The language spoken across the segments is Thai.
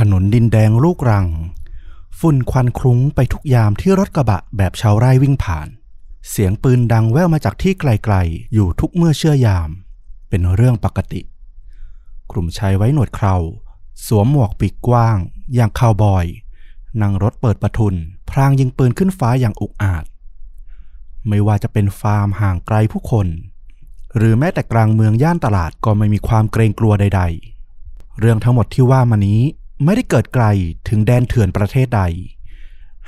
ถนนดินแดงลูกรัง ฝุ่นควันคลุ้งไปทุกยามที่รถกระบะแบบชาวไร่วิ่งผ่าน เสียงปืนดังแว่วมาจากที่ไกลๆ อยู่ทุกเมื่อเชื่อยาม เป็นเรื่องปกติ กลุ่มชายไว้หนวดเคราสวมหมวกปีกกว้าง อย่างคาวบอย นั่งรถเปิดประทุน พรางยิงปืนขึ้นฟ้าอย่างอุกอาจ ไม่ว่าจะเป็นฟาร์มห่างไกลผู้คน หรือแม้แต่กลางเมืองย่านตลาดก็ไม่มีความเกรงกลัวใด ๆ เรื่องทั้งหมดที่ว่ามานี้ ไม่ได้เกิดไกลถึงแดนเถื่อนประเทศใด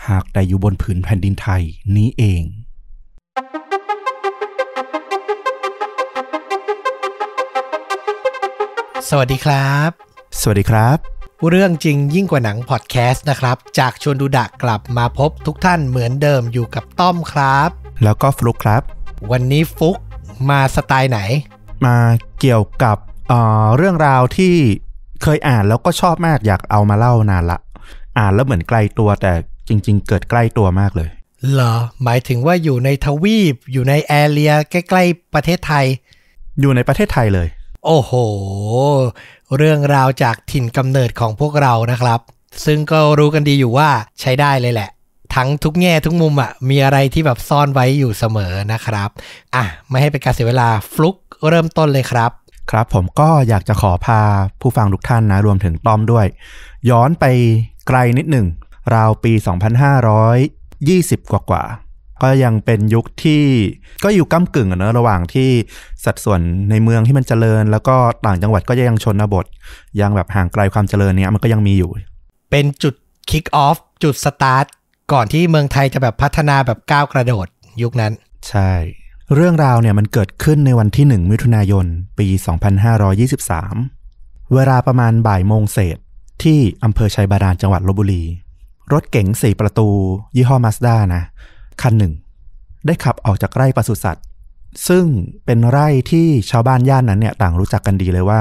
หากแต่อยู่บนผืนแผ่นดินไทยนี้เอง สวัสดีครับ สวัสดีครับ เรื่องจริงยิ่งกว่าหนังพอดแคสต์นะครับ จากชวนดูดะกลับมาพบทุกท่านเหมือนเดิมอยู่กับต้อมครับ แล้วก็ฟลุกครับ วันนี้ฟุกมาสไตล์ไหน มาเกี่ยวกับเอ่อเรื่องราวที่ เคยอ่านแล้วก็ชอบมากอยากเอามาเล่านานละ อ่านแล้วเหมือนไกลตัวแต่จริง ๆ เกิดใกล้ตัวมากเลยเหรอหมายถึงว่าอยู่ในทวีปอยู่ในแอเรียใกล้ๆประเทศไทย อยู่ในประเทศไทยเลย โอ้โห เรื่องราวจากถิ่นกำเนิดของพวกเรานะครับ ซึ่งก็รู้กันดีอยู่ว่าใช้ได้เลยแหละ ทั้งทุกแง่ทุกมุมอะ่ะมีอะไรที่แบบซ่อนไว้อยู่เสมอนะครับ อะ ไม่ให้เป็นการเสียเวลาฟลุกเริ่มต้นเลยครับ ครับผมก็อยากจะขอพาผู้ฟังทุกท่านนะ รวมถึงต้อมด้วย ย้อนไปไกลนิดหนึ่ง ราวปี 2520 กว่ากว่าๆก็ยังเป็นยุคที่ก็อยู่ก้ากึ่งอะเนอะระหว่างที่สัดส่วนในเมืองที่มันเจริญ แล้วก็ต่างจังหวัดก็ยังชนบท ยังแบบห่างไกลความเจริญเนี้ยมันก็ยังมีอยู่ เป็นจุด kick off จุดสตาร์ทก่อนที่เมืองไทยจะแบบพัฒนาแบบก้าวกระโดดยุคนั้น ใช่ เรื่องราวเนี่ยมันเกิดขึ้นในวันที่ 1 มิถุนายน ปี 2523 เวลาประมาณบ่ายโมงเศษที่อำเภอชัยบาดาลจังหวัดลบบุรี รถเก๋งสี่ประตู ยี่ห้อมาสด้านะ คันหนึ่ง ได้ขับออกจากไร่ปศุสัตว์ ซึ่งเป็นไร่ที่ชาวบ้านย่านนั้นเนี่ยต่างรู้จักกันดีเลยว่า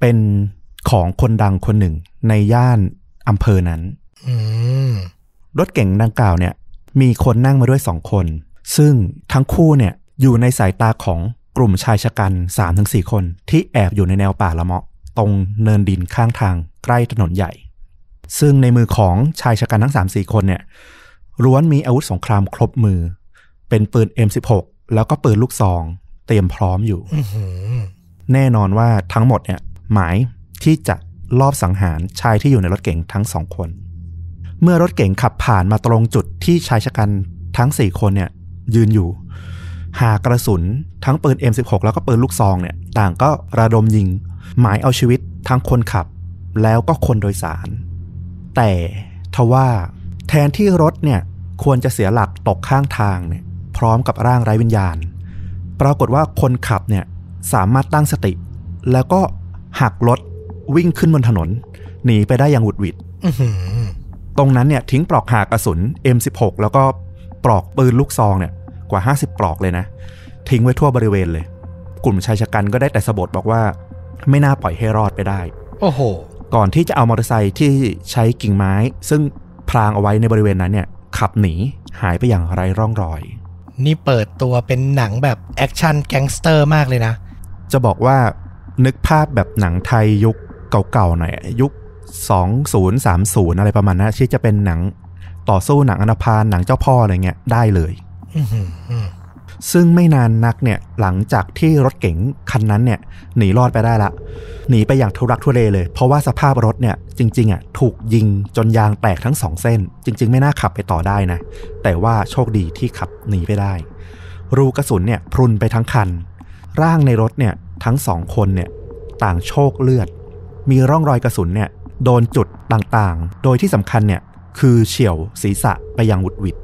เป็นของคนดังคนหนึ่งในย่านอำเภอนั้นอืมรถเก๋งดังกล่าวเนี่ย มีคนนั่งมาด้วยสองคน ซึ่งทั้งคู่เนี่ย อยู่ในสายตาของกลุ่มชายชะกัน 3-4 คน ที่แอบอยู่ในแนวป่าละเมาะ ตรงเนินดินข้างทางใกล้ถนนใหญ่ ซึ่งในมือของชายชะกันทั้ง 3-4 คนเนี่ยล้วนมีอาวุธสงครามครบมือ เป็นปืน M16 แล้วก็ปืนลูกซอง เตรียมพร้อมอยู่อื้อหือแน่นอนว่าทั้งหมดเนี่ยหมายที่จะลอบสังหารชายที่อยู่ในรถเก๋งทั้งสองคน เมื่อรถเก๋งขับผ่านมาตรงจุดที่ชายชะกันทั้งสี่คนเนี่ยยืนอยู่ หากระสุนทั้งปืน M16 แล้วก็ปืนลูกซองเนี่ยต่างก็ระดมยิง หมายเอาชีวิตทั้งคนขับ แล้วก็คนโดยสาร แต่ทว่าแทนที่รถเนี่ยควรจะเสียหลักตกข้างทางเนี่ยพร้อมกับร่างไร้วิญญาณ ปรากฏว่าคนขับเนี่ยสามารถตั้งสติ แล้วก็หักรถวิ่งขึ้นบนถนน หนีไปได้อย่างหวุดหวิดอื้อหือตรงนั้นเนี่ยทิ้งปลอกหากระสุน M16 แล้วก็ปลอกปืนลูกซองเนี่ย กว่า 50 ปลอกเลยนะ ทิ้งไว้ทั่วบริเวณเลย กลุ่มชายชะกันก็ได้แต่สะบดบอกว่า ไม่น่าปล่อยให้รอดไปได้ โอ้โห ก่อนที่จะเอามอเตอร์ไซค์ที่ใช้กิ่งไม้ ซึ่งพรางเอาไว้ในบริเวณนั้นเนี่ย ขับหนีหายไปอย่างไร้ร่องรอย นี่เปิดตัวเป็นหนังแบบ action gangster มากเลยนะ จะบอกว่านึกภาพแบบหนังไทยยุคเก่าๆหน่อยยุค 2030 อะไรประมาณนั้นที่จะเป็นหนังต่อสู้หนังอันธพาลหนังเจ้าพ่ออะไรเงี้ยได้เลยอื้อหือ ซึ่งไม่นานนักเนี่ยหลังจากที่รถเก๋งคันนั้นเนี่ยหนีรอดไปได้ละ หนีไปอย่างทุรักทุเลเลย เพราะว่าสภาพรถเนี่ยจริงๆอะถูกยิงจนยางแตกทั้งสองเส้น จริง ๆ ไม่น่าขับไปต่อได้นะ แต่ว่าโชคดีที่ขับหนีไปได้ รูกระสุนเนี่ยพรุนไปทั้งคัน ร่างในรถเนี่ยทั้งสองคนเนี่ยต่างโชคเลือด มีร่องรอยกระสุนเนี่ยโดนจุดต่างๆ โดยที่สำคัญเนี่ยคือเฉียวศีรษะไปย่างวุดวิด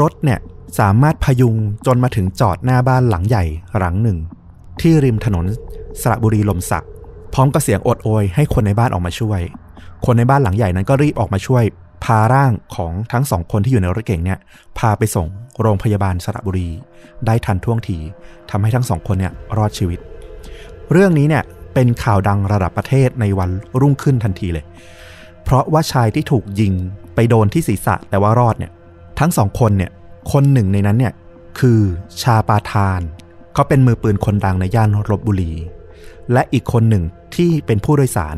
รถเนี่ยสามารถพยุงจนมาถึงจอดหน้าบ้านหลังใหญ่หลังหนึ่ง ที่ริมถนนสระบุรีลมศัก พร้อมกับเสียงโอดโอยให้คนในบ้านออกมาช่วย คนในบ้านหลังใหญ่นั้นก็รีบออกมาช่วย พาร่างของทั้งสองคนที่อยู่ในรถเก่งเนี่ยพาไปส่งโรงพยาบาลสระบุรี ได้ทันท่วงทีทำให้ทั้งสองคนเนี่ยรอดชีวิต เรื่องนี้เนี่ยเป็นข่าวดังระดับประเทศในวันรุ่งขึ้นทันทีเลย เพราะว่าชายที่ถูกยิงไปโดนที่ศีรษะแต่ว่ารอดเนี่ย ทั้งสองคนเนี่ยคนหนึ่งในนั้นเนี่ยคือชาปาทาน เขาเป็นมือปืนคนดังในย่านลบบุรี และอีกคนหนึ่งที่เป็นผู้โดยสาร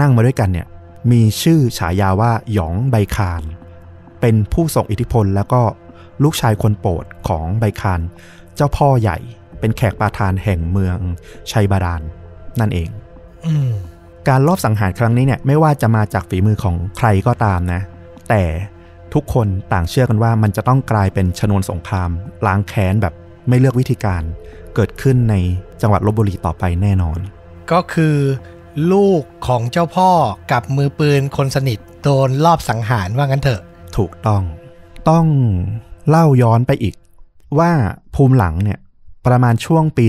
นั่งมาด้วยกันเนี่ยมีชื่อฉายาว่าหยองใบคาน เป็นผู้ทรงอิทธิพลแล้วก็ลูกชายคนโปรดของใบคาน เจ้าพ่อใหญ่เป็นแขกปาทานแห่งเมืองชัยบาดาลนั่นเองอืมการลอบสังหารครั้งนี้เนี่ยไม่ว่าจะมาจากฝีมือของใครก็ตามนะ แต่ ทุกคนต่างเชื่อกันว่ามันจะต้องกลายเป็นชนวนสงคราม ล้างแค้นแบบไม่เลือกวิธีการ เกิดขึ้นในจังหวัดลบบุรีต่อไปแน่นอน ก็คือ ลูกของเจ้าพ่อกับมือปืนคนสนิทโดนลอบสังหารว่างั้นเถอะ ถูกต้อง ต้องเล่าย้อนไปอีก ว่าภูมิหลังเนี่ยประมาณช่วงปี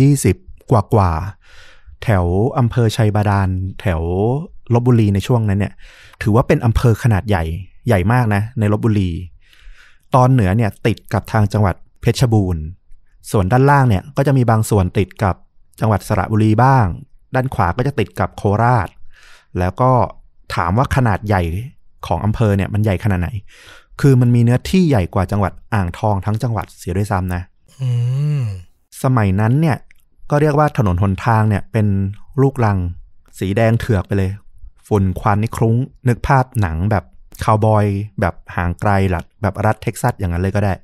2520 กว่ากว่าๆแถวอำเภอชัยบาดาลแถวลบบุรีในช่วงนั้นเนี่ย ถือว่าเป็นอำเภอขนาดใหญ่ ใหญ่มากนะ ในลบบุรี ตอนเหนือเนี่ยติดกับทางจังหวัดเพชรบูรณ์ ส่วนด้านล่างเนี่ยก็จะมีบางส่วนติดกับจังหวัดสระบุรีบ้าง ด้านขวาก็จะติดกับโคราช แล้วก็ถามว่าขนาดใหญ่ของอำเภอเนี่ยมันใหญ่ขนาดไหน คือมันมีเนื้อที่ใหญ่กว่าจังหวัดอ่างทองทั้งจังหวัดเสียด้วยซ้ำนะอืมสมัยนั้นเนี่ยก็เรียกว่าถนนหนทางเนี่ยเป็นลูกลัง สีแดงเถือกไปเลย ฝุ่นควันนี่คลุ้ง นึกภาพหนังแบบ คาวบอยแบบห่างไกลหลัดแบบรัฐเท็กซัสอย่างนั้นเลยก็ได้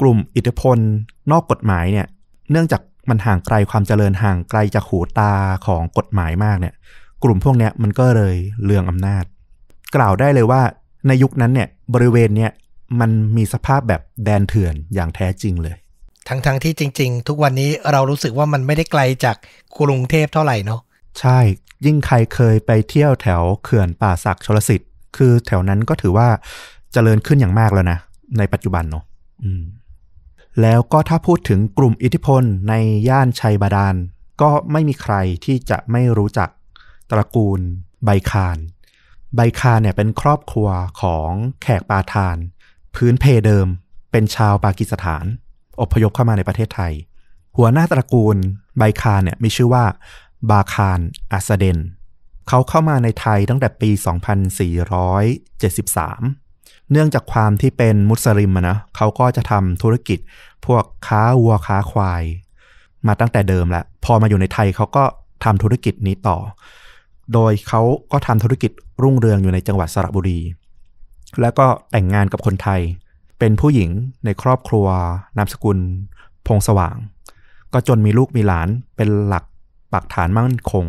กลุ่มอิทธิพลนอกกฎหมายเนี่ย เนื่องจากมันห่างไกลความเจริญห่างไกลจากหูตาของกฎหมายมากเนี่ย กลุ่มพวกเนี้ยมันก็เลยเลืองอำนาจ กล่าวได้เลยว่าในยุคนั้นเนี่ยบริเวณเนี้ยมันมีสภาพแบบแดนเถื่อนอย่างแท้จริงเลย ทั้งทั้งๆที่จริง ๆ ทุกวันนี้เรารู้สึกว่ามันไม่ได้ไกลจากกรุงเทพเท่าไหร่เนาะใช่ยิ่งใครเคยไปเที่ยวแถวเขื่อนป่าศักดิ์ชลสิทธิ์ คือแถวนั้นก็ถือว่าเจริญขึ้นอย่างมากแล้วนะ ในปัจจุบันเนาะแล้วก็ถ้าพูดถึงกลุ่มอิทธิพลในย่านชัยบาดาล ก็ไม่มีใครที่จะไม่รู้จักตระกูลไบคานไบคานเนี่ยเป็นครอบครัวของแขกปาทาน พื้นเพเดิมเป็นชาวปากีสถาน อพยพเข้ามาในประเทศไทย หัวหน้าตระกูลไบคานเนี่ยมีชื่อว่าบาคานอาสเดน เขาเข้ามาในไทยตั้งแต่ปี 2473 เนื่องจากความที่เป็นมุสลิมอะนะเขาก็จะทำธุรกิจพวกค้าวัวค้าควาย มาตั้งแต่เดิมแล้วพอมาอยู่ในไทยเขาก็ทำธุรกิจนี้ต่อ โดยเขาก็ทำธุรกิจรุ่งเรืองอยู่ในจังหวัดสระบุรี แล้วก็แต่งงานกับคนไทย เป็นผู้หญิงในครอบครัวนามสกุล พงสว่าง ก็จนมีลูกมีหลานเป็นหลักปักฐานมั่นคง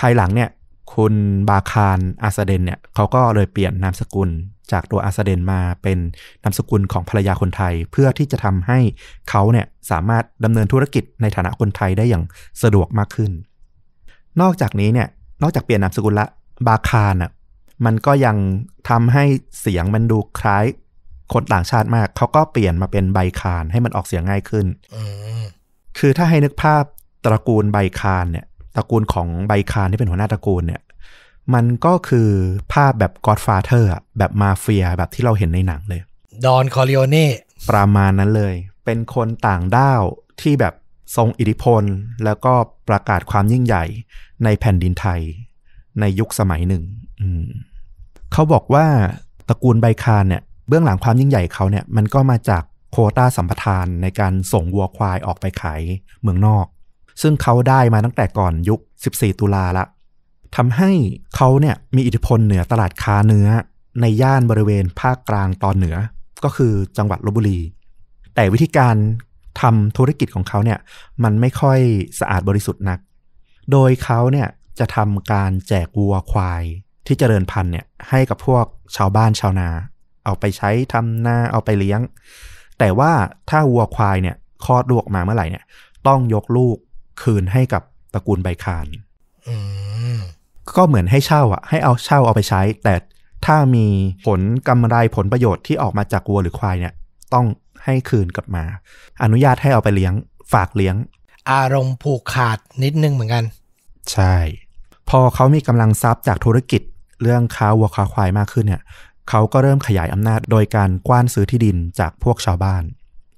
ภายหลังเนี่ย คุณบาคารอาสเดนเนี่ยเขาก็เลยเปลี่ยนนามสกุลจากตัวอาสเดนมาเป็นนามสกุลของภรรยาคนไทย เพื่อที่จะทำให้เขาเนี่ยสามารถดำเนินธุรกิจในฐานะคนไทยได้อย่างสะดวกมากขึ้น นอกจากนี้เนี่ยนอกจากเปลี่ยนนามสกุลละบาคารอะมันก็ยังทำให้เสียงมันดูคล้ายคนต่างชาติมาก เขาก็เปลี่ยนมาเป็นใบคารให้มันออกเสียงง่ายขึ้นอืมคือถ้าให้นึกภาพตระกูลใบคานเนี่ย ตระกูลของใบคานที่เป็นหัวหน้าตระกูลเนี่ย มันก็คือภาพแบบ Godfather อะแบบมาเฟียแบบที่เราเห็นในหนังเลย ดอนคอริโอเน่ประมาณนั้นเลย เป็นคนต่างด้าวที่แบบทรงอิทธิพล แล้วก็ประกาศความยิ่งใหญ่ในแผ่นดินไทย ในยุคสมัยหนึ่งอืมเขาบอกว่าตระกูลใบคานเนี่ยเบื้องหลังความยิ่งใหญ่เขาเนี่ยมันก็มาจากโควต้าสัมปทานในการส่งวัวควายออกไปขายเมืองนอก ซึ่งเขาได้มาตั้งแต่ก่อนยุค 14 ตุลาละทำให้เขาเนี่ยมีอิทธิพลเหนือตลาดค้าเนื้อ ในย่านบริเวณภาคกลางตอนเหนือ ก็คือจังหวัดลบบุรี แต่วิธีการทำธุรกิจของเขาเนี่ยมันไม่ค่อยสะอาดบริสุทธิ์นัก โดยเขาเนี่ยจะทำการแจกวัวควายที่เจริญพันธุ์เนี่ยให้กับพวกชาวบ้านชาวนา เอาไปใช้ทำนาเอาไปเลี้ยง แต่ว่าถ้าวัวควายเนี่ยคลอดลูกออกมาเมื่อไหร่เนี่ยต้องยกลูก คืนให้กับตระกูลใบคานอืมก็เหมือนให้เช่าอะ ให้เอาเช่าเอาไปใช้ แต่ถ้ามีผลกำไรผลประโยชน์ที่ออกมาจากวัวหรือควายเนี่ย ต้องให้คืนกลับมา อนุญาตให้เอาไปเลี้ยงฝากเลี้ยง อารมณ์ผูกขาดนิดนึงเหมือนกัน ใช่ พอเขามีกำลังทรัพย์จากธุรกิจเรื่องค้าวัวค้าควายมากขึ้นเนี่ยเขาก็เริ่มขยายอำนาจโดยการกว้านซื้อที่ดินจากพวกชาวบ้าน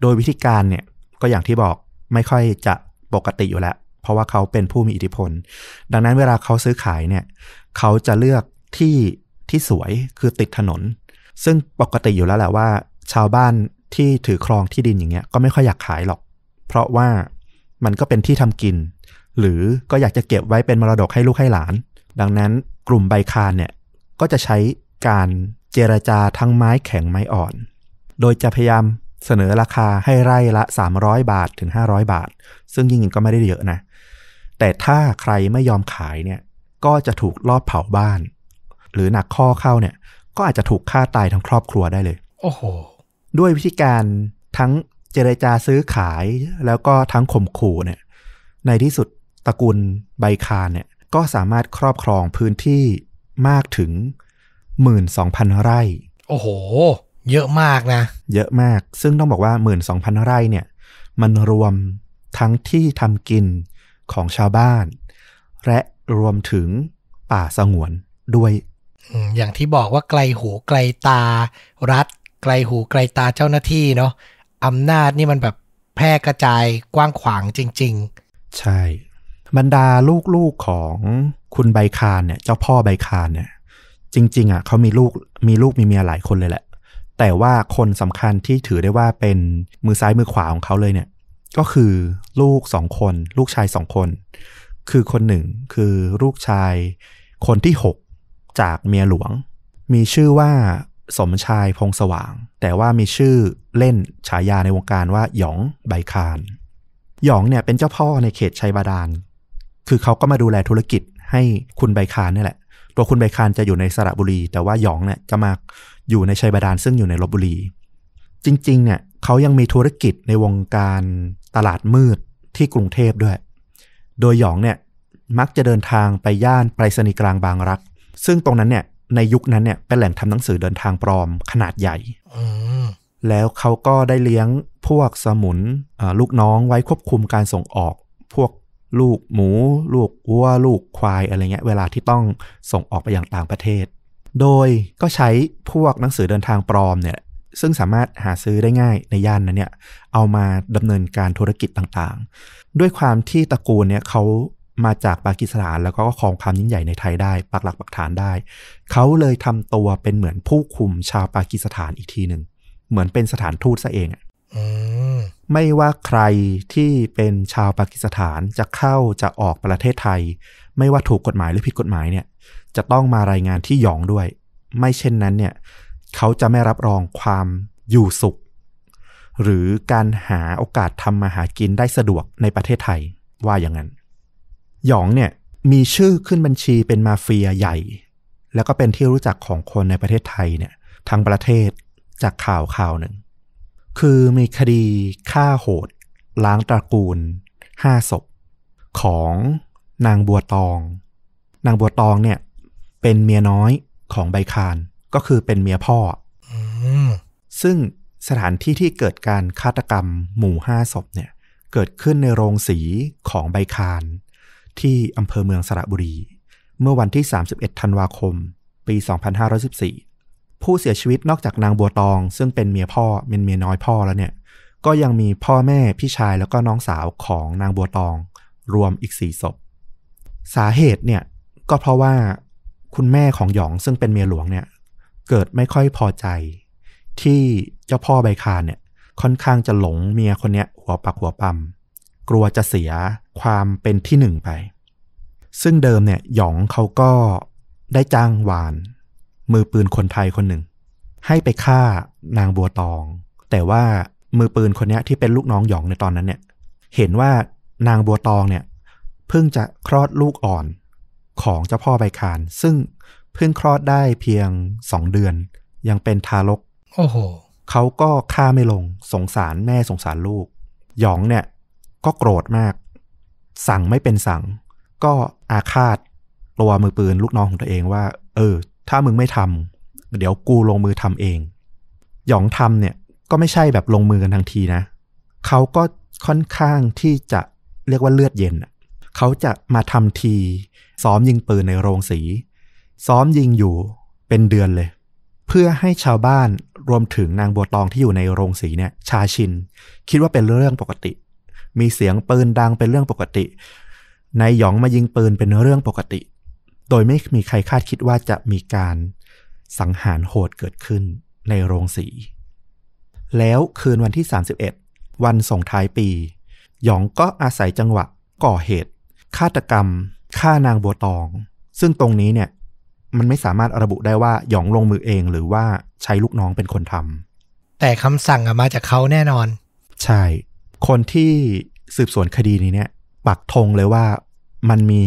โดยวิธีการเนี่ยก็อย่างที่บอกไม่ค่อยจะ ปกติอยู่แล้ว เพราะว่าเขาเป็นผู้มีอิทธิพล ดังนั้นเวลาเขาซื้อขายเนี่ยเขาจะเลือกที่ที่สวยคือติดถนน ซึ่งปกติอยู่แล้วแหละว่า ชาวบ้านที่ถือครองที่ดินอย่างเงี้ยก็ไม่ค่อยอยากขายหรอก เพราะว่ามันก็เป็นที่ทำกิน หรือก็อยากจะเก็บไว้เป็นมรดกให้ลูกให้หลาน ดังนั้นกลุ่มใบคานเนี่ยก็จะใช้การเจรจาทั้งไม้แข็งไม้อ่อน โดยจะพยายาม เสนอราคาให้ไร่ละ 300 บาทถึง 500 บาท ซึ่งจริงๆก็ไม่ได้เยอะนะ แต่ถ้าใครไม่ยอมขายเนี่ย ก็จะถูกลอบเผาบ้าน หรือหนักข้อเข้าเนี่ย ก็อาจจะถูกฆ่าตายทั้งครอบครัวได้เลย โอ้โห ด้วยวิธีการทั้งเจรจาซื้อขายแล้วก็ทั้งข่มขู่เนี่ย ในที่สุดตระกูลใบคานเนี่ย ก็สามารถครอบครองพื้นที่มากถึง 12,000 ไร่ โอ้โห เยอะมากนะ เยอะมาก ซึ่งต้องบอกว่า 12,000 ไร่เนี่ย มันรวมทั้งที่ทำกินของชาวบ้าน และรวมถึงป่าสงวนด้วยอืมอย่างที่บอกว่าไกลหูไกลตา รัฐ ไกลหูไกลตาเจ้าหน้าที่เนาะอำนาจนี่มันแบบแพร่กระจายกว้างขวางจริงใช่ บรรดาลูกๆของคุณใบคานเนี่ย เจ้าพ่อใบคานเนี่ย จริง ๆอะเขามีลูกมีลูกมีเมียหลายคนเลยแหละ แต่ว่าคนสำคัญที่ถือได้ว่าเป็นมือซ้ายมือขวาของเขาเลยเนี่ย ก็คือลูกสองคน ลูกชายสองคน คือคนหนึ่งคือลูกชาย คนที่หกจากเมียหลวง มีชื่อว่าสมชายพงสว่าง แต่ว่ามีชื่อเล่นฉายาในวงการว่าหยองใบคานหยองเนี่ยเป็นเจ้าพ่อในเขตชัยบาดาล คือเขาก็มาดูแลธุรกิจให้คุณใบคานนี่แหละ ตัวคุณใบคานจะอยู่ในสระบุรี แต่ว่าหยองเนี่ยจะมาอยู่ในชัยบาดาลซึ่งอยู่ในลบบุรี จริง ๆ เนี่ยเขายังมีธุรกิจในวงการตลาดมืดที่กรุงเทพด้วย โดยหยองเนี่ยมักจะเดินทางไปย่านไปรษณีย์กลางบางรัก ซึ่งตรงนั้นเนี่ยในยุคนั้นเนี่ยเป็นแหล่งทำหนังสือเดินทางปลอมขนาดใหญ่ๆอืมแล้วเขาก็ได้เลี้ยงพวกสมุนอ่าลูกน้องไว้ควบคุมการส่งออก พวก ลูกหมู ลูกวัว ลูกควายอะไรเงี้ย เวลาที่ต้องส่งออกไปยังต่างประเทศ โดยก็ใช้พวกหนังสือเดินทางปลอมเนี่ยซึ่งสามารถหาซื้อได้ง่ายในย่านนั้นเนี่ยเอามาดำเนินการธุรกิจต่างๆ ด้วยความที่ตระกูลเนี่ยเขามาจากปากีสถาน แล้วก็ครองความยิ่งใหญ่ในไทยได้ ปักหลักปักฐานได้ เขาเลยทำตัวเป็นเหมือนผู้คุมชาวปากีสถานอีกทีหนึ่งเหมือนเป็นสถานทูตซะเองอะ ไม่ว่าใครที่เป็นชาวปากีสถานจะเข้าจะออกประเทศไทย ไม่ว่าถูกกฎหมายหรือผิดกฎหมายเนี่ย จะต้องมารายงานที่หยองด้วย ไม่เช่นนั้นเนี่ย เขาจะไม่รับรองความอยู่สุข หรือการหาโอกาสทำมาหากินได้สะดวกในประเทศไทยว่าอย่างนั้น หยองเนี่ยมีชื่อขึ้นบัญชีเป็นมาเฟียใหญ่ แล้วก็เป็นที่รู้จักของคนในประเทศไทยเนี่ยทั้งประเทศจากข่าวข่าวหนึ่ง คือมีคดีฆ่าโหด ล้างตระกูลห้าศพ ของนางบัวตอง นางบัวตองเนี่ย เป็นเมียน้อยของใบคานก็คือเป็นเมียพ่ออืมซึ่งสถานที่ที่เกิดการฆาตกรรมหมู่ห้าศพเนี่ย เกิดขึ้นในโรงสีของใบคานที่อำเภอเมืองสระบุรี เมื่อวันที่ 31 ธันวาคม ปี 2514 ผู้เสียชีวิตนอกจากนางบัวตอง ซึ่งเป็นเมียพ่อเป็นเมียน้อยพ่อแล้วเนี่ย ก็ยังมีพ่อแม่พี่ชายแล้วก็น้องสาวของนางบัวตอง รวมอีกสี่ศพ สาเหตุเนี่ยก็เพราะว่าคุณแม่ของหยองซึ่งเป็นเมียหลวงเนี่ย เกิดไม่ค่อยพอใจ ที่เจ้าพ่อใบคานเนี่ยค่อนข้างจะหลงเมียคนเนี้ยหัวปักหัวปั๊มกลัวจะเสียความเป็นที่หนึ่งไป ซึ่งเดิมเนี่ยหยองเขาก็ได้จ้างวาน มือปืนคนไทยคนหนึ่ง ให้ไปฆ่านางบัวตอง แต่ว่ามือปืนคนเนี้ยที่เป็นลูกน้องหยองในตอนนั้นเนี่ย เห็นว่านางบัวตองเนี่ยเพิ่งจะคลอดลูกอ่อนของเจ้าพ่อใบคาน ซึ่งเพิ่งคลอดได้เพียงสองเดือน ยังเป็นทารก โอ้โหเขาก็ฆ่าไม่ลงสงสารแม่สงสารลูก หยองเนี่ย ก็โกรธมาก สั่งไม่เป็นสั่ง ก็อาฆาตตัวมือปืนลูกน้องของตัวเองว่า เออ ถ้ามึงไม่ทำเดี๋ยวกูลงมือทำเอง หยองทำเนี่ยก็ไม่ใช่แบบลงมือกันทันทีนะ เขาก็ค่อนข้างที่จะเรียกว่าเลือดเย็นเขาจะมาทำทีซ้อมยิงปืนในโรงสี ซ้อมยิงอยู่เป็นเดือนเลย เพื่อให้ชาวบ้านรวมถึงนางบัวตองที่อยู่ในโรงสีเนี่ย ชาชิน คิดว่าเป็นเรื่องปกติ มีเสียงปืนดังเป็นเรื่องปกตินายหยองมายิงปืนเป็นเรื่องปกติ โดยไม่มีใครคาดคิดว่าจะมีการสังหารโหดเกิดขึ้นในโรงสี แล้วคืนวันที่ 31 วันส่งท้ายปี หยองก็อาศัยจังหวะก่อเหตุ ฆาตกรรมฆ่านางบัวตอง ซึ่งตรงนี้เนี่ยมันไม่สามารถระบุได้ว่าหยองลงมือเองหรือว่าใช้ลูกน้องเป็นคนทำแต่คำสั่งอะมาจากเขาแน่นอน ใช่ คนที่สืบสวนคดีนี้เนี่ยปักธงเลยว่า มันมี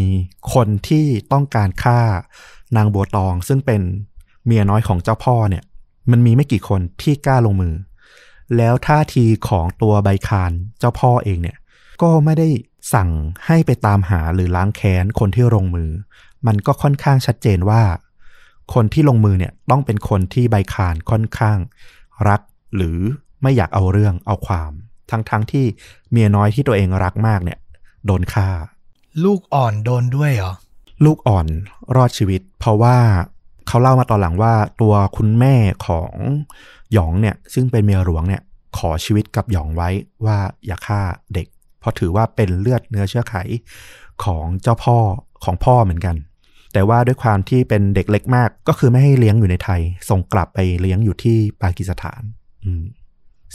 คนที่ต้องการฆ่านางบัวตอง ซึ่งเป็นเมียน้อยของเจ้าพ่อเนี่ย มันมีไม่กี่คนที่กล้าลงมือ แล้วท่าทีของตัวใบคานเจ้าพ่อเองเนี่ย ก็ไม่ได้สั่งให้ไปตามหาหรือล้างแค้นคนที่ลงมือ มันก็ค่อนข้างชัดเจนว่า คนที่ลงมือเนี่ยต้องเป็นคนที่ใบคานค่อนข้าง รักหรือไม่อยากเอาเรื่องเอาความ ทั้งๆทที่เมียน้อยที่ตัวเองรักมากเนี่ย โดนฆ่า ลูกอ่อนโดนด้วยเหรอ ลูกอ่อนรอดชีวิต เพราะว่าเขาเล่ามาตอนหลังว่าตัวคุณแม่ของหยองเนี่ย ซึ่งเป็นเมียหลวงเนี่ย ขอชีวิตกับหยองไว้ว่าอย่าฆ่าเด็ก เพราะถือว่าเป็นเลือดเนื้อเชื้อไขของเจ้าพ่อของพ่อเหมือนกัน แต่ว่าด้วยความที่เป็นเด็กเล็กมากก็คือไม่ให้เลี้ยงอยู่ในไทย ส่งกลับไปเลี้ยงอยู่ที่ปากีสถาน อืม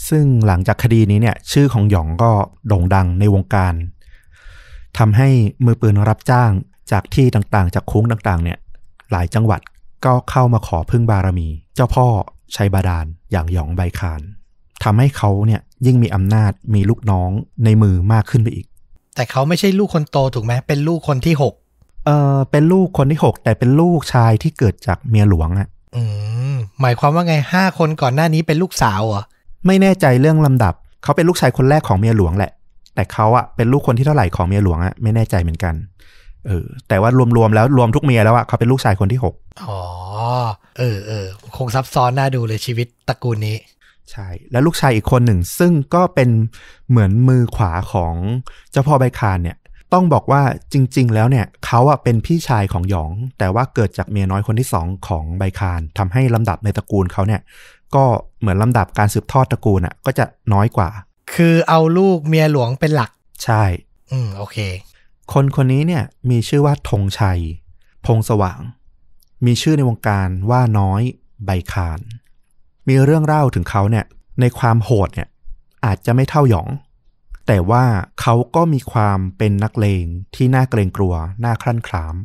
ซึ่งหลังจากคดีนี้เนี่ย ชื่อของหยองก็โด่งดังในวงการ ทำให้มือปืนรับจ้างจากที่ต่างๆ จากคุ้งต่างๆ เนี่ยหลายจังหวัดก็เข้ามาขอพึ่งบารมี เจ้าพ่อชัยบาดาลอย่างหยองใบคานทำให้เขาเนี่ยยิ่งมีอำนาจมีลูกน้องในมือมากขึ้นไปอีก แต่เขาไม่ใช่ลูกคนโตถูกไหมเป็นลูกคนที่หกเออเป็นลูกคนที่หกแต่เป็นลูกชายที่เกิดจากเมียหลวงอะอืมหมายความว่าไงห้าคนก่อนหน้านี้เป็นลูกสาวเหรอไม่แน่ใจเรื่องลำดับ เขาเป็นลูกชายคนแรกของเมียหลวงแหละ แต่เขาอะเป็นลูกคนที่เท่าไหร่ของเมียหลวงอะไม่แน่ใจเหมือนกันเออแต่ว่ารวมๆแล้วรวมทุกเมียแล้วอะเขาเป็นลูกชายคนที่หกอ๋อเออเออคงซับซ้อนน่าดูเลยชีวิตตระกูลนี้ใช่แล้วลูกชายอีกคนหนึ่ง ซึ่งก็เป็นเหมือนมือขวาของเจ้าพ่อใบคานเนี่ยต้องบอกว่าจริง ๆ แล้วเนี่ยเขาอะเป็นพี่ชายของหยอง แต่ว่าเกิดจากเมียน้อยคนที่สองของใบคานทำให้ลำดับในตระกูลเขาเนี่ยก็เหมือนลำดับการสืบทอดตระกูลอะก็จะน้อยกว่า คือเอาลูกเมียหลวงเป็นหลัก ใช่ อืม โอเค คนคนนี้เนี่ย มีชื่อว่าธงชัย พงสว่าง มีชื่อในวงการว่าน้อยใบคาน มีเรื่องเล่าถึงเขาเนี่ย ในความโหดเนี่ย อาจจะไม่เท่าหยอง แต่ว่าเขาก็มีความเป็นนักเลงที่น่าเกรงกลัว น่าคลั่นคลาม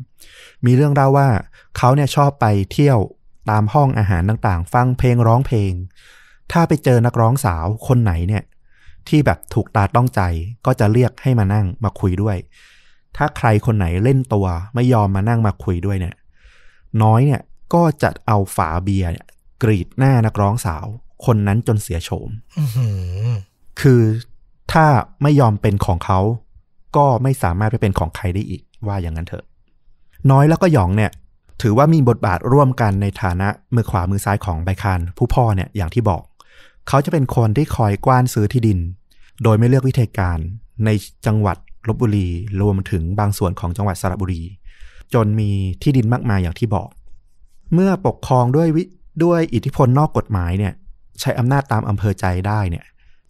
มีเรื่องเล่าว่าเขาเนี่ยชอบไปเที่ยวตามห้องอาหารต่างๆ ฟังเพลงร้องเพลง ถ้าไปเจอนักร้องสาวคนไหนเนี่ย ที่แบบถูกตาต้องใจก็จะเรียกให้มานั่งมาคุยด้วย ถ้าใครคนไหนเล่นตัวไม่ยอมมานั่งมาคุยด้วยเนี่ย น้อยเนี่ยก็จะเอาฝาเบียร์เนี่ยกรีดหน้านักร้องสาว คนนั้นจนเสียโฉมอือหือคือถ้าไม่ยอมเป็นของเขา ก็ไม่สามารถไปเป็นของใครได้อีกว่าอย่างนั้นเถอะ น้อยแล้วก็หยองเนี่ย ถือว่ามีบทบาทร่วมกันในฐานะมือขวามือซ้ายของใบคานผู้พ่อเนี่ยอย่างที่บอก เขาจะเป็นคนที่คอยกว้านซื้อที่ดิน โดยไม่เลือกวิธีการในจังหวัดลบบุรี รวมถึงบางส่วนของจังหวัดสระบุรี จนมีที่ดินมากมายอย่างที่บอก เมื่อปกครองด้วยด้วยอิทธิพลนอกกฎหมายเนี่ย ใช้อำนาจตามอำเภอใจได้เนี่ย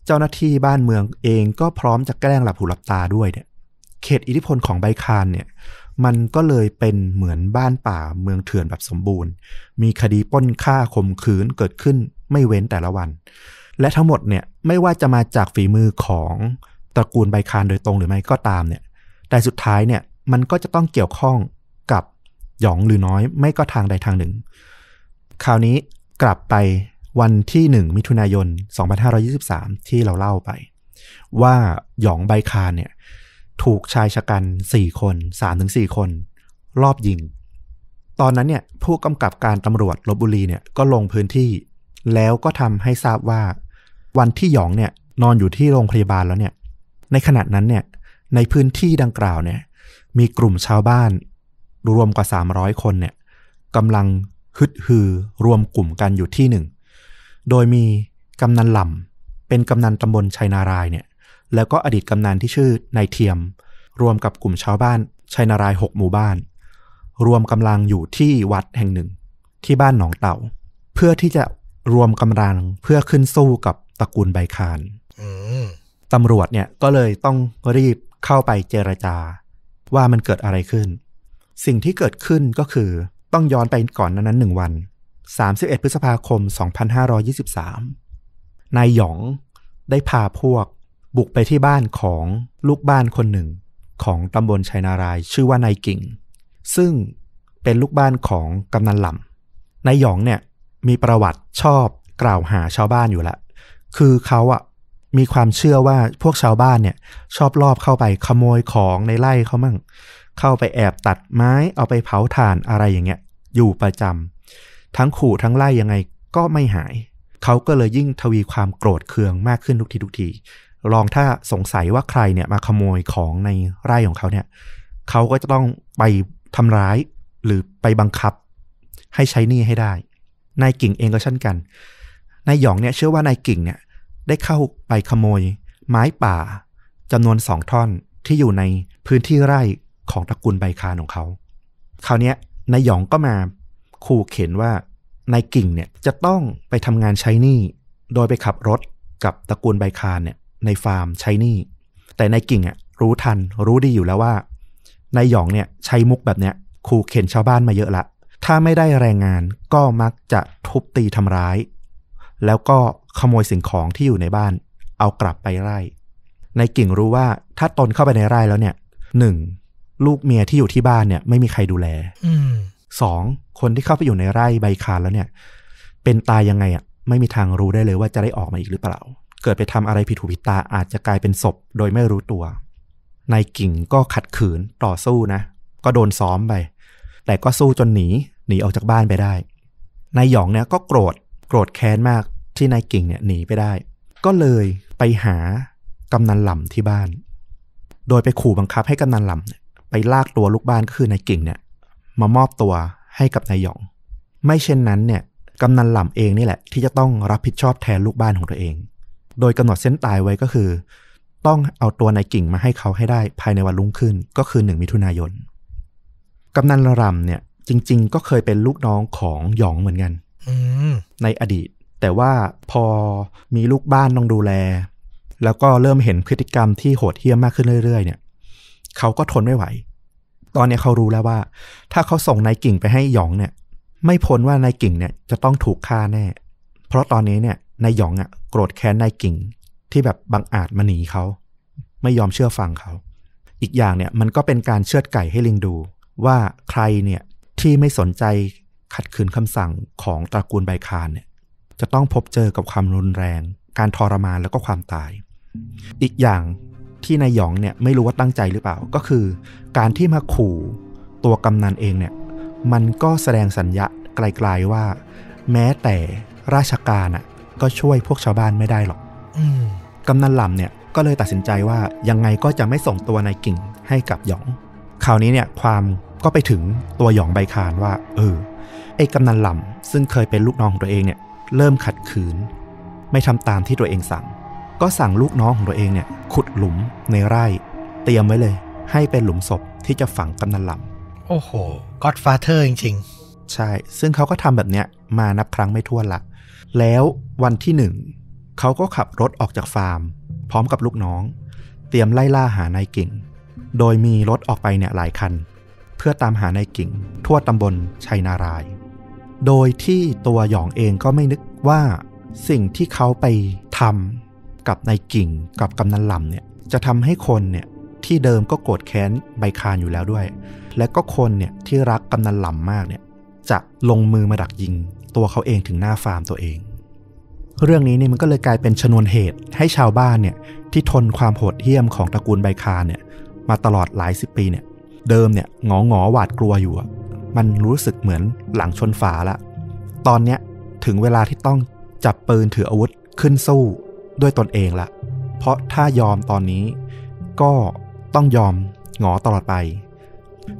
เจ้าหน้าที่บ้านเมืองเองก็พร้อมจะแกล้งหลับหูหลับตาด้วยเนี่ย เขตอิทธิพลของใบคานเนี่ย มันก็เลยเป็นเหมือนบ้านป่าเมืองเถื่อนแบบสมบูรณ์ มีคดีป้นฆ่าข่มขืนเกิดขึ้น ไม่เว้นแต่ละวัน และทั้งหมดเนี่ยไม่ว่าจะมาจากฝีมือของตระกูลใบคานโดยตรงหรือไม่ก็ตามเนี่ย แต่สุดท้ายเนี่ยมันก็จะต้องเกี่ยวข้องกับหยองหรือน้อย ไม่ก็ทางใดทางหนึ่ง คราวนี้กลับไปวันที่หนึ่งมิถุนายน 2523 ที่เราเล่าไป ว่าหยองใบคานเนี่ยถูกชายชะกัน 4 คน 3-4 คน รอบยิง ตอนนั้นเนี่ยผู้กำกับการตำรวจลบบุรีเนี่ยก็ลงพื้นที่ แล้วก็ทำให้ทราบว่า วันที่หยองเนี่ยนอนอยู่ที่โรงพยาบาลแล้วเนี่ย ในขณะนั้นเนี่ยในพื้นที่ดังกล่าวเนี่ย มีกลุ่มชาวบ้าน รวมกว่า 300 คนเนี่ยกำลังฮึดฮือรวมกลุ่มกันอยู่ที่หนึ่ง โดยมีกำนันหล่ำเป็นกำนันตำบลชัยนารายเนี่ย แล้วก็อดีตกำนันที่ชื่อนายเทียม รวมกับกลุ่มชาวบ้านชัยนารายหกหมู่บ้าน รวมกำลังอยู่ที่วัดแห่งหนึ่ง ที่บ้านหนองเต่า เพื่อที่จะ รวมกำลังเพื่อขึ้นสู้กับตระกูลใบคานอืมตำรวจเนี่ยก็เลยต้องรีบเข้าไปเจรจา ว่ามันเกิดอะไรขึ้น สิ่งที่เกิดขึ้นก็คือต้องย้อนไปก่อนนั้นหนึ่งวัน 31 พฤษภาคม 2523 นายหยองได้พาพวกบุกไปที่บ้านของลูกบ้านคนหนึ่ง ของตำบลชัยนารายชื่อว่านายกิ่ง ซึ่งเป็นลูกบ้านของกำนันหล่ำนายหยองเนี่ย มีประวัติชอบกล่าวหาชาวบ้านอยู่ละคือเขาอะมีความเชื่อว่าพวกชาวบ้านเนี่ย ชอบลอบเข้าไปขโมยของในไร่เขามั่ง เข้าไปแอบตัดไม้เอาไปเผาถ่านอะไรอย่างเงี้ย อยู่ประจำทั้งขู่ทั้งไล่ยังไงก็ไม่หาย เขาก็เลยยิ่งทวีความโกรธเคืองมากขึ้นทุกทีทุกที ลองถ้าสงสัยว่าใครเนี่ยมาขโมยของในไร่ของเขาเนี่ย เขาก็จะต้องไปทำร้ายหรือไปบังคับ ให้ใช้หนี้ให้ได้ นายกิ่งเองก็เช่นกัน นายหยองเนี่ยเชื่อว่านายกิ่งเนี่ยได้เข้าไปขโมย ไม้ป่าจำนวนสองท่อนที่อยู่ในพื้นที่ไร่ของตระกูลใบคานของเขา คราวนี้นายหยองก็มาขู่เข็นว่านายกิ่งเนี่ยจะต้องไปทำงานใช้หนี้โดยไปขับรถกับตระกูลใบคานเนี่ยในฟาร์มใช้หนี้แต่นายกิ่งอะรู้ทันรู้ดีอยู่แล้วว่านายหยองเนี่ยใช้มุกแบบเนี้ยขู่เข็นชาวบ้านมาเยอะละ ถ้าไม่ได้แรงงานก็มักจะทุบตีทำร้าย แล้วก็ขโมยสิ่งของที่อยู่ในบ้าน เอากลับไปไร่นายกิ่งรู้ว่าถ้าตนเข้าไปในไร่แล้วเนี่ยหนึ่งลูกเมียที่อยู่ที่บ้านเนี่ย ไม่มีใครดูแลอืมสองคนที่เข้าไปอยู่ในไร่ใบคานแล้วเนี่ย เป็นตายยังไงอะไม่มีทางรู้ได้เลยว่าจะได้ออกมาอีกหรือเปล่า เกิดไปทำอะไรผิดหูผิดตาอาจจะกลายเป็นศพโดยไม่รู้ตัวนายกิ่งก็ขัดขืนต่อสู้นะ ก็โดนซ้อมไป แต่ก็สู้จนหนี หนีออกจากบ้านไปได้ นายหยองเนี่ยก็โกรธโกรธแค้นมากที่นายกิ่งเนี่ยหนีไปได้ ก็เลยไปหากำนันหล่ำที่บ้าน โดยไปขู่บังคับให้กำนันหล่ำไปลากตัวลูกบ้านก็คือนายกิ่งเนี่ย มามอบตัวให้กับนายหยอง ไม่เช่นนั้นเนี่ยกำนันหล่ำเองนี่แหละ ที่จะต้องรับผิดชอบแทนลูกบ้านของตัวเอง โดยกำหนดเส้นตายไว้ก็คือ ต้องเอาตัวนายกิ่งมาให้เขาให้ได้ภายในวันรุ่งขึ้นก็คือหนึ่งมิถุนายนกำนันละรำเนี่ย จริง ๆ ก็เคยเป็นลูกน้องของหยองเหมือนกันอืมในอดีต แต่ว่าพอมีลูกบ้านต้องดูแล แล้วก็เริ่มเห็นพฤติกรรมที่โหดเหี้ยมมากขึ้นเรื่อย ๆ เนี่ยเขาก็ทนไม่ไหว ตอนนี้เขารู้แล้วว่า ถ้าเขาส่งนายกิ่งไปให้หยองเนี่ย ไม่พ้นว่านายกิ่งเนี่ยจะต้องถูกฆ่าแน่ เพราะตอนนี้เนี่ยนายหยองอะโกรธแค้นนายกิ่งที่แบบบังอาจมาหนีเขาไม่ยอมเชื่อฟังเขา อีกอย่างเนี่ยมันก็เป็นการเชือดไก่ให้ลิงดู ว่าใครเนี่ย ที่ไม่สนใจขัดขืนคำสั่งของตระกูลไบคานเนี่ยจะต้องพบเจอกับความรุนแรง การทรมานแล้วก็ความตาย อีกอย่างที่นายหยองเนี่ยไม่รู้ว่าตั้งใจหรือเปล่า ก็คือ การที่มาขู่ตัวกำนันเองเนี่ยมันก็แสดงสัญญาไกลๆว่า แม้แต่ราชการอะก็ช่วยพวกชาวบ้านไม่ได้หรอกอกำนันหล่ำเนี่ยก็เลยตัดสินใจว่ายังไงก็จะไม่ส่งตัวนายกิ่งให้กับหยอง คราวนี้เนี่ยความ ก็ไปถึงตัวหยองใบคานว่า เออ ไอ้กำนันหล่ำซึ่งเคยเป็นลูกน้องของตัวเองเนี่ย เริ่มขัดขืน ไม่ทำตามที่ตัวเองสั่ง ก็สั่งลูกน้องของตัวเองเนี่ย ขุดหลุมในไร่ เตรียมไว้เลย ให้เป็นหลุมศพที่จะฝังกำนันหล่ำโอ้โห Godfather จริงใช่ ซึ่งเขาก็ทำแบบเนี้ยมานับครั้งไม่ถ้วนละแล้ววันที่หนึ่งเขาก็ขับรถออกจากฟาร์ม พร้อมกับลูกน้อง เตรียมไล่ล่าหานายกิ่ง โดยมีรถออกไปเนี่ยหลายคันเพื่อตามหานายกิ่ง ทั่วตำบลชัยนาราย โดยที่ตัวหยองเองก็ไม่นึกว่าสิ่งที่เขาไปทำกับนายกิ่งกับกำนันลำเนี่ยจะทำให้คนเนี่ยที่เดิมก็โกรธแค้นใบคานอยู่แล้วด้วย และก็คนเนี่ยที่รักกำนันหล่ำมากเนี่ยจะลงมือมาดักยิง ตัวเขาเองถึงหน้าฟาร์มตัวเอง เรื่องนี้นี่มันก็เลยกลายเป็นชนวนเหตุให้ชาวบ้านเนี่ยที่ทนความโหดเหี้ยมของตระกูลไบคานเนี่ยมาตลอดหลายสิบปีเนี่ย เดิมเนี่ยงอหงอหวาดกลัวอยู่อะมันรู้สึกเหมือนหลังชนฝาละ ตอนเนี้ยถึงเวลาที่ต้องจับปืนถืออาวุธขึ้นสู้ด้วยตนเองละ เพราะถ้ายอมตอนนี้ก็ต้องยอมหงอตลอดไป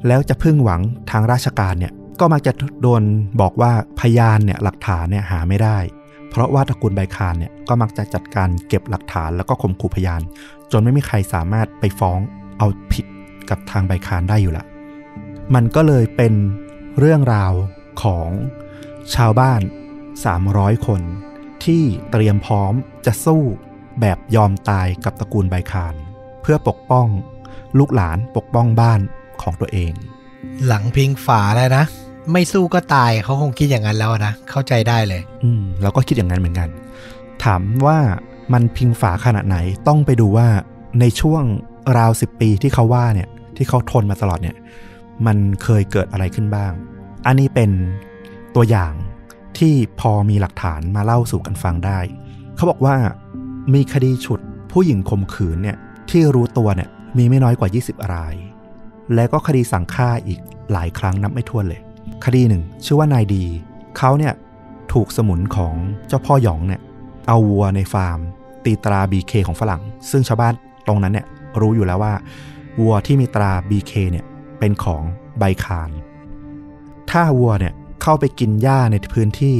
แล้วจะพึ่งหวังทางราชการเนี่ยก็มักจะโดนบอกว่าพยานเนี่ยหลักฐานเนี่ยหาไม่ได้ เพราะว่าตระกูลไบคานเนี่ยก็มักจะจัดการเก็บหลักฐานแล้วก็ข่มขู่พยาน จนไม่มีใครสามารถไปฟ้องเอาผิด กับทางไบคานได้อยู่ละมันก็เลยเป็นเรื่องราวของชาวบ้าน 300 คน ที่เตรียมพร้อมจะสู้แบบยอมตายกับตระกูลไบคาน เพื่อปกป้องลูกหลานปกป้องบ้านของตัวเองๆหลังพิงฝาแล้วนะ ไม่สู้ก็ตายเขาคงคิดอย่างนั้นแล้วนะ เข้าใจได้เลย อืมเราก็คิดอย่างนั้นเหมือนกัน ถามว่ามันพิงฝาขนาดไหนต้องไปดูว่าในช่วงราวสิบปีที่เขาว่าเนี่ย ที่เขาทนมาตลอดเนี่ยมันเคยเกิดอะไรขึ้นบ้าง อันนี้เป็นตัวอย่างที่พอมีหลักฐานมาเล่าสู่กันฟังได้ เขาบอกว่ามีคดีฉุดผู้หญิงข่มขืนเนี่ยที่รู้ตัวเนี่ยมีไม่น้อยกว่า 20 ราย และก็คดีสั่งฆ่าอีกหลายครั้งนับไม่ถ้วนเลย คดีหนึ่ง ชื่อว่านายดี เขาเนี่ยถูกสมุนของเจ้าพ่อหยองเนี่ยเอาวัวในฟาร์ม ตีตรา BK ของฝรั่ง ซึ่งชาวบ้านตรงนั้นเนี่ยรู้อยู่แล้วว่า วัวที่มีตรา BK เนี่ยเป็นของใบคาน ถ้าวัวเนี่ยเข้าไปกินหญ้าในพื้นที่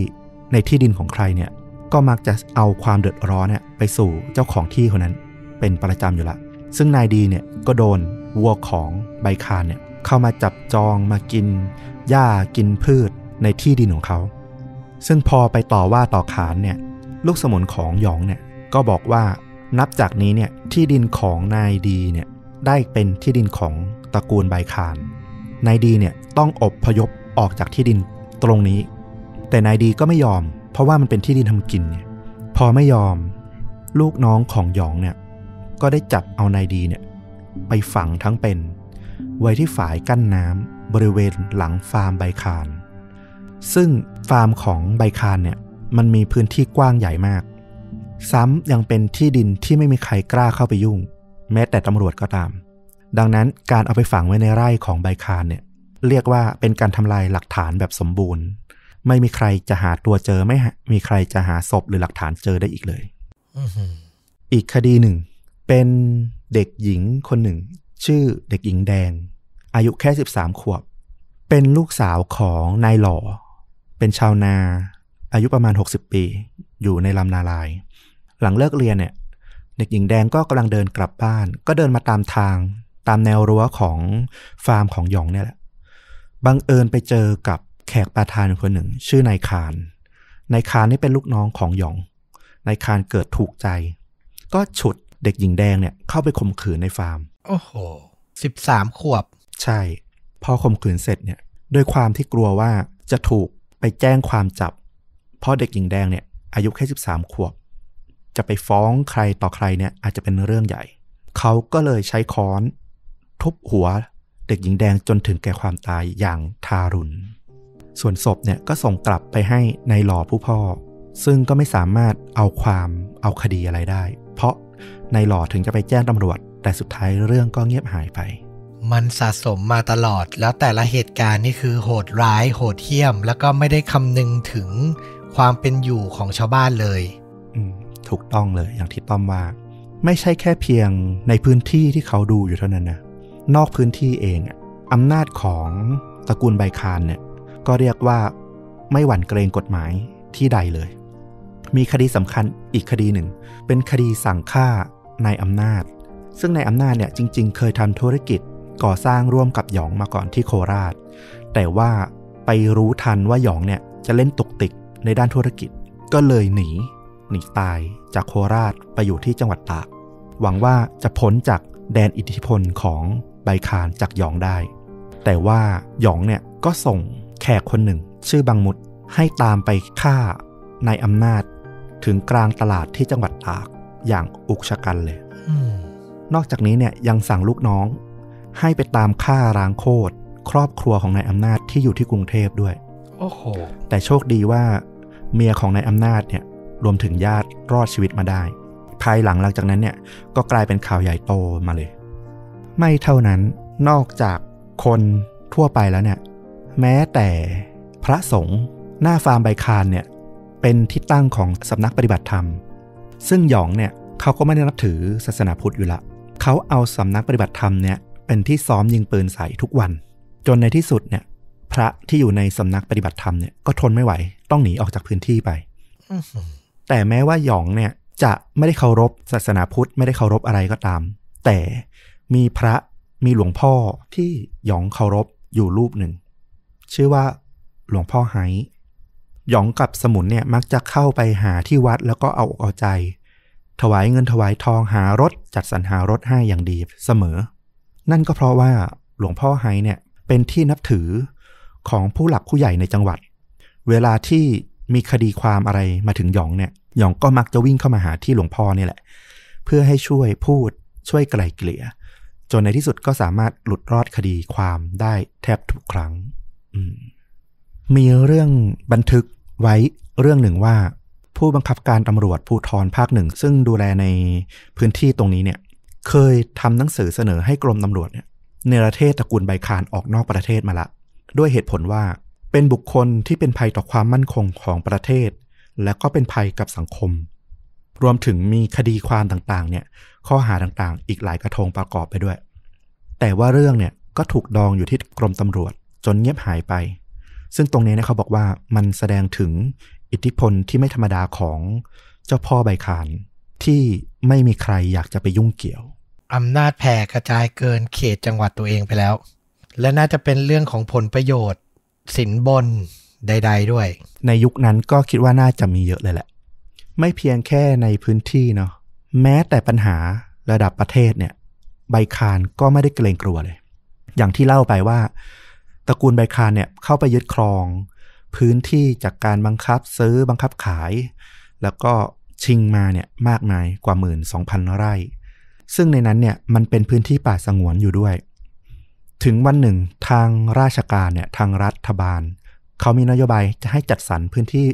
ในที่ดินของใครเนี่ยก็มักจะเอาความเดือดร้อนเนี่ยไปสู่เจ้าของที่คนนั้นเป็นประจำอยู่ละ ซึ่งนายดีเนี่ยก็โดนวัวของใบคานเนี่ยเข้ามาจับจองมากินหญ้ากินพืชในที่ดินของเขา ซึ่งพอไปต่อว่าต่อขานเนี่ยลูกสมุนของหยองเนี่ยก็บอกว่านับจากนี้เนี่ยที่ดินของนายดีเนี่ย ได้เป็นที่ดินของตระกูลใบคานนายดีเนี่ยต้องอบพยพออกจากที่ดินตรงนี้ แต่นายดีก็ไม่ยอม เพราะว่ามันเป็นที่ดินทำกินเนี่ยพอไม่ยอม ลูกน้องของหยองเนี่ยก็ได้จับเอานายดีเนี่ยไปฝังทั้งเป็น ไว้ที่ฝายกั้นน้ำบริเวณหลังฟาร์มใบคานซึ่งฟาร์มของใบคานเนี่ยมันมีพื้นที่กว้างใหญ่มาก ซ้ำยังเป็นที่ดินที่ไม่มีใครกล้าเข้าไปยุ่ง แม้แต่ตำรวจก็ตาม ดังนั้นการเอาไปฝังไว้ในไร่ของใบคานเนี่ยเรียกว่าเป็นการทำลายหลักฐานแบบสมบูรณ์ ไม่มีใครจะหาตัวเจอไม่มีใครจะหาศพหรือหลักฐานเจอได้อีกเลยอีกคดีหนึ่ง เป็นเด็กหญิงคนหนึ่ง ชื่อเด็กหญิงแดง อายุแค่ 13 ขวบ เป็นลูกสาวของนายหล่อ เป็นชาวนา อายุประมาณ 60 ปี อยู่ในลำนาลาย หลังเลิกเรียนเนี่ย เด็กหญิงแดงก็กำลังเดินกลับบ้าน ก็เดินมาตามทาง ตามแนวรั้วของฟาร์มของหยองเนี่ยแหละบังเอิญไปเจอกับแขกประธานคนหนึ่ง ชื่อนายคารนายคารนี่เป็นลูกน้องของหยองนายคารเกิดถูกใจ ก็ฉุดเด็กหญิงแดงเนี่ยเข้าไปข่มขืนในฟาร์ม โอ้โหสิบสามขวบ ใช่ พอข่มขืนเสร็จเนี่ยด้วยความที่กลัวว่าจะถูกไปแจ้งความจับ เพราะเด็กหญิงแดงเนี่ยอายุแค่สิบสามขวบ จะไปฟ้องใครต่อใครเนี่ยอาจจะเป็นเรื่องใหญ่ เขาก็เลยใช้ค้อนทุบหัวเด็กหญิงแดงจนถึงแก่ความตายอย่างทารุณ ส่วนศพเนี่ยก็ส่งกลับไปให้ในหล่อผู้พ่อ ซึ่งก็ไม่สามารถเอาความเอาคดีอะไรได้ เพราะในหล่อถึงจะไปแจ้งตำรวจ แต่สุดท้ายเรื่องก็เงียบหายไป มันสะสมมาตลอด แล้วแต่ละเหตุการณ์นี่คือโหดร้าย โหดเหี้ยม แล้วก็ไม่ได้คำนึงถึงความเป็นอยู่ของชาวบ้านเลย ถูกต้องเลยอย่างที่ต้อมว่า ไม่ใช่แค่เพียงในพื้นที่ที่เขาดูอยู่เท่านั้นนะนอกพื้นที่เองอำนาจของตระกูลใบคานเนี่ยก็เรียกว่าไม่หวั่นเกรงกฎหมายที่ใดเลย มีคดีสำคัญอีกคดีหนึ่ง เป็นคดีสั่งฆ่านายอำนาจ ซึ่งนายอำนาจเนี่ยจริง ๆ เคยทำธุรกิจก่อสร้างร่วมกับหยองมาก่อนที่โคราช แต่ว่าไปรู้ทันว่าหยองเนี่ยจะเล่นตุกติกในด้านธุรกิจก็เลยหนี หนีตายจากโคราชไปอยู่ที่จังหวัดตาก หวังว่าจะพ้นจากแดนอิทธิพลของใบคานจากหยองได้ แต่ว่าหยองเนี่ยก็ส่งแขกคนหนึ่ง ชื่อบังมุดให้ตามไปฆ่านายอำนาจ ถึงกลางตลาดที่จังหวัดตากอย่างอุกชะกันเลยนอกจากนี้เนี่ยยังสั่งลูกน้อง ให้ไปตามฆ่าร้างโคตรครอบครัวของนายอำนาจที่อยู่ที่กรุงเทพด้วย โอ้โห แต่โชคดีว่า เมียของนายอำนาจเนี่ย รวมถึงญาติรอดชีวิตมาได้ ภายหลังหลังจากนั้นเนี่ยก็กลายเป็นข่าวใหญ่โตมาเลย ไม่เท่านั้นนอกจากคนทั่วไปแล้วเนี่ย แม้แต่พระสงฆ์หน้าฟาร์มใบคานเนี่ยเป็นที่ตั้งของสำนักปฏิบัติธรรม ซึ่งหยองเนี่ยเขาก็ไม่ได้นับถือศาสนาพุทธอยู่ละเขาเอาสำนักปฏิบัติธรรมเนี่ยเป็นที่ซ้อมยิงปืนใส่ทุกวัน จนในที่สุดเนี่ย พระที่อยู่ในสำนักปฏิบัติธรรมเนี่ยก็ทนไม่ไหว ต้องหนีออกจากพื้นที่ไป แต่แม้ว่าหยองเนี่ยจะไม่ได้เคารพศาสนาพุทธไม่ได้เคารพอะไรก็ตาม แต่มีพระมีหลวงพ่อที่หยองเคารพอยู่รูปหนึ่ง ชื่อว่าหลวงพ่อไฮหยองกับสมุนเนี่ยมักจะเข้าไปหาที่วัดแล้วก็เอาอกเอาใจ ถวายเงินถวายทองหารถ จัดสรรหารถให้อย่างดีเสมอ นั่นก็เพราะว่าหลวงพ่อไฮเนี่ยเป็นที่นับถือของผู้หลักผู้ใหญ่ในจังหวัด เวลาที่ มีคดีความอะไรมาถึงหยองเนี่ยหยองก็มักจะวิ่งเข้ามาหาที่หลวงพ่อนี่แหละ เพื่อให้ช่วยพูดช่วยไกล่เกลี่ย จนในที่สุดก็สามารถหลุดรอดคดีความได้แทบทุกครั้งมมีเรื่องบันทึกไว้เรื่องหนึ่งว่า ผู้บังคับการตำรวจภูธรภาคหนึ่ง ซึ่งดูแลในพื้นที่ตรงนี้เนี่ย เคยทำหนังสือเสนอให้กรมตำรวจเนี่ยเนรเทศตระกูลใบคานออกนอกประเทศมาละ ด้วยเหตุผลว่า เป็นบุคคลที่เป็นภัยต่อความมั่นคงของประเทศ และก็เป็นภัยกับสังคม รวมถึงมีคดีความต่างๆ เนี่ยข้อหาต่างๆ อีกหลายกระทงประกอบไปด้วย แต่ว่าเรื่องเนี่ยก็ถูกดองอยู่ที่กรมตำรวจจนเงียบหายไป ซึ่งตรงนี้เนี่ยเขาบอกว่ามันแสดงถึงอิทธิพลที่ไม่ธรรมดาของเจ้าพ่อใบคานที่ไม่มีใครอยากจะไปยุ่งเกี่ยวอำนาจแผ่กระจายเกินเขตจังหวัดตัวเองไปแล้ว และน่าจะเป็นเรื่องของผลประโยชน์ สินบนใด ๆ ด้วย ในยุคนั้นก็คิดว่าน่าจะมีเยอะเลยแหละ ไม่เพียงแค่ในพื้นที่เนาะแม้แต่ปัญหาระดับประเทศเนี่ย ใบคานก็ไม่ได้เกรงกลัวเลย อย่างที่เล่าไปว่าตระกูลใบคานเนี่ยเข้าไปยึดครอง พื้นที่จากการบังคับซื้อบังคับขาย แล้วก็ชิงมาเนี่ยมากมายกว่าหมื่นสองพันไร่ ซึ่งในนั้นเนี่ยมันเป็นพื้นที่ป่าสงวนอยู่ด้วย ถึงวันหนึ่งทางราชการเนี่ยทางรัฐบาล เขามีนโยบายจะให้จัดสรรพื้นที่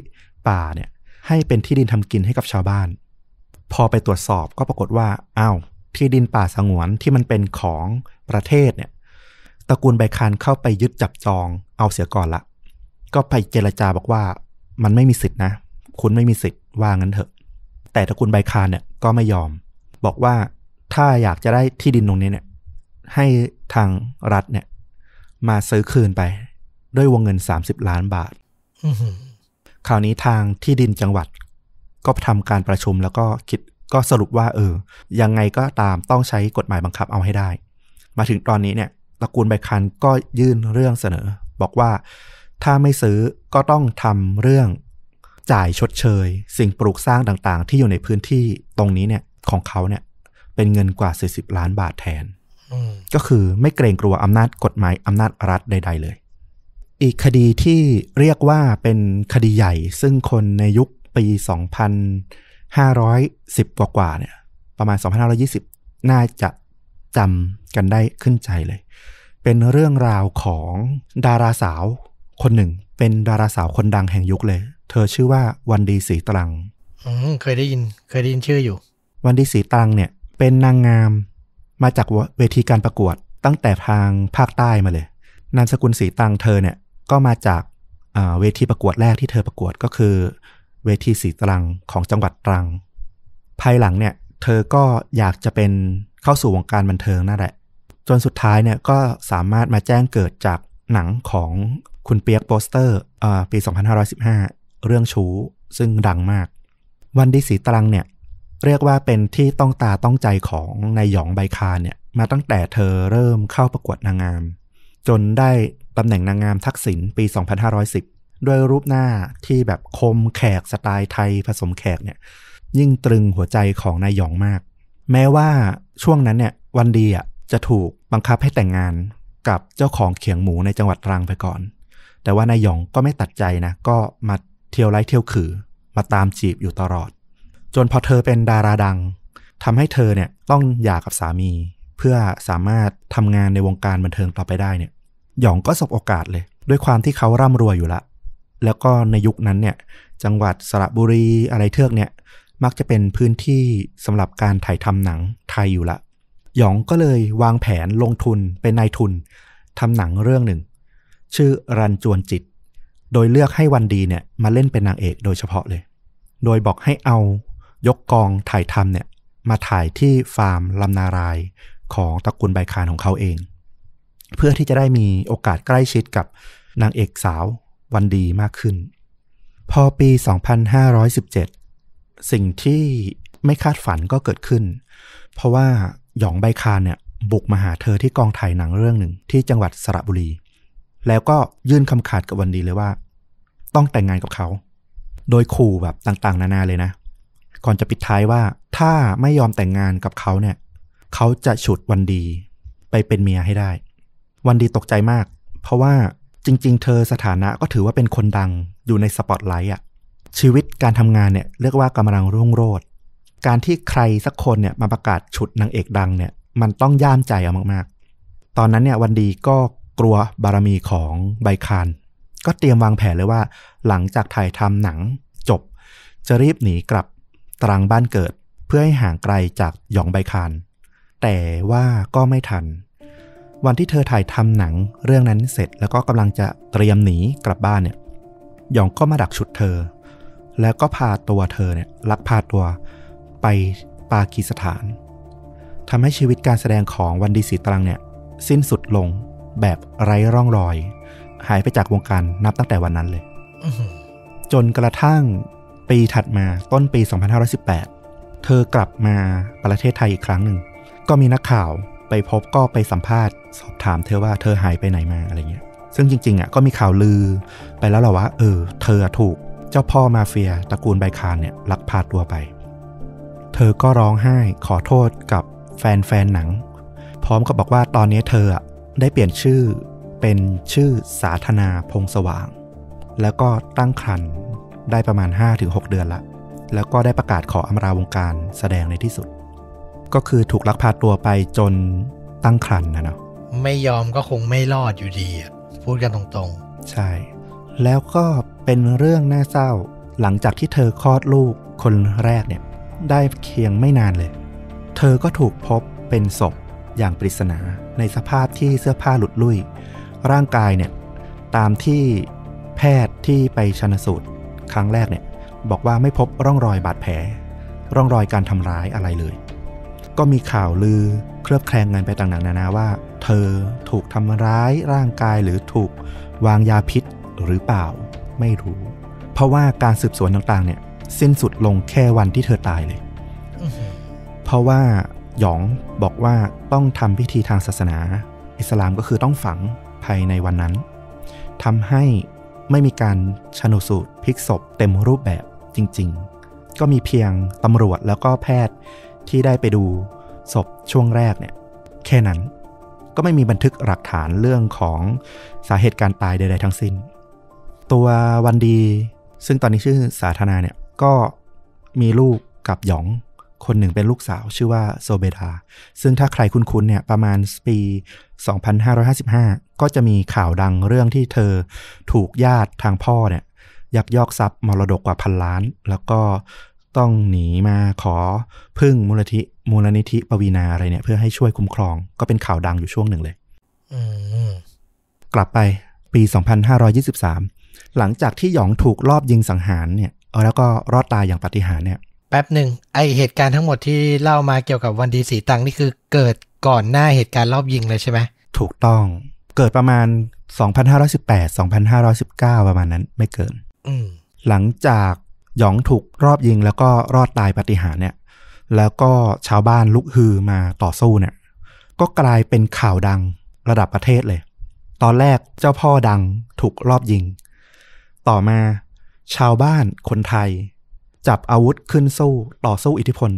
ป่าเนี่ยให้เป็นที่ดินทำกินให้กับชาวบ้าน พอไปตรวจสอบก็ปรากฏว่าอ้าวที่ดินป่าสงวนที่มันเป็นของประเทศเนี่ยตระกูลใบคานเข้าไปยึดจับจองเอาเสียก่อนละ ก็ไปเจรจาบอกว่ามันไม่มีสิทธินะ คุณไม่มีสิทธิ์ว่างั้นเถอะ แต่ตระกูลใบคานเนี่ยก็ไม่ยอม บอกว่าถ้าอยากจะได้ที่ดินตรงนี้เนี่ย ให้ทางรัฐเนี่ย มาซื้อคืนไป ด้วยวงเงิน 30 ล้านบาทอื้อหือคราวนี้ทางที่ดินจังหวัด ก็ทำการประชุมแล้วก็คิดก็สรุปว่า เออ ยังไงก็ตามต้องใช้กฎหมายบังคับเอาให้ได้ มาถึงตอนนี้เนี่ยตระกูลใบคันก็ยื่นเรื่องเสนอ บอกว่าถ้าไม่ซื้อก็ต้องทำเรื่องจ่ายชดเชย สิ่งปลูกสร้างต่างๆ ที่อยู่ในพื้นที่ตรงนี้เนี่ยของเขาเนี่ยเป็นเงินกว่า 40 ล้านบาทแทนอืม ก็คือไม่เกรงกลัวอำนาจกฎหมายอำนาจรัฐใด ๆ เลย อีกคดีที่เรียกว่าเป็นคดีใหญ่ ซึ่งคนในยุคปี 2510 กว่าๆเนี่ย ประมาณ 2520 น่าจะจำกันได้ขึ้นใจเลย เป็นเรื่องราวของดาราสาวคนหนึ่ง เป็นดาราสาวคนดังแห่งยุคเลย เธอชื่อว่าวันดีศรีตรังอืมเคยได้ยิน เคยได้ยินชื่ออยู่ วันดีศรีตรังเนี่ย เป็นนางงาม มาจากเวทีการประกวดตั้งแต่ทางภาคใต้มาเลย นามสกุลศรีตังเธอเนี่ยก็มาจากเวทีประกวดแรกที่เธอประกวดก็คือ เวทีศรีตรังของจังหวัดตรัง ภายหลังเนี่ยเธอก็อยากจะเป็นเข้าสู่วงการบันเทิงนั่นแหละ จนสุดท้ายเนี่ยก็สามารถมาแจ้งเกิดจากหนังของคุณเปี๊ยกโปสเตอร์อปี 2515 เรื่องชู้ซึ่งดังมาก วันดีศรีตรังเนี่ย เรียกว่าเป็นที่ต้องตาต้องใจของนายหยองใบคาเนี่ยมาตั้งแต่เธอเริ่มเข้าประกวดนางงาม จนได้ตำแหน่งนางงามทักษิณปี 2510 ด้วยรูปหน้าที่แบบคมแขกสไตล์ไทยผสมแขกเนี่ยยิ่งตรึงหัวใจของนายหยองมาก แม้ว่าช่วงนั้นเนี่ยวันดีอะจะถูกบังคับให้แต่งงานกับเจ้าของเขียงหมูในจังหวัดตรังไปก่อน แต่ว่านายหยองก็ไม่ตัดใจนะ ก็มาเที่ยวไล่เที่ยวขือ มาตามจีบอยู่ตลอด จนพอเธอเป็นดาราดังทำให้เธอเนี่ยต้องหย่ากับสามี เพื่อสามารถทำงานในวงการบันเทิงต่อไปได้เนี่ยหยองก็สบโอกาสเลย ด้วยความที่เขาร่ำรวยอยู่ละ แล้วก็ในยุคนั้นเนี่ยจังหวัดสระบุรีอะไรเทือกเนี่ยมักจะเป็นพื้นที่สำหรับการถ่ายทำหนังไทยอยู่ละหยองก็เลยวางแผนลงทุนเป็นนายทุนทำหนังเรื่องหนึ่ง ชื่อรันจวนจิต โดยเลือกให้วันดีเนี่ยมาเล่นเป็นนางเอกโดยเฉพาะเลย โดยบอกให้เอา ยกกองถ่ายทำเนี่ยมาถ่ายที่ฟาร์มลำนารายของตระกูลใบคานของเขาเอง เพื่อที่จะได้มีโอกาสใกล้ชิดกับนางเอกสาววันดีมากขึ้น พอปี 2517 สิ่งที่ไม่คาดฝันก็เกิดขึ้น เพราะว่าหยองใบคานเนี่ยบุกมาหาเธอที่กองถ่ายหนังเรื่องหนึ่งที่จังหวัดสระบุรี แล้วก็ยื่นคำขาดกับวันดีเลยว่า ต้องแต่งงานกับเขา โดยขู่แบบต่างๆ นานาเลยนะ ก่อนจะปิดท้ายว่าถ้าไม่ยอมแต่งงานกับเขาเนี่ย เขาจะฉุดวันดีไปเป็นเมียให้ได้ วันดีตกใจมาก เพราะว่าจริง ๆ เธอสถานะก็ถือว่าเป็นคนดังอยู่ในสปอตไลท์อะชีวิตการทำงานเนี่ยเรียกว่ากำลังรุ่งโรจน์การที่ใครสักคนเนี่ยมาประกาศฉุดนางเอกดังเนี่ย มันต้องย่ามใจเอามากๆ ตอนนั้นเนี่ยวันดีก็กลัวบารมีของใบคานก็เตรียมวางแผนเลยว่า หลังจากถ่ายทำหนังจบ จะรีบหนีกลับ ตรังบ้านเกิด เพื่อให้ห่างไกลจากหยองใบคาน แต่ว่าก็ไม่ทัน วันที่เธอถ่ายทำหนังเรื่องนั้นเสร็จแล้วก็กำลังจะเตรียมหนีกลับบ้านเนี่ยหยองก็มาดักชุดเธอ แล้วก็พาตัวเธอเนี่ยลักพาตัวไปปากีสถานทำให้ชีวิตการแสดงของวันดีสีตรังเนี่ยสิ้นสุดลงแบบไร้ร่องรอย หายไปจากวงการนับตั้งแต่วันนั้นเลยอื้อหือจนกระทั่ง ปีถัดมาต้นปี 2518 เธอกลับมาประเทศไทยอีกครั้งหนึ่ง ก็มีนักข่าวไปพบก็ไปสัมภาษณ์ สอบถามเธอว่าเธอหายไปไหนมาอะไรเงี้ย ซึ่งจริงๆอะก็มีข่าวลือไปแล้วแหละว่า เออ เธอถูกเจ้าพ่อมาเฟียตระกูลไบคานเนี่ยลักพาตัวไป เธอก็ร้องไห้ขอโทษกับแฟนๆหนัง พร้อมกับบอกว่าตอนนี้เธออะได้เปลี่ยนชื่อเป็นชื่อสาธนาพงษ์สว่าง แล้วก็ตั้งครรภ์ ได้ประมาณ 5-6 เดือนละ แล้วก็ได้ประกาศขออำลาวงการแสดงในที่สุด ก็คือถูกลักพาตัวไปจนตั้งครรภ์นะเนาะไม่ยอมก็คงไม่รอดอยู่ดีอะพูดกันตรงใช่ แล้วก็เป็นเรื่องน่าเศร้า หลังจากที่เธอคลอดลูกคนแรกเนี่ย ได้เคียงไม่นานเลย เธอก็ถูกพบเป็นศพอย่างปริศนาในสภาพที่เสื้อผ้าหลุดลุ่ย ร่างกายเนี่ย ตามที่แพทย์ที่ไปชันสูตร ครั้งแรกเนี่ยบอกว่าไม่พบร่องรอยบาดแผล ร่องรอยการทำร้ายอะไรเลย ก็มีข่าวลือเคลือบแคลงกันไปต่างๆนานาว่า เธอถูกทำร้ายร่างกายหรือถูกวางยาพิษหรือเปล่าไม่รู้ เพราะว่าการสืบสวนต่างๆ เนี่ยสิ้นสุดลงแค่วันที่เธอตายเลยๆอื้อหือเพราะว่าหยองบอกว่าต้องทำพิธีทางศาสนา อิสลามก็คือต้องฝังภายในวันนั้นทำให้ ไม่มีการชนสูตรพลิกศพเต็มรูปแบบจริง ๆ ก็มีเพียงตำรวจแล้วก็แพทย์ที่ได้ไปดูศพช่วงแรกเนี่ยแค่นั้นก็ไม่มีบันทึกหลักฐานเรื่องของสาเหตุการตายใดๆทั้งสิ้น ตัววันดี ซึ่งตอนนี้ชื่อสาธนาเนี่ยก็มีลูกกับหยองคนหนึ่งเป็นลูกสาวชื่อว่าโซเบดา ซึ่งถ้าใครคุ้นๆเนี่ยประมาณปี 2555 ก็จะมีข่าวดังเรื่องที่เธอถูกญาติทางพ่อเนี่ย ยักยอกทรัพย์มรดกกว่าพันล้าน แล้วก็ต้องหนีมาขอพึ่งมูลนิธิมูลนิธิปวีนาอะไรเนี่ย เพื่อให้ช่วยคุ้มครอง ก็เป็นข่าวดังอยู่ช่วงหนึ่งเลยอืมกลับไปปี 2523 หลังจากที่หยองถูกลอบยิงสังหารเนี่ยแล้วก็รอดตายอย่างปาฏิหาริย์เนี่ยแป๊บหนึ่งไอเหตุการณ์ทั้งหมดที่เล่ามาเกี่ยวกับวันดีสีตังนี่คือเกิด ก่อนหน้าเหตุการณ์รอบยิงเลยใช่ไหมถูกต้องเกิดประมาณ 2518 2519 ประมาณนั้นไม่เกินอืมหลังจากหยองถูกรอบยิงแล้วก็รอดตายปาฏิหาริย์เนี่ย แล้วก็ชาวบ้านลุกฮือมาต่อสู้เนี่ย ก็กลายเป็นข่าวดังระดับประเทศเลย ตอนแรกเจ้าพ่อดังถูกรอบยิง ต่อมาชาวบ้านคนไทย จับอาวุธขึ้นสู้ต่อสู้อิทธิพล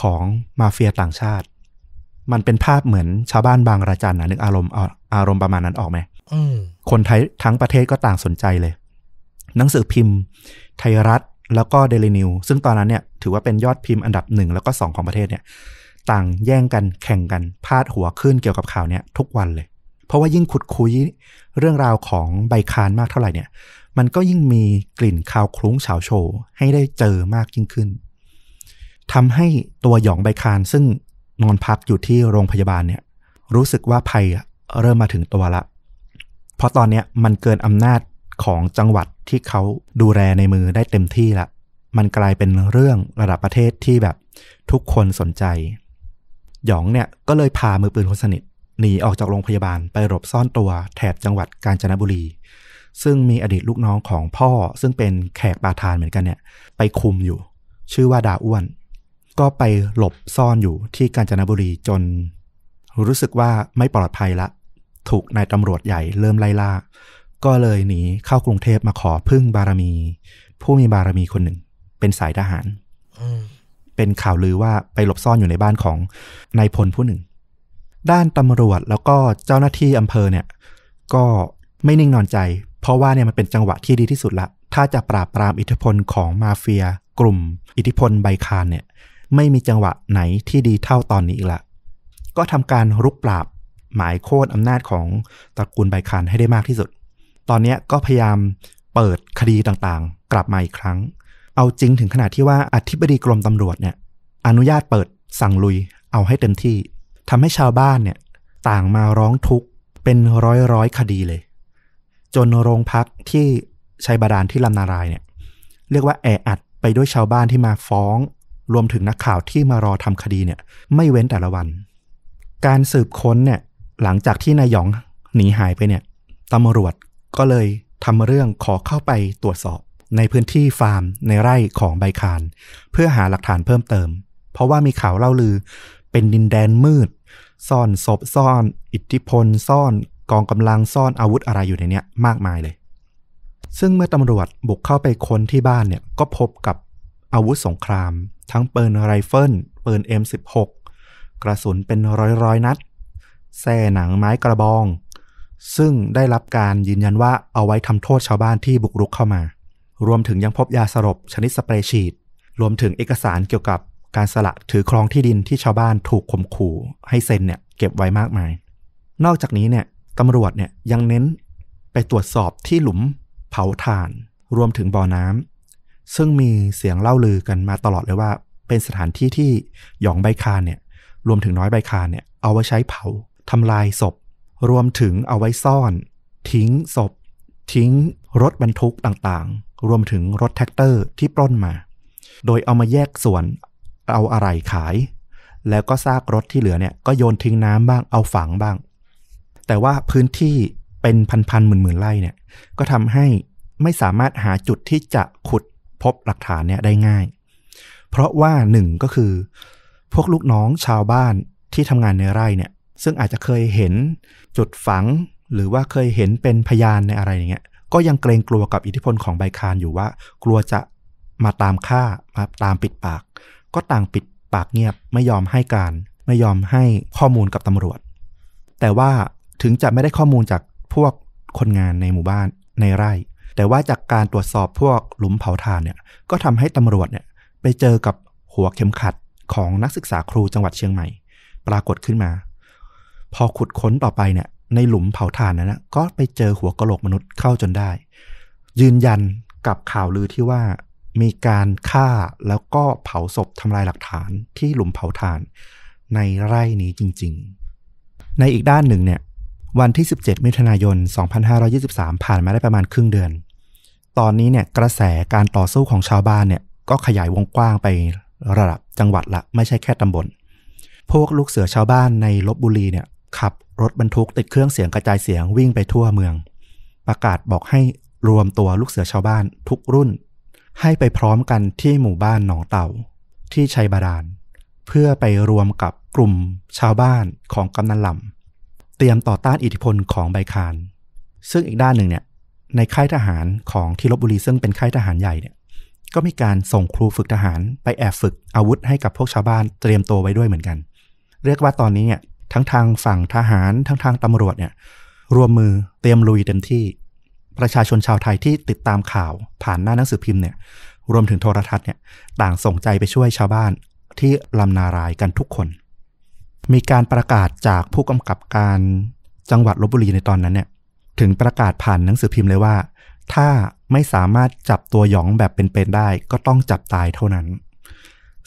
ของมาเฟียต่างชาติ มันเป็นภาพเหมือนชาวบ้านบางระจันนะนึกอารมณ์เอาอารมณ์ประมาณนั้นออกไหมอืมคนไทยทั้งประเทศก็ต่างสนใจเลย หนังสือพิมพ์ ไทยรัฐแล้วก็เดลินิวซึ่งตอนนั้นเนี่ยถือว่าเป็นยอดพิมพ์อันดับหนึ่งแล้วก็สองของประเทศเนี่ย ต่างแย่งกันแข่งกันพาดหัวขึ้นเกี่ยวกับข่าวเนี่ยทุกวันเลย เพราะว่ายิ่งขุดคุยเรื่องราวของใบคานมากเท่าไหร่เนี่ย มันก็ยิ่งมีกลิ่นคาวคลุ้งเฉาโชว์ให้ได้เจอมากยิ่งขึ้นทำให้ตัวหยองใบคานซึ่ง นอนพักอยู่ที่โรงพยาบาลเนี่ย รู้สึกว่าภัยเริ่มมาถึงตัวละ เพราะตอนเนี้ยมันเกินอำนาจของจังหวัดที่เขาดูแลในมือได้เต็มที่ละ มันกลายเป็นเรื่องระดับประเทศที่แบบทุกคนสนใจ หยองเนี่ยก็เลยพามือปืนคนสนิทหนีออกจากโรงพยาบาลไปหลบซ่อนตัวแถบจังหวัดกาญจนบุรี ซึ่งมีอดีตลูกน้องของพ่อซึ่งเป็นแขกปาทานเหมือนกันเนี่ย ไปคุมอยู่ ชื่อว่าดาอ้วน ก็ไปหลบซ่อนอยู่ที่กาญจนบุรีจน รู้สึกว่าไม่ปลอดภัยละ ถูกนายตำรวจใหญ่เริ่มไล่ล่า ก็เลยหนีเข้ากรุงเทพมาขอพึ่งบารมี ผู้มีบารมีคนหนึ่ง เป็นสายทหารอืมเป็นข่าวลือว่าไปหลบซ่อนอยู่ในบ้านของนายพลผู้หนึ่ง ด้านตำรวจแล้วก็เจ้าหน้าที่อำเภอเนี่ย ก็ไม่นิ่งนอนใจ เพราะว่าเนี่ยมันเป็นจังหวะที่ดีที่สุดละ ถ้าจะปราบปรามอิทธิพลของมาเฟีย กลุ่ม อิทธิพลไบคานเนี่ย ไม่มีจังหวะไหนที่ดีเท่าตอนนี้อีกละ ก็ทำการรุกปราบหมายโค่นอำนาจของตระกูลไบคานให้ได้มากที่สุด ตอนนี้ก็พยายามเปิดคดีต่างๆ กลับมาอีกครั้ง เอาจริงถึงขนาดที่ว่าอธิบดีกรมตำรวจเนี่ย อนุญาตเปิดสั่งลุยเอาให้เต็มที่ทำให้ชาวบ้านเนี่ยต่างมาร้องทุกข์เป็นร้อยร้อยคดีเลย จนโรงพักที่ชัยบาดาลที่ลำนารายเนี่ย เรียกว่าแออัดไปด้วยชาวบ้านที่มาฟ้อง รวมถึงนักข่าวที่มารอทำคดีเนี่ย ไม่เว้นแต่ละวัน การสืบค้นเนี่ย หลังจากที่นายหยองหนีหายไปเนี่ยตำรวจก็เลยทำเรื่องขอเข้าไปตรวจสอบ ในพื้นที่ฟาร์มในไร่ของใบคาน เพื่อหาหลักฐานเพิ่มเติม เพราะว่ามีข่าวเล่าลือ เป็นดินแดนมืด ซ่อนศพซ่อน อิทธิพล ซ่อน กองกำลังซ่อนอาวุธอะไรอยู่ในเนี้ยมากมายเลย ซึ่งเมื่อตำรวจบุกเข้าไปค้นที่บ้านเนี่ยก็พบกับอาวุธสงคราม ทั้งปืนไรเฟิลปืน M16 กระสุนเป็นร้อยร้อยๆนัดแส้หนังไม้กระบอง ซึ่งได้รับการยืนยันว่าเอาไว้ทำโทษชาวบ้านที่บุกรุกเข้ามา รวมถึงยังพบยาสลบชนิดสเปรย์ฉีด รวมถึงเอกสารเกี่ยวกับการสละถือครองที่ดินที่ชาวบ้านถูกข่มขู่ให้เซ็นเนี่ยเก็บไว้มากมาย นอกจากนี้เนี่ยตำรวจเนี่ยยังเน้นไปตรวจสอบที่หลุมเผาถ่าน รวมถึงบ่อน้ำ ซึ่งมีเสียงเล่าลือกันมาตลอดเลยว่า เป็นสถานที่ที่หยองใบคานเนี่ย รวมถึงน้อยใบคานเนี่ย เอาไว้ใช้เผาทำลายศพ รวมถึงเอาไว้ซ่อน ทิ้งศพ ทิ้งรถบรรทุกต่างๆ รวมถึงรถแทรกเตอร์ที่ปล้นมา โดยเอามาแยกส่วนเอาอะไรขาย แล้วก็ซากรถที่เหลือเนี่ยก็โยนทิ้งน้ำบ้างเอาฝังบ้าง แต่ว่าพื้นที่เป็นพันๆหมื่นๆไร่เนี่ยก็ทำให้ไม่สามารถหาจุดที่จะขุด พบหลักฐานเนี่ยได้ง่าย เพราะว่าหนึ่งก็คือ พวกลูกน้องชาวบ้านที่ทำงานในไร่เนี่ย ซึ่งอาจจะเคยเห็นจุดฝัง หรือว่าเคยเห็นเป็นพยานในอะไรอย่างเงี้ย ก็ยังเกรงกลัวกับอิทธิพลของใบคานอยู่ว่า กลัวจะมาตามฆ่ามาตามปิดปาก ก็ต่างปิดปากเงียบไม่ยอมให้การไม่ยอมให้ข้อมูลกับตำรวจ แต่ว่าถึงจะไม่ได้ข้อมูลจากพวกคนงานในหมู่บ้านในไร่ แต่ว่าจากการตรวจสอบพวกหลุมเผาถ่านเนี่ยก็ทำให้ตำรวจเนี่ยไปเจอกับหัวเข็มขัดของนักศึกษาครูจังหวัดเชียงใหม่ ปรากฏขึ้นมา พอขุดค้นต่อไปเนี่ยในหลุมเผาถ่านนั้นนะก็ไปเจอหัวกะโหลกมนุษย์เข้าจนได้ ยืนยันกับข่าวลือที่ว่ามีการฆ่าแล้วก็เผาศพทำลายหลักฐานที่หลุมเผาถ่าน ในไร่นี้จริง ๆ ในอีกด้านหนึ่งเนี่ย วันที่ 17 มิถุนายน 2523 ผ่านมาได้ประมาณครึ่งเดือน ตอนนี้เนี่ยกระแสการต่อสู้ของชาวบ้านเนี่ยก็ขยายวงกว้างไประดับจังหวัดละไม่ใช่แค่ตำบล พวกลูกเสือชาวบ้านในลบบุรีเนี่ยขับรถบรรทุกติดเครื่องเสียงกระจายเสียงวิ่งไปทั่วเมือง ประกาศบอกให้รวมตัวลูกเสือชาวบ้านทุกรุ่น ให้ไปพร้อมกันที่หมู่บ้านหนองเต่า ที่ชัยบาดาล เพื่อไปรวมกับกลุ่มชาวบ้านของกำนันหล่ำ รียมต่อต้านอิทธิพลของใบคานซึ่งอีกด้านหนึ่งเนี่ยในค่ายทหารของที่ลบบุรีซึ่งเป็นค่ายทหารใหญ่เนี่ยก็มีการส่งครูฝึกทหารไปแอบฝึกอาวุธให้กับพวกชาวบ้านเตรียมตัวไว้ด้วยเหมือนกัน เรียกว่าตอนนี้เนี่ยทั้งทางฝั่งทหารทั้งทางตำรวจเนี่ยรวมมือเตรียมลุยเต็มที่ ประชาชนชาวไทยที่ติดตามข่าวผ่านหน้าหนังสือพิมพ์เนี่ยรวมถึงโทรทัศน์เนี่ยต่างส่งใจไปช่วยชาวบ้านที่ลำนารายกันทุกคน มีการประกาศจากผู้กำกับการจังหวัดลบบุรีในตอนนั้นเนี่ย ถึงประกาศผ่านหนังสือพิมพ์เลยว่า ถ้าไม่สามารถจับตัวหยองแบบเป็นๆได้ ก็ต้องจับตายเท่านั้น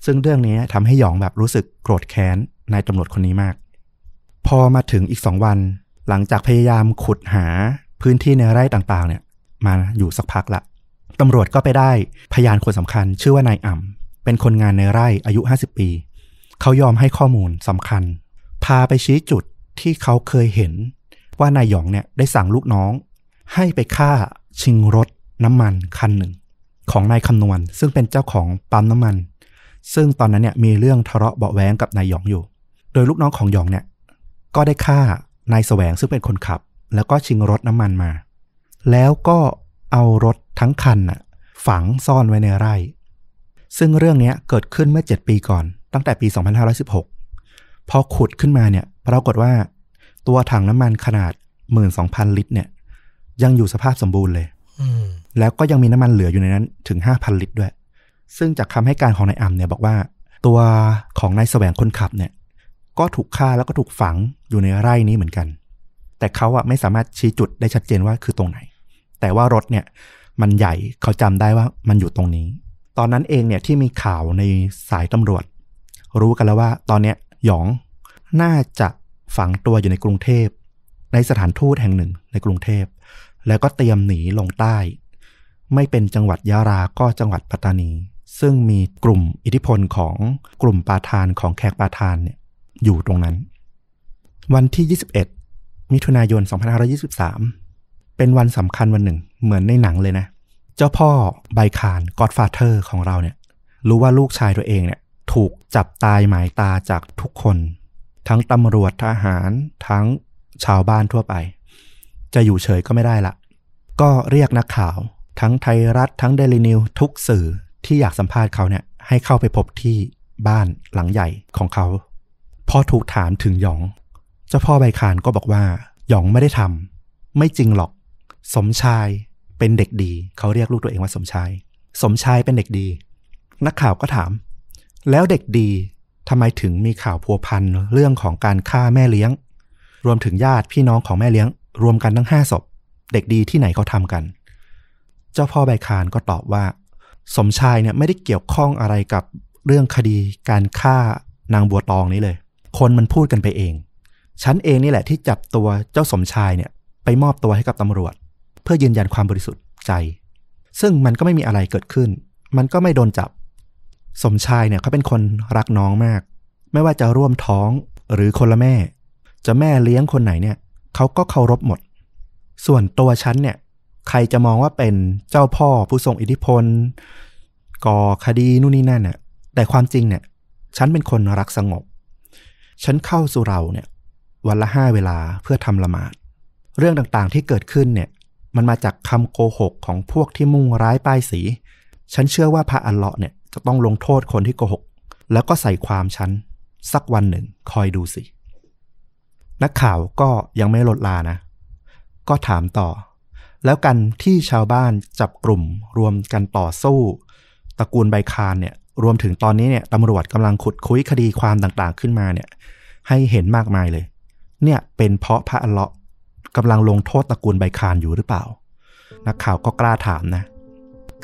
ซึ่งเรื่องนี้ทำให้หยองแบบรู้สึกโกรธแค้นนายตำรวจคนนี้มาก พอมาถึงอีกสองวัน หลังจากพยายามขุดหาพื้นที่ในไร่ต่างๆ เนี่ย มาอยู่สักพักละตำรวจก็ไปได้พยานคนสำคัญ ชื่อว่านายอ่ำเป็นคนงานในไร่อายุ 50 ปี เขายอมให้ข้อมูลสำคัญ พาไปชี้จุดที่เขาเคยเห็น ว่านายหยองเนี่ยได้สั่งลูกน้อง ให้ไปฆ่าชิงรถน้ำมันคันหนึ่ง ของนายคำนวณ ซึ่งเป็นเจ้าของปั๊มน้ำมัน ซึ่งตอนนั้นเนี่ยมีเรื่องทะเลาะเบาแว้งกับนายหยองอยู่ โดยลูกน้องของหยองเนี่ยก็ได้ฆ่านายแสวงซึ่งเป็นคนขับ แล้วก็ชิงรถน้ำมันมา แล้วก็เอารถทั้งคันน่ะฝังซ่อนไว้ในไร่ ซึ่งเรื่องนี้เกิดขึ้นเมื่อ 7 ปีก่อน ตั้งแต่ปี 2516 พอขุดขึ้นมาเนี่ย ปรากฏว่าตัวถังน้ำมันขนาด 12,000 ลิตร เนี่ย ยังอยู่สภาพสมบูรณ์เลยอืมแล้วก็ยังมีน้ำมันเหลืออยู่ในนั้นถึง 5,000 ลิตรด้วย ซึ่งจากคำให้การของนายอ่ำเนี่ยบอกว่า ตัวของนายแสวงคนขับเนี่ย ก็ถูกฆ่าแล้วก็ถูกฝังอยู่ในไร่นี้เหมือนกัน แต่เขาอะไม่สามารถชี้จุดได้ชัดเจนว่าคือตรงไหน แต่ว่ารถเนี่ยมันใหญ่เขาจำได้ว่ามันอยู่ตรงนี้ ตอนนั้นเองเนี่ยที่มีข่าวในสายตำรวจ รู้กันแล้วว่า ตอนเนี้ยหยองน่าจะฝังตัวอยู่ในกรุงเทพ ในสถานทูตแห่งหนึ่งในกรุงเทพ แล้วก็เตรียมหนีลงใต้ ไม่เป็นจังหวัดยะราก็จังหวัดปัตตานี ซึ่งมีกลุ่มอิทธิพลของกลุ่มปาทานของแขกปาทานเนี่ยอยู่ตรงนั้น วันที่ 21 มิถุนายน 2523 เป็นวันสำคัญวันหนึ่ง เหมือนในหนังเลยนะ เจ้าพ่อไบคานกอดฟาเธอร์ของเราเนี่ย รู้ว่าลูกชายตัวเองเนี่ย ถูกจับตายหมายตาจากทุกคน ทั้งตำรวจทหาร ทั้งชาวบ้านทั่วไป จะอยู่เฉยก็ไม่ได้ละ ก็เรียกนักข่าว ทั้งไทยรัฐทั้งเดลินิวทุกสื่อที่อยากสัมภาษณ์เขาเนี่ยให้เข้าไปพบที่บ้านหลังใหญ่ของเขา พอถูกถามถึงหยอง เจ้าพ่อใบคานก็บอกว่า หยองไม่ได้ทำไม่จริงหรอก สมชายเป็นเด็กดี เขาเรียกลูกตัวเองว่าสมชาย สมชายเป็นเด็กดี นักข่าวก็ถาม แล้วเด็กดีทำไมถึงมีข่าวพัวพันเรื่องของการฆ่าแม่เลี้ยง รวมถึงญาติพี่น้องของแม่เลี้ยง รวมกันทั้งห้าศพ เด็กดีที่ไหนเขาทำกัน เจ้าพ่อใบคานก็ตอบว่า สมชายเนี่ยไม่ได้เกี่ยวข้องอะไรกับเรื่องคดีการฆ่านางบัวตองนี้เลย คนมันพูดกันไปเอง ฉันเองนี่แหละที่จับตัวเจ้าสมชายเนี่ยไปมอบตัวให้กับตำรวจ เพื่อยืนยันความบริสุทธิ์ใจ ซึ่งมันก็ไม่มีอะไรเกิดขึ้น มันก็ไม่โดนจับ สมชายเนี่ยเขาเป็นคนรักน้องมาก ไม่ว่าจะร่วมท้องหรือคนละแม่ จะแม่เลี้ยงคนไหนเนี่ยเขาก็เคารพหมด ส่วนตัวฉันเนี่ยใครจะมองว่าเป็นเจ้าพ่อผู้ทรงอิทธิพลก่อคดีนู่นนี่นั่นน่ะ แต่ความจริงเนี่ย ฉันเป็นคนรักสงบ ฉันเข้าสุเราเนี่ย วันละห้าเวลาเพื่อทำละหมาด เรื่องต่างๆที่เกิดขึ้นเนี่ย มันมาจากคำโกหกของพวกที่มุ่งร้ายป้ายสี ฉันเชื่อว่าพระอัลเลาะห์เนี่ย จะต้องลงโทษคนที่โกหก แล้วก็ใส่ความฉัน สักวันหนึ่งคอยดูสิ นักข่าวก็ยังไม่ลดลานะ ก็ถามต่อ แล้วกันที่ชาวบ้านจับกลุ่มรวมกันต่อสู้ตระกูลใบคานเนี่ยรวมถึงตอนนี้เนี่ยตำรวจกำลังขุดคุยคดีความต่างๆขึ้นมาเนี่ย ให้เห็นมากมายเลย เนี่ยเป็นเพราะพระอัลเลาะห์กำลังลงโทษตระกูลใบคานอยู่หรือเปล่า นักข่าวก็กล้าถามนะ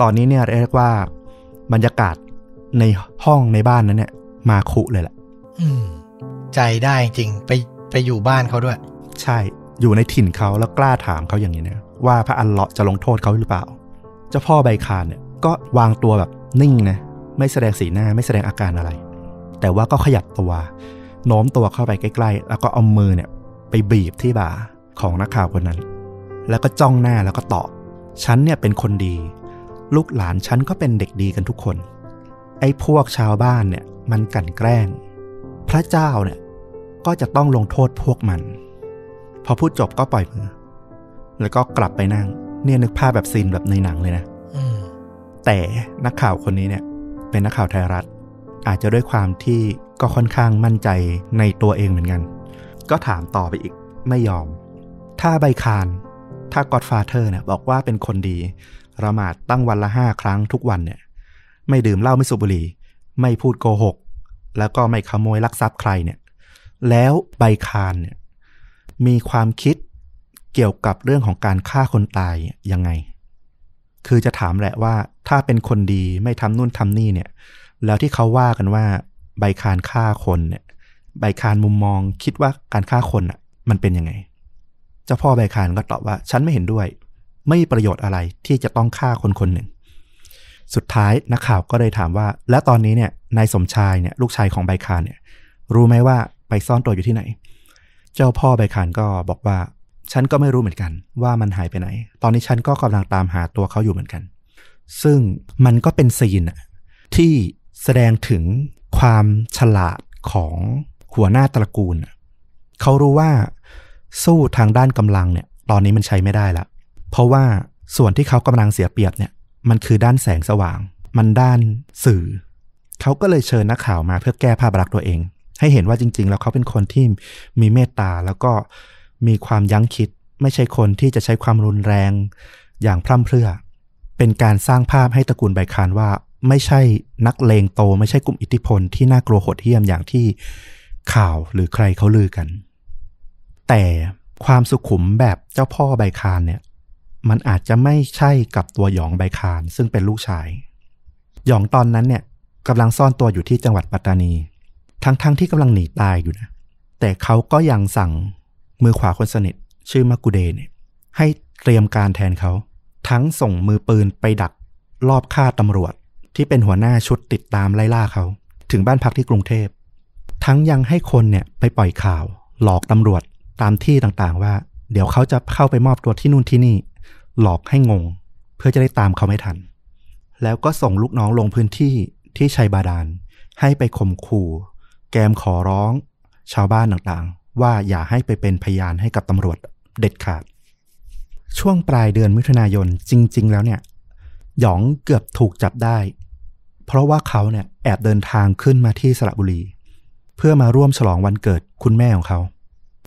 ตอนนี้เนี่ยเรียกว่า บรรยากาศในห้องในบ้านนั้นเนี่ย มาคุเลยแหละอืมใจได้จริงไปไปอยู่บ้านเขาด้วย ใช่อยู่ในถิ่นเขาแล้วกล้าถามเขาอย่างนี้นะว่าพระอัลเลาะห์จะลงโทษเขาหรือเปล่า เจ้าพ่อใบคานเนี่ยก็วางตัวแบบนิ่งนะไม่แสดงสีหน้าไม่แสดงอาการอะไร แต่ว่าก็ขยับตัวโน้มตัวเข้าไปใกล้ ๆ แล้วก็เอามือเนี่ย ไปบีบที่บ่าของนักข่าวคนนั้น แล้วก็จ้องหน้าแล้วก็ตอบฉันเนี่ยเป็นคนดี ลูกหลานฉันก็เป็นเด็กดีกันทุกคน ไอ้พวกชาวบ้านเนี่ยมันกลั่นแกล้ง พระเจ้าเนี่ยก็จะต้องลงโทษพวกมัน พอพูดจบก็ปล่อยมือ แล้วก็กลับไปนั่ง เนี่ยนึกภาพแบบซีนแบบในหนังเลยนะอืมแต่นักข่าวคนนี้เนี่ย เป็นนักข่าวไทยรัฐ อาจจะด้วยความที่ก็ค่อนข้างมั่นใจในตัวเองเหมือนกัน ก็ถามต่อไปอีกไม่ยอม ถ้าใบคานถ้ากอดฟาเธอร์เนี่ยบอกว่าเป็นคนดี ละหมาดตั้งวันละห้าครั้งทุกวันเนี่ย ไม่ดื่มเหล้าไม่สูบบุหรี่ ไม่พูดโกหก แล้วก็ไม่ขโมยลักทรัพย์ใครเนี่ย แล้วใบคานเนี่ยมีความคิดเกี่ยวกับเรื่องของการฆ่าคนตายยังไง คือจะถามแหละว่าถ้าเป็นคนดีไม่ทำนู่นทำนี่เนี่ย แล้วที่เขาว่ากันว่า ใบคานฆ่าคนเนี่ยใบคานมุมมองคิดว่าการฆ่าคนอะ มันเป็นยังไง เจ้าพ่อใบคานก็ตอบว่า ฉันไม่เห็นด้วย ไม่มีประโยชน์อะไรที่จะต้องฆ่าคนคนหนึ่ง สุดท้ายนักข่าวก็เลยถามว่า แล้วตอนนี้เนี่ยนายสมชายเนี่ยลูกชายของใบคานเนี่ยรู้ไหมว่าไปซ่อนตัวอยู่ที่ไหน เจ้าพ่อใบคานก็บอกว่า ฉันก็ไม่รู้เหมือนกันว่ามันหายไปไหน ตอนนี้ฉันก็กำลังตามหาตัวเขาอยู่เหมือนกัน ซึ่งมันก็เป็นซีนที่แสดงถึงความฉลาดของหัวหน้าตระกูล เขารู้ว่าสู้ทางด้านกำลังเนี่ย ตอนนี้มันใช้ไม่ได้ละ เพราะว่าส่วนที่เขากำลังเสียเปรียบเนี่ยมันคือด้านแสงสว่าง มันด้านสื่อ เขาก็เลยเชิญนักข่าวมาเพื่อแก้ภาพลักษณ์ตัวเอง ให้เห็นว่าจริง ๆ แล้วเขาเป็นคนที่มีเมตตาแล้วก็มีความยั้งคิด ไม่ใช่คนที่จะใช้ความรุนแรง อย่างพร่ำเพรื่อ เป็นการสร้างภาพให้ตระกูลไบคานว่า ไม่ใช่นักเลงโต ไม่ใช่กลุ่มอิทธิพลที่น่ากลัวโหดเหี้ยมอย่างที่ข่าวหรือใครเขาลือกัน แต่ความสุขุมแบบเจ้าพ่อใบคานเนี่ย มันอาจจะไม่ใช่กับตัวหยองใบคานซึ่งเป็นลูกชาย หยองตอนนั้นเนี่ยกำลังซ่อนตัวอยู่ที่จังหวัดปัตตานี ทั้งๆทที่กำลังหนีตายอยู่นะ แต่เขาก็ยังสั่งมือขวาคนสนิท ชื่อมากุเดเนี่ยให้เตรียมการแทนเขา ทั้งส่งมือปืนไปดักรอบฆ่าตำรวจ ที่เป็นหัวหน้าชุดติดตามไล่ล่าเขา ถึงบ้านพักที่กรุงเทพ ทั้งยังให้คนเนี่ยไปปล่อยข่าว หลอกตำรวจตามที่ต่างๆ ว่า เดี๋ยวเขาจะเข้าไปมอบตัวที่นู่นที่นี่ หลอกให้งง เพื่อจะได้ตามเขาไม่ทัน แล้วก็ส่งลูกน้องลงพื้นที่ที่ชัยบาดาลให้ไปข่มขู่ แกมขอร้อง ชาวบ้านต่างๆ ว่าอย่าให้ไปเป็นพยานให้กับตำรวจเด็ดขาด ช่วงปลายเดือนมิถุนายนจริง ๆ แล้วเนี่ย หยองเกือบถูกจับได้ เพราะว่าเขาเนี่ยแอบเดินทางขึ้นมาที่สระบุรี เพื่อมาร่วมฉลองวันเกิดคุณแม่ของเขา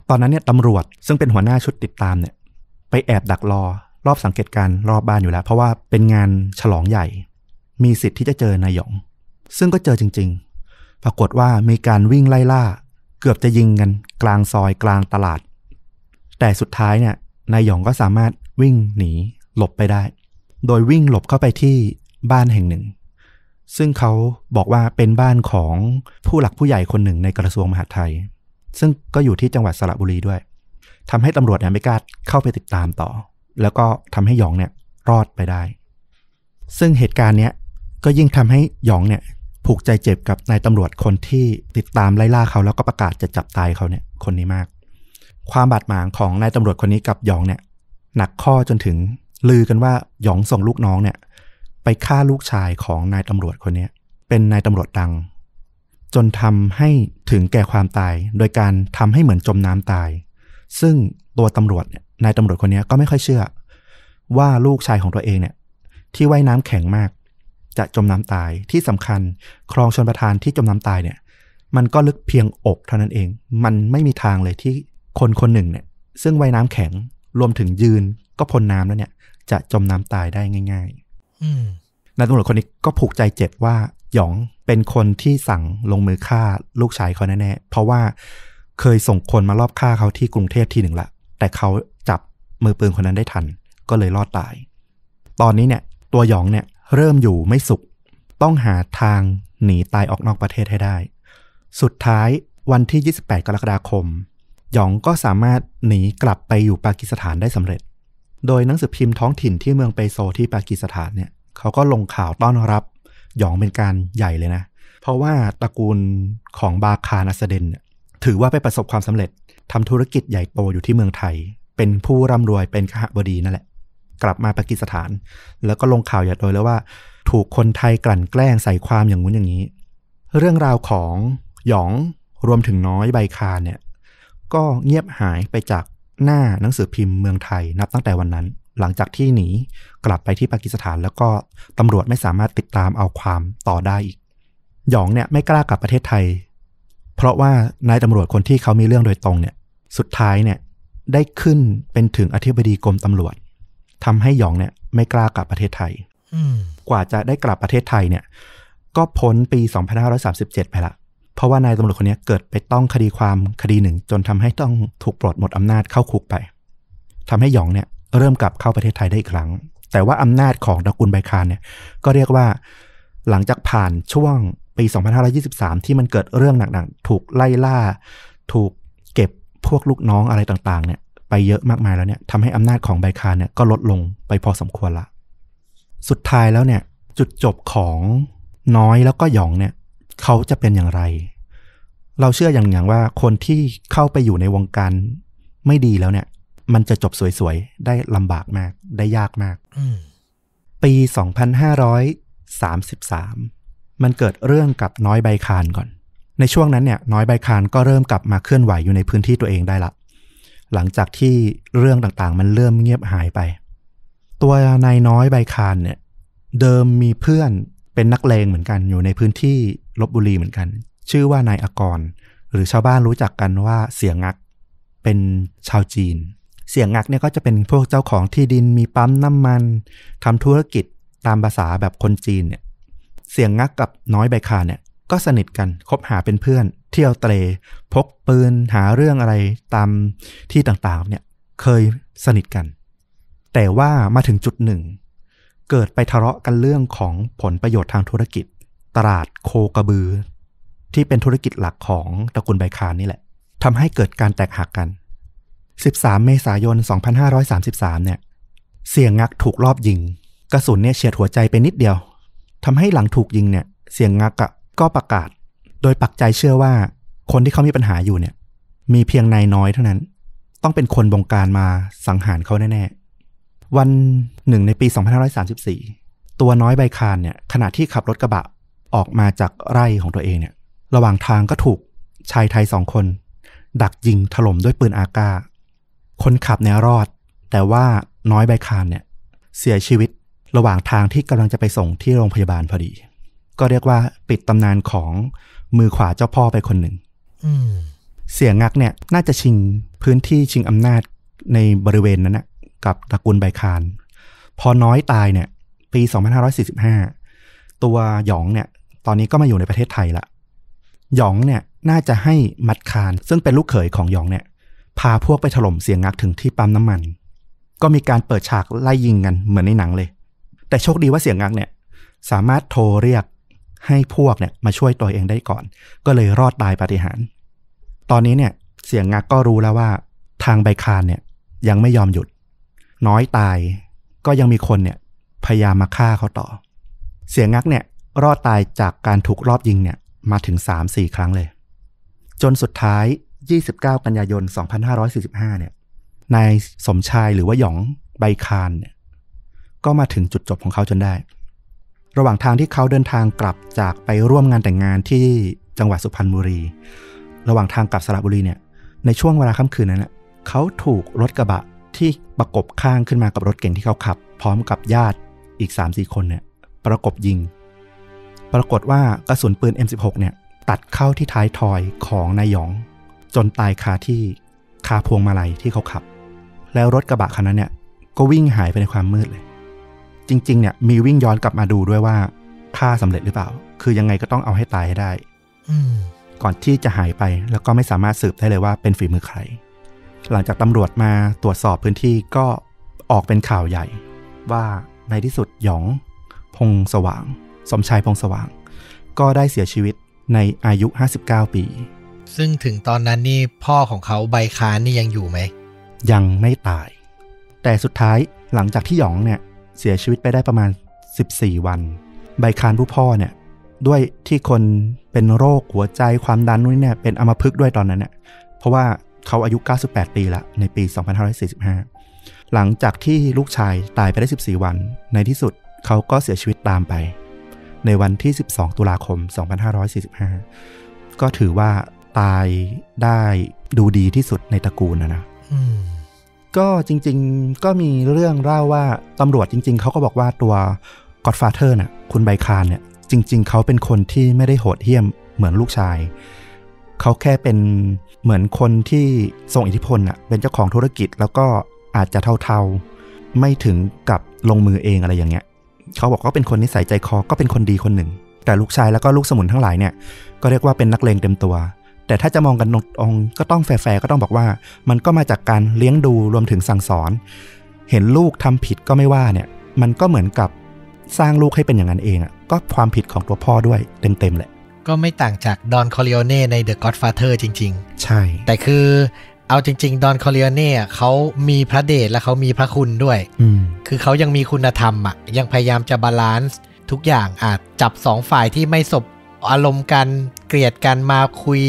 ตอนนั้นเนี่ยตำรวจซึ่งเป็นหัวหน้าชุดติดตามเนี่ย ไปแอบดักรอ รอบสังเกตการรอบบ้านอยู่แล้ว เพราะว่าเป็นงานฉลองใหญ่ มีสิทธิ์ที่จะเจอนายหยอง ซึ่งก็เจอจริง ๆ ปรากฏว่ามีการวิ่งไล่ล่า เกือบจะยิงกันกลางซอยกลางตลาด แต่สุดท้ายเนี่ยนายหยองก็สามารถวิ่งหนีหลบไปได้ โดยวิ่งหลบเข้าไปที่บ้านแห่งหนึ่ง ซึ่งเขาบอกว่าเป็นบ้านของผู้หลักผู้ใหญ่คนหนึ่งในกระทรวงมหาดไทย ซึ่งก็อยู่ที่จังหวัดสระบุรีด้วยทำให้ตำรวจเนี่ยไม่กล้าเข้าไปติดตามต่อ แล้วก็ทำให้หยองเนี่ยรอดไปได้ ซึ่งเหตุการณ์เนี้ยก็ยิ่งทำให้หยองเนี่ยผูกใจเจ็บกับนายตำรวจคนที่ติดตามไล่ล่าเขาแล้วก็ประกาศจะจับตายเขาเนี่ยคนนี้มาก ความบาดหมางของนายตำรวจคนนี้กับหยองเนี่ยหนักข้อจนถึงลือกันว่าหยองส่งลูกน้องเนี่ยไปฆ่าลูกชายของนายตำรวจคนนี้เป็นนายตำรวจดัง จนทำให้ถึงแก่ความตาย โดยการทำให้เหมือนจมน้ำตาย ซึ่งตัวตำรวจเนี่ย นายตำรวจคนนี้ก็ไม่ค่อยเชื่อ ว่าลูกชายของตัวเองเนี่ย ที่ว่ายน้ำแข็งมาก จะจมน้ำตายที่สำคัญ คลองชนประทานที่จมน้ำตายเนี่ย มันก็ลึกเพียงอกเท่านั้นเอง มันไม่มีทางเลยที่คนคนหนึ่งเนี่ย ซึ่งว่ายน้ำแข็งรวมถึงยืนก็พ้นน้ำแล้วเนี่ย จะจมน้ำตายได้ง่ายอืมๆนายตำรวจคนนี้ก็ผูกใจเจ็บว่าหยองเป็นคนที่สั่งลงมือฆ่าลูกชายเขาแน่ๆเพราะว่าเคยส่งคนมารอบฆ่าเขาที่กรุงเทพทีหนึ่งละแต่เขาจับ มือปืนคนนั้นได้ทัน ก็เลยรอดตาย ตอนนี้เนี่ย ตัวหยองเนี่ยเริ่มอยู่ไม่สุข ต้องหาทางหนีตายออกนอกประเทศให้ได้ สุดท้ายวันที่ 28 กรกฎาคม หยองก็สามารถหนีกลับไปอยู่ปากีสถานได้สำเร็จ โดยหนังสือพิมพ์ท้องถิ่นที่เมืองเปโซที่ปากีสถานเนี่ยเขาก็ลงข่าวต้อนรับ หยองเป็นการใหญ่เลยนะ เพราะว่าตระกูลของบาคานัสเดนถือว่าไปประสบความสำเร็จทำธุรกิจใหญ่โตอยู่ที่เมืองไทย เป็นผู้ร่ำรวยเป็นขหบดีนั่นแหละ กลับมาปากีสถาน แล้วก็ลงข่าวใหญ่โตเลยว่า ถูกคนไทยกลั่นแกล้งใส่ความอย่างงู้นอย่างนี้ เรื่องราวของหยองรวมถึงน้อยใบคาเนี่ย ก็เงียบหายไปจากหน้าหนังสือพิมพ์เมืองไทยนับตั้งแต่วันนั้น หลังจากที่หนีกลับไปที่ปากีสถานแล้วก็ตำรวจไม่สามารถติดตามเอาความต่อได้อีก หยองเนี่ยไม่กล้ากลับประเทศไทย เพราะว่านายตำรวจคนที่เขามีเรื่องโดยตรงเนี่ย สุดท้ายเนี่ย ได้ขึ้นเป็นถึงอธิบดีกรมตำรวจทำให้หยองเนี่ยไม่กล้ากลับประเทศไทยอืมกว่าจะได้กลับประเทศไทยเนี่ย ก็พ้นปี 2537 ไปละ เพราะว่านายตำรวจคนนี้เกิดไปต้องคดีความคดีหนึ่ง จนทำให้ต้องถูกปลดหมดอำนาจเข้าคุกไปทำให้หยองเนี่ยเริ่มกลับเข้าประเทศไทยได้อีกครั้ง แต่ว่าอำนาจของตระกูลไบคานเนี่ย ก็เรียกว่าหลังจากผ่านช่วงปี 2523 ที่มันเกิดเรื่องหนักๆ ถูกไล่ล่า ถูกเก็บ พวกลูกน้องอะไรต่างๆเนี่ยไปเยอะมากมายแล้วเนี่ยทำให้อำนาจของไบคานเนี่ยก็ลดลงไปพอสมควรละ สุดท้ายแล้วเนี่ยจุดจบของน้อยแล้วก็หยองเนี่ยเขาจะเป็นอย่างไร เราเชื่ออย่างอย่างว่าคนที่เข้าไปอยู่ในวงการไม่ดีแล้วเนี่ย มันจะจบสวยๆ ได้ลำบากมากได้ยากมากอืมปี 2533 มันเกิดเรื่องกับน้อยใบคานก่อน ในช่วงนั้นเนี่ยน้อยใบคานก็เริ่มกลับมาเคลื่อนไหวอยู่ในพื้นที่ตัวเองได้ละ หลังจากที่เรื่องต่างๆ มันเริ่มเงียบหายไป ตัวนายน้อยใบคานเนี่ยเดิมมีเพื่อนเป็นนักเลงเหมือนกันอยู่ในพื้นที่ลบบุรีเหมือนกัน ชื่อว่านายอกร หรือชาวบ้านรู้จักกันว่าเสียงัก เป็นชาวจีน เสียงักเนี่ยก็จะเป็นพวกเจ้าของที่ดินมีปั๊มน้ำมันทำธุรกิจตามภาษาแบบคนจีนเนี่ยเสียงักกับน้อยใบคานเนี่ย ก็สนิทกันคบหาเป็นเพื่อน เที่ยวเตรพกปืนหาเรื่องอะไรตามที่ต่างๆเนี่ยเคยสนิทกัน แต่ว่ามาถึงจุดหนึ่ง เกิดไปทะเลาะกันเรื่องของผลประโยชน์ทางธุรกิจ ตลาดโคกระบือ ที่เป็นธุรกิจหลักของตระกูลไบคานนี่แหละทำให้เกิดการแตกหักกัน 13 เมษายน 2533 เนี่ย เสียงงักถูกรอบยิง กระสุนเนี่ยเฉียดหัวใจไปนิดเดียวทำให้หลังถูกยิงเนี่ย เสียงงักอะ ก็ประกาศโดยปักใจเชื่อว่าคนที่เขามีปัญหาอยู่เนี่ย มีเพียงนายน้อยเท่านั้น ต้องเป็นคนบงการมาสังหารเขาแน่ๆ วันหนึ่งในปี 2534 ตัวน้อยใบคานเนี่ยขณะที่ขับรถกระบะออกมาจากไร่ของตัวเองเนี่ย ระหว่างทางก็ถูกชายไทยสองคน ดักยิงถล่มด้วยปืนอากา คนขับเนี่ยรอด แต่ว่าน้อยใบคานเนี่ยเสียชีวิตระหว่างทางที่กำลังจะไปส่งที่โรงพยาบาลพอดี ก็เรียกว่าปิดตำนานของมือขวาเจ้าพ่อไปคนหนึ่งอืมเสียงักเนี่ยน่าจะชิงพื้นที่ชิงอำนาจในบริเวณนั้นนะกับตระกูลไบคาน พอน้อยตายเนี่ย ปี 2545 ตัวหยองเนี่ย ตอนนี้ก็มาอยู่ในประเทศไทยละหยองเนี่ยน่าจะให้มัดคาน ซึ่งเป็นลูกเขยของหยองเนี่ย พาพวกไปถล่มเสียงักถึงที่ปั๊มน้ำมัน ก็มีการเปิดฉากไล่ยิงกันเหมือนในหนังเลย แต่โชคดีว่าเสียงักเนี่ย สามารถโทรเรียก ให้พวกเนี่ยมาช่วยตัวเองได้ก่อน ก็เลยรอดตายปาฏิหาริย์ตอนนี้เนี่ยเสียงงักก็รู้แล้วว่า ทางใบคานเนี่ยยังไม่ยอมหยุด น้อยตายก็ยังมีคนเนี่ยพยายามมาฆ่าเขาต่อ เสียงงักเนี่ยรอดตายจากการถูกรอบยิงเนี่ยมาถึง 3-4 ครั้งเลย จนสุดท้าย 29 กันยายน 2545 เนี่ยนายสมชายหรือว่าหยองใบคานเนี่ยก็มาถึงจุดจบของเขาจนได้ ระหว่างทางที่เขาเดินทางกลับจากไปร่วมงานแต่งงานที่จังหวัดสุพรรณบุรี ระหว่างทางกลับสระบุรีเนี่ย ในช่วงเวลาค่ำคืนนั้นนะเขาถูกรถกระบะที่ประกบข้างขึ้นมากับรถเก่งที่เขาขับ พร้อมกับญาติอีก3-4คนเนี่ย ประกบยิง ปรากฏว่ากระสุนปืน M16 เนี่ย ตัดเข้าที่ท้ายทอยของนายหยอง จนตายคาที่คาพวงมาลัยที่เขาขับ แล้วรถกระบะคันนั้นเนี่ย ก็วิ่งหายไปในความมืดเลย จริงๆเนี่ยมีวิ่งย้อนกลับมาดูด้วยว่าฆ่าสำเร็จหรือเปล่า คือยังไงก็ต้องเอาให้ตายให้ได้ อืมก่อนที่จะหายไปแล้วก็ไม่สามารถสืบได้เลยว่าเป็นฝีมือใคร หลังจากตำรวจมาตรวจสอบพื้นที่ก็ออกเป็นข่าวใหญ่ ว่าในที่สุดหยอง พงสว่าง สมชายพงสว่าง ก็ได้เสียชีวิตในอายุ 59 ปี ซึ่งถึงตอนนั้นนี่พ่อของเขาใบคานนี่ยังอยู่ไหม ยังไม่ตาย แต่สุดท้ายหลังจากที่หยองเนี่ย เสียชีวิตไปได้ประมาณ 14 วัน ใบคานผู้พ่อเนี่ยด้วยที่คนเป็นโรคหัวใจความดันนู่นเนี่ยเป็นอัมพฤกษ์ด้วยตอนนั้นเนี่ยเพราะว่าเขาอายุ 98 ปีละในปี 2545 หลังจากที่ลูกชายตายไปได้ 14 วัน ในที่สุดเขาก็เสียชีวิตตามไป ในวันที่ 12 ตุลาคม 2545 ก็ถือว่าตายได้ดูดีที่สุดในตระกูลนะนะ ก็จริง ๆ ก็มีเรื่องเล่าว่าตำรวจจริง ๆเขาก็บอกว่าตัว Godfather น่ะคุณไบคานเนี่ย จริง ๆเขาเป็นคนที่ไม่ได้โหดเหี้ยมเหมือนลูกชาย เขาแค่เป็นเหมือนคนที่ทรงอิทธิพลน่ะเป็นเจ้าของธุรกิจแล้วก็อาจจะเท่าๆ ไม่ถึงกับลงมือเองอะไรอย่างเงี้ยเขาบอกว่าเป็นคนนิสัยใจคอก็เป็นคนดีคนหนึ่ง แต่ลูกชายแล้วก็ลูกสมุนทั้งหลายเนี่ยก็เรียกว่าเป็นนักเลงเต็มตัว แต่ถ้าจะมองกันตรงๆก็ต้องแฟร์ๆก็ต้องบอกว่า มันก็มาจากการเลี้ยงดูรวมถึงสั่งสอน เห็นลูกทำผิดก็ไม่ว่าเนี่ย มันก็เหมือนกับสร้างลูกให้เป็นอย่างนั้นเองอะก็ความผิดของตัวพ่อด้วยเต็มๆแหละ ก็ไม่ต่างจากดอนคอ r ิโอเน่ใน The Godfather จริงใช่ๆแต่คือเอาจริง ๆ ดอนคอ r ิโอเน่อะเขามีพระเดชและเขามีพระคุณด้วยอืมคือเขายังมีคุณธรรมอะยังพยายามจะ balanceทุกอย่างอาจจับสองฝ่ายที่ไม่สบอารมณ์กันเกลียดกันมาคุย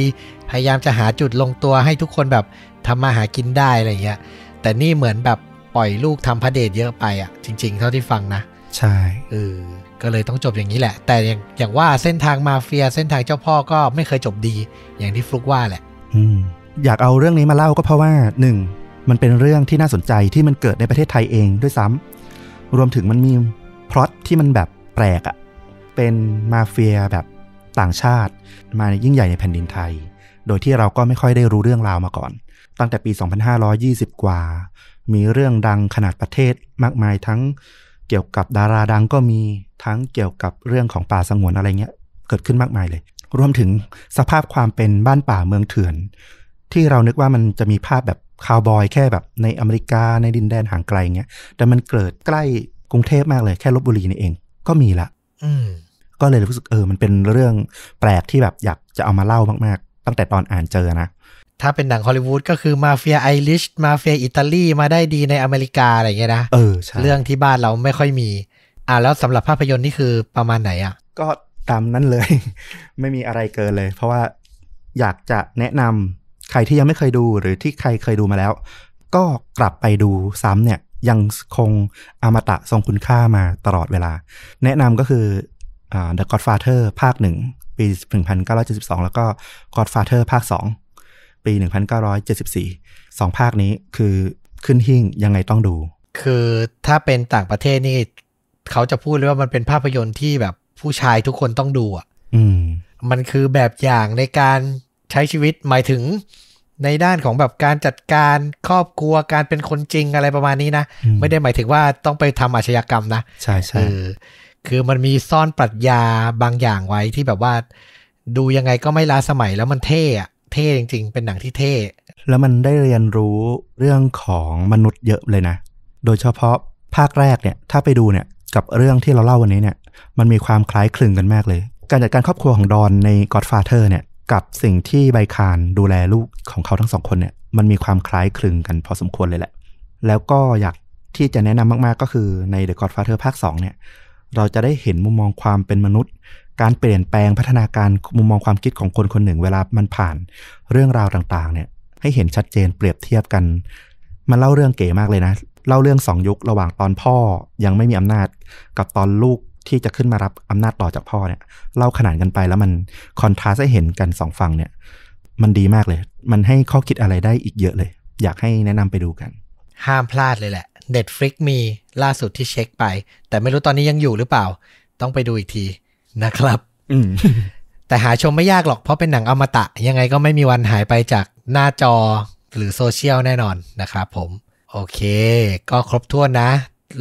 พยายามจะหาจุดลงตัวให้ทุกคนแบบทำมาหากินได้อะไรเงี้ย แต่นี่เหมือนแบบปล่อยลูกทำพระเดชเยอะไปอะ จริง ๆ เท่าที่ฟังนะ ใช่เออก็เลยต้องจบอย่างนี้แหละ แต่อย่างอย่างว่าเส้นทางมาเฟียเส้นทางเจ้าพ่อก็ไม่เคยจบดี อย่างที่ฟลุกว่าแหละ อืมอยากเอาเรื่องนี้มาเล่าก็เพราะว่าหนึ่งมันเป็นเรื่องที่น่าสนใจที่มันเกิดในประเทศไทยเองด้วยซ้ำรวมถึงมันมีพล็อตที่มันแบบแปลกอะ่ะเป็นมาเฟียแบบ ต่างชาติ มายิ่งใหญ่ในแผ่นดินไทย โดยที่เราก็ไม่ค่อยได้รู้เรื่องราวมาก่อน ตั้งแต่ปี 2520 กว่า มีเรื่องดังขนาดประเทศมากมายทั้งเกี่ยวกับดาราดังก็มีทั้งเกี่ยวกับเรื่องของป่าสงวนอะไรเงี้ยเกิดขึ้นมากมายเลย รวมถึงสภาพความเป็นบ้านป่าเมืองเถื่อน ที่เรานึกว่ามันจะมีภาพแบบคาวบอยแค่แบบในอเมริกาในดินแดนห่างไกลเงี้ย แต่มันเกิดใกล้กรุงเทพมากเลยแค่ลพบุรีนี่เอง ก็มีละ อื ก็เลยรู้สึกเออมันเป็นเรื่องแปลกที่แบบอยากจะเอามาเล่ามากๆ ตั้งแต่ตอนอ่านเจอนะ ถ้าเป็นหนังฮอลลีวูดก็คือมาเฟียไอริชมาเฟียอิตาลีมาได้ดีในอเมริกาอะไรอย่างเงี้ยนะเออใช่เรื่องที่บ้านเราไม่ค่อยมี อ่าแล้วสำหรับภาพยนตร์นี่คือประมาณไหนอะ ก็ตามนั้นเลย ไม่มีอะไรเกินเลย เพราะว่าอยากจะแนะนำใครที่ยังไม่เคยดูหรือที่ใครเคยดูมาแล้ว ก็กลับไปดูซ้ำเนี่ยยังคงอมตะทรงคุณค่ามาตลอดเวลา แนะนำก็คืออ่า The Godfather ภาคหนึ่งปี 1972 แล้วก็ Godfather ภาค2ปี 1974สองภาคนี้คือขึ้นหิ่งยังไงต้องดู คือถ้าเป็นต่างประเทศนี่เขาจะพูดเลยว่ามันเป็นภาพยนตร์ที่แบบผู้ชายทุกคนต้องดูอะอืมมันคือแบบอย่างในการใช้ชีวิตหมายถึงในด้านของแบบการจัดการครอบครัวการเป็นคนจริงอะไรประมาณนี้นะอืมไม่ได้หมายถึงว่าต้องไปทำอาชญากรรมนะ ใช่เอใช่อ คือมันมีซ่อนปรัชญาบางอย่างไว้ที่แบบว่า ดูยังไงก็ไม่ล้าสมัยแล้วมันเท่อะเท่จริง ๆ เป็นหนังที่เท่ แล้วมันได้เรียนรู้เรื่องของมนุษย์เยอะเลยนะ โดยเฉพาะภาคแรกเนี่ย ถ้าไปดูเนี่ยกับเรื่องที่เราเล่าวันนี้เนี่ย มันมีความคล้ายคลึงกันมากเลย การจัดการครอบครัวของดอนใน Godfather เนี่ย กับสิ่งที่ไบคารดูแลลูกของเขาทั้งสองคนเนี่ย มันมีความคล้ายคลึงกันพอสมควรเลยแหละ แล้วก็อยากที่จะแนะนำมากๆก็คือใน The Godfather ภาค2เนี่ย เราจะได้เห็นมุมมองความเป็นมนุษย์ การเปลี่ยนแปลงพัฒนาการมุมมองความคิดของคนคนหนึ่ง เวลามันผ่านเรื่องราวต่างๆ เนี่ยให้เห็นชัดเจนเปรียบเทียบกัน มันเล่าเรื่องเก๋มากเลยนะ เล่าเรื่องสองยุคระหว่างตอนพ่อยังไม่มีอำนาจ กับตอนลูกที่จะขึ้นมารับอำนาจต่อจากพ่อเนี่ยเล่าขนานกันไปแล้วมันคอนทราสให้เห็นกันสองฝั่งเนี่ย มันดีมากเลย มันให้ข้อคิดอะไรได้อีกเยอะเลย อยากให้แนะนำไปดูกัน ห้ามพลาดเลยแหละ Netflix มีล่าสุดที่เช็คไป แต่ไม่รู้ตอนนี้ยังอยู่หรือเปล่า ต้องไปดูอีกทีนะครับอืมแต่หาชมไม่ยากหรอกเพราะเป็นหนังอมตะ ยังไงก็ไม่มีวันหายไปจากหน้าจอหรือโซเชียลแน่นอนนะครับผม โอเค ก็ครบถ้วนนะ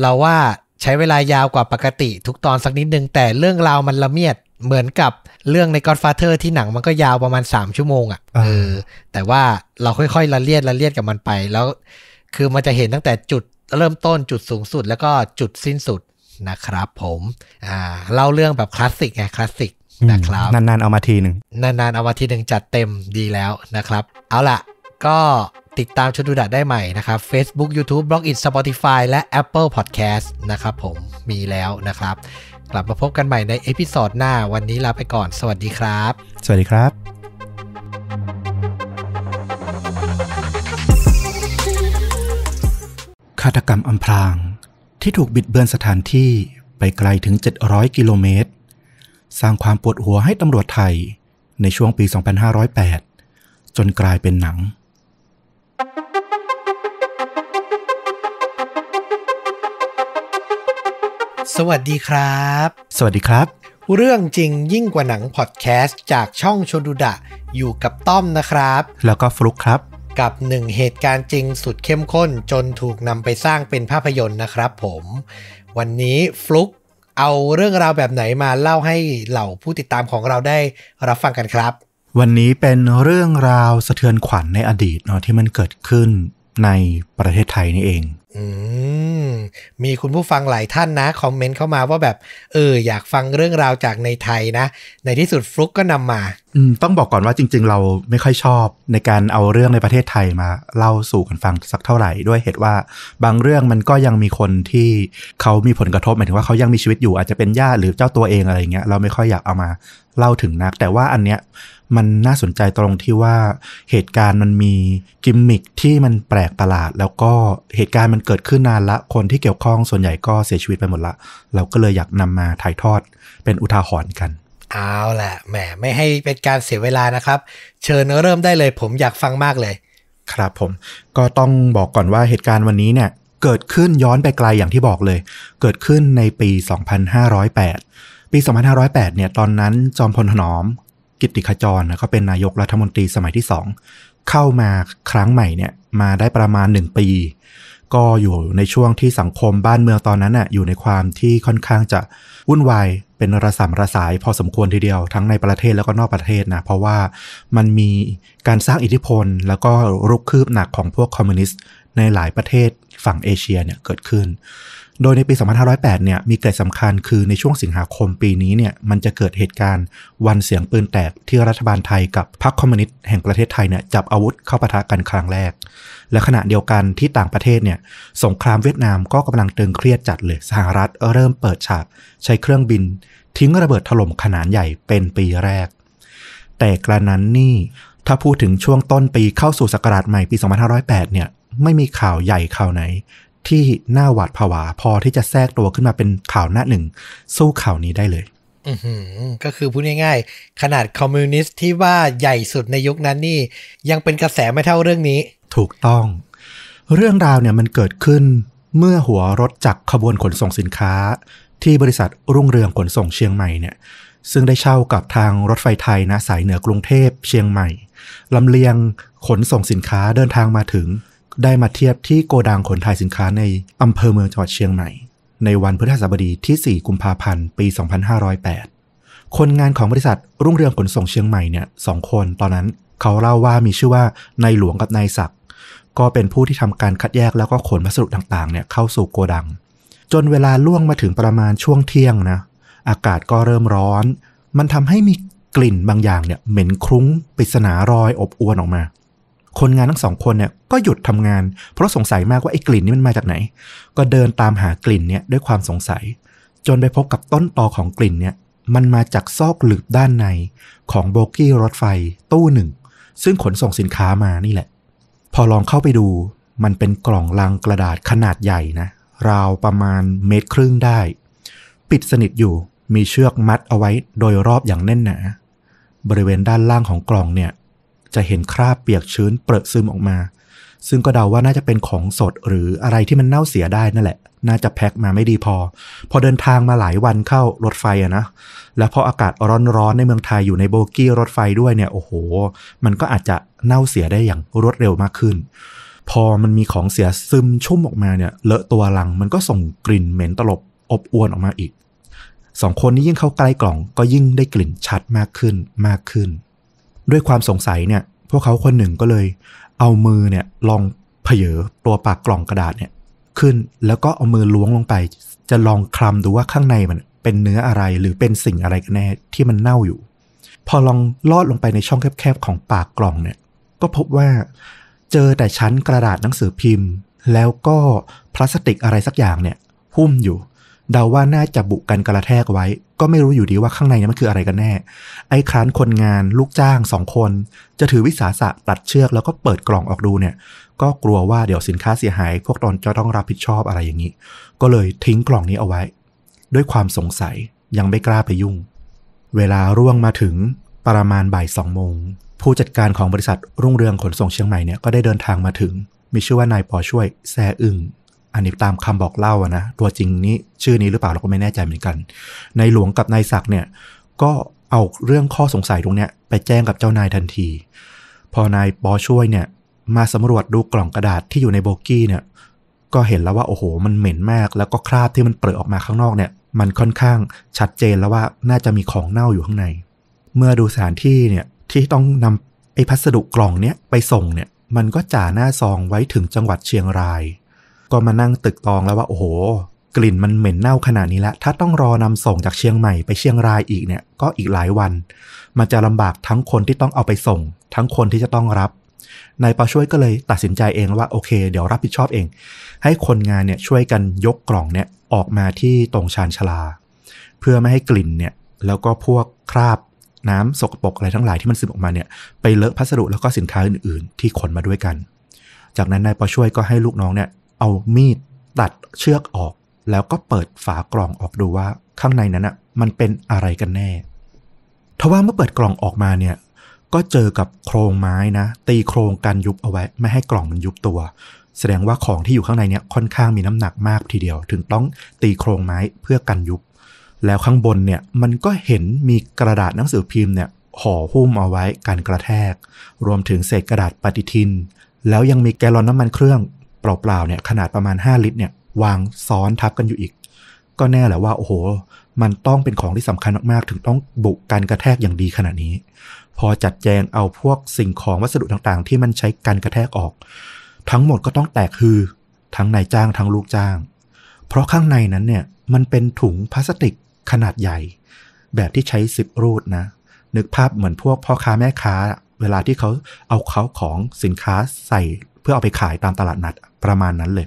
เราว่าใช้เวลายาวกว่าปกติทุกตอนสักนิดนึง แต่เรื่องราวมันละเมียดเหมือนกับเรื่องใน Godfather ที่หนังมันก็ยาวประมาณ 3 ชั่วโมงอะ่ะอ่าเออแต่ว่าเราค่อยๆละเลียดละเลียดกับมันไปแล้ว คือมันจะเห็นตั้งแต่จุด เริ่มต้นจุดสูงสุดแล้วก็จุดสิ้นสุดนะครับผมอ่าเล่าเรื่องแบบคลาสสิกไงคลาสสิกนะครับนานๆเอามาทีหนึ่งนานๆเอามาทีหนึ่งจัดเต็มดีแล้วนะครับ เอาล่ะ ก็ติดตามชนดูดะได้ใหม่นะครับ Facebook YouTube b l o g i t Spotify และ Apple Podcast นะครับผมมีแล้วนะครับ กลับมาพบกันใหม่ในเอพิ o d ดหน้าวันนี้ลาไปก่อน สวัสดีครับ สวัสดีครับ ฆาตกรรมอำพราง ที่ถูกบิดเบือนสถานที่ไปไกลถึง 700 กิโลเมตร สร้างความปวดหัวให้ตำรวจไทยในช่วงปี 2508 จนกลายเป็นหนัง สวัสดีครับ สวัสดีครับ เรื่องจริงยิ่งกว่าหนังพอดแคสต์จากช่องชนดูดะ อยู่กับต้อมนะครับ แล้วก็ฟลุกครับ กับหนึ่งเหตุการณ์จริงสุดเข้มข้นจนถูกนำไปสร้างเป็นภาพยนตร์นะครับผม วันนี้ฟลุกเอาเรื่องราวแบบไหนมาเล่าให้เหล่าผู้ติดตามของเราได้รับฟังกันครับ วันนี้เป็นเรื่องราวสะเทือนขวัญในอดีตเนาะที่มันเกิดขึ้นในประเทศไทยนี่เอง อืม มีคุณผู้ฟังหลายท่านนะ คอมเมนต์เข้ามาว่าแบบ เออ อยากฟังเรื่องราวจากในไทยนะ ในที่สุดฟลุกก็นำมา อืม ต้องบอกก่อนว่าจริง ๆ เราไม่ค่อยชอบในการเอาเรื่องในประเทศไทยมาเล่าสู่กันฟังสักเท่าไหร่ด้วยเหตุว่าบางเรื่องมันก็ยังมีคนที่เขามีผลกระทบหมายถึงว่าเขายังมีชีวิตอยู่อาจจะเป็นญาติหรือเจ้าตัวเองอะไรเงี้ยเราไม่ค่อยอยากเอามา เล่าถึงนัก แต่ว่าอันเนี้ยมันน่าสนใจตรงที่ว่าเหตุการณ์มันมีกิมมิคที่มันแปลกประหลาด แล้วก็เหตุการณ์มันเกิดขึ้นนานละ คนที่เกี่ยวข้องส่วนใหญ่ก็เสียชีวิตไปหมดละ เราก็เลยอยากนำมาถ่ายทอดเป็นอุทาหรณ์กัน เอาแหละแหมไม่ให้เป็นการเสียเวลานะครับ เชิญเริ่มได้เลยผมอยากฟังมากเลย ครับผมก็ต้องบอกก่อนว่าเหตุการณ์วันนี้เนี่ยเกิดขึ้นย้อนไปไกลอย่างที่บอกเลย เกิดขึ้นในปี 2508 ปี 2508 เนี่ย ตอนนั้นจอมพลถนอม กิติขจรนะเขาเป็นนายกรัฐมนตรีสมัยที่2เข้ามาครั้งใหม่เนี่ยมาได้ประมาณ1ปี ก็อยู่ในช่วงที่สังคมบ้านเมืองตอนนั้นน่ะอยู่ในความที่ค่อนข้างจะวุ่นวายเป็นระสำระสายพอสมควรทีเดียวทั้งในประเทศแล้วก็นอกประเทศนะเพราะว่ามันมีการสร้างอิทธิพล แล้วก็รุกคืบหนักของพวกคอมมิวนิสต์ในหลายประเทศฝั่งเอเชียเนี่ยเกิดขึ้น โดยในปี 2508 เนี่ยมีเกิดสำคัญคือในช่วงสิงหาคมปีนี้เนี่ยมันจะเกิดเหตุการณ์วันเสียงปืนแตกที่รัฐบาลไทยกับพรรคคอมมิวนิสต์แห่งประเทศไทยเนี่ยจับอาวุธเข้าปะทะกันครั้งแรก และขณะเดียวกันที่ต่างประเทศเนี่ยสงครามเวียดนามก็กำลังตึงเครียดจัดเลยสหรัฐเริ่มเปิดฉากใช้เครื่องบิน ทิ้งระเบิดถล่มขนาดใหญ่เป็นปีแรก แต่กระนั้นนี่ถ้าพูดถึงช่วงต้นปีเข้าสู่ศักราชใหม่ปี 2508 เนี่ยไม่มีข่าวใหญ่ข่าวไหน ที่น่าหวาดผวาพอที่จะแทรกตัวขึ้นมาเป็นข่าวหน้าหนึ่ง สู้ข่าวนี้ได้เลยอือหือก็คือพูดง่ายๆ ขนาดคอมมิวนิสต์ที่ว่าใหญ่สุดในยุคนั้นนี่ ยังเป็นกระแสไม่เท่าเรื่องนี้ ถูกต้อง เรื่องราวเนี่ยมันเกิดขึ้นเมื่อหัวรถจักรขบวนขนส่งสินค้า ที่บริษัทรุ่งเรืองขนส่งเชียงใหม่เนี่ยซึ่งได้เช่ากับทางรถไฟไทยนะสายเหนือกรุงเทพเชียงใหม่ลำเลียงขนส่งสินค้าเดินทางมาถึง ได้มาเทียบที่โกดังขนถ่ายสินค้าในอำเภอเมืองจังหวัดเชียงใหม่ ในวันพฤหัสบดีที่ 4 กุมภาพันธ์ปี 2508 คนงานของบริษัทรุ่งเรืองขนส่งเชียงใหม่เนี่ยสองคนตอนนั้นเขาเล่าว่ามีชื่อว่านายหลวงกับนายศักดิ์ก็เป็นผู้ที่ทำการคัดแยกแล้วก็ขนวัสดุต่างๆเนี่ยเข้าสู่โกดัง จนเวลาล่วงมาถึงประมาณช่วงเที่ยงนะอากาศก็เริ่มร้อน มันทำให้มีกลิ่นบางอย่างเนี่ยเหม็นคลุ้งปริศนารอยอบอวนออกมา คนงานทั้งสองคนเนี่ยก็หยุดทำงาน เพราะสงสัยมากว่าไอ้กลิ่นนี้มันมาจากไหน ก็เดินตามหากลิ่นเนี่ยด้วยความสงสัย จนไปพบกับต้นตอของกลิ่นเนี่ยมันมาจากซอกหลืบด้านในของโบกี้รถไฟตู้หนึ่ง ซึ่งขนส่งสินค้ามานี่แหละ พอลองเข้าไปดูมันเป็นกล่องลังกระดาษขนาดใหญ่นะ ราวประมาณเมตรครึ่งได้ ปิดสนิทอยู่มีเชือกมัดเอาไว้โดยรอบอย่างแน่นหนา บริเวณด้านล่างของกล่องเนี่ย จะเห็นคราบเปียกชื้นเปรอะซึมออกมา ซึ่งก็เดาว่าน่าจะเป็นของสดหรืออะไรที่มันเน่าเสียได้นั่นแหละ น่าจะแพ็คมาไม่ดีพอ พอเดินทางมาหลายวันเข้ารถไฟอะนะ แล้วพออากาศร้อนๆในเมืองไทยอยู่ในโบกี้รถไฟด้วยเนี่ยโอ้โห มันก็อาจจะเน่าเสียได้อย่างรวดเร็วมากขึ้น พอมันมีของเสียซึมชุ่มออกมาเนี่ยเลอะตัวลังมันก็ส่งกลิ่นเหม็นตลบอบอวนออกมาอีกสองคนนี้ยิ่งเข้าใกล้กล่องก็ยิ่งได้กลิ่นชัดมากขึ้นมากขึ้น ด้วยความสงสัยเนี่ย พวกเขาคนหนึ่งก็เลย เอามือเนี่ยลองเผยตัวปากกล่องกระดาษเนี่ย ขึ้นแล้วก็เอามือล้วงลงไป จะลองคลำดูว่าข้างในมันเป็นเนื้ออะไรหรือเป็นสิ่งอะไรกันแน่ที่มันเน่าอยู่ พอลองลอดลงไปในช่องแคบๆของปากกล่องเนี่ย ก็พบว่าเจอแต่ชั้นกระดาษหนังสือพิมพ์ แล้วก็พลาสติกอะไรสักอย่างเนี่ยหุ้มอยู่ เดาว่าน่าจะบุกกันกระแทกไว้ ก็ไม่รู้อยู่ดีว่าข้างในนั้นมันคืออะไรกันแน่ ไอ้ครั้นคนงานลูกจ้างสองคน จะถือวิสาสะตัดเชือกแล้วก็เปิดกล่องออกดูเนี่ย ก็กลัวว่าเดี๋ยวสินค้าเสียหาย พวกตนจะต้องรับผิดชอบอะไรอย่างนี้ ก็เลยทิ้งกล่องนี้เอาไว้ ด้วยความสงสัยยังไม่กล้าไปยุ่ง เวลาร่วงมาถึงประมาณบ่ายสองโมงผู้จัดการของบริษัทรุ่งเรืองขนส่งเชียงใหม่เนี่ยก็ได้เดินทางมาถึง มีชื่อว่านายปอช่วยแซ่อึ้ง อันนี้ตามคำบอกเล่าอะนะตัวจริงนี้ชื่อนี้หรือเปล่าเราก็ไม่แน่ใจเหมือนกัน ในหลวงกับนายศักดิ์เนี่ยก็เอาเรื่องข้อสงสัยตรงเนี้ยไปแจ้งกับเจ้านายทันที พอนายปอช่วยเนี่ยมาสำรวจดูกล่องกระดาษที่อยู่ในโบกี้เนี่ยก็เห็นแล้วว่าโอ้โห มันเหม็นมาก แล้วก็คราบที่มันเปรอะออกมาข้างนอกเนี่ย มันค่อนข้างชัดเจนแล้วว่าน่าจะมีของเน่าอยู่ข้างใน เมื่อดูสถานที่เนี่ยที่ต้องนำไอ้พัสดุกล่องเนี้ยไปส่งเนี่ยมันก็จ่าหน้าซองไว้ถึงจังหวัดเชียงราย ก็มานั่งตึกตองแล้วว่าโอ้โห กลิ่นมันเหม็นเน่าขนาดนี้แล้วถ้าต้องรอนำส่งจากเชียงใหม่ไปเชียงรายอีกเนี่ยก็อีกหลายวัน มันจะลำบากทั้งคนที่ต้องเอาไปส่ง ทั้งคนที่จะต้องรับนายปาช่วยก็เลยตัดสินใจเองว่าโอเค เดี๋ยวรับผิดชอบเอง ให้คนงานเนี่ยช่วยกันยกกล่องเนี่ยออกมาที่ตรงชานชาลา เพื่อไม่ให้กลิ่นเนี่ยแล้วก็พวกคราบน้ำสกปรกอะไรทั้งหลายที่มันซึมออกมาเนี่ยไปเลอะพัสดุแล้วก็สินค้าอื่นๆ ที่ขนมาด้วยกัน จากนั้นนายปอช่วยก็ให้ลูกน้องเนี่ย เอามีดตัดเชือกออก แล้วก็เปิดฝากล่องออกดูว่า ข้างในนั้นอะมันเป็นอะไรกันแน่ทว่าเมื่อเปิดกล่องออกมาเนี่ย ก็เจอกับโครงไม้นะ ตีโครงกันยุบเอาไว้ ไม่ให้กล่องมันยุบตัว แสดงว่าของที่อยู่ข้างในเนี่ยค่อนข้างมีน้ำหนักมากทีเดียว ถึงต้องตีโครงไม้เพื่อกันยุบ แล้วข้างบนเนี่ยมันก็เห็นมีกระดาษหนังสือพิมพ์เนี่ยห่อหุ้มเอาไว้กันกระแทก รวมถึงเศษกระดาษปฏิทิน แล้วยังมีแกลลอนน้ำมันเครื่อง เปล่าๆเนี่ยขนาดประมาณ 5 ลิตรเนี่ยวางซ้อนทับกันอยู่อีก ก็แน่แหละว่าโอ้โห มันต้องเป็นของที่สำคัญมากๆ ถึงต้องบุกการกระแทกอย่างดีขนาดนี้ พอจัดแจงเอาพวกสิ่งของวัสดุต่างๆ ที่มันใช้การกระแทกออก ทั้งหมดก็ต้องแตกคือ ทั้งนายจ้างทั้งลูกจ้าง เพราะข้างในนั้นเนี่ยมันเป็นถุงพลาสติกขนาดใหญ่ แบบที่ใช้สิบรูดนะ นึกภาพเหมือนพวกพ่อค้าแม่ค้า เวลาที่เขาเอาเขาของสินค้าใส่ เพื่อเอาไปขายตามตลาดนัดประมาณนั้นเลย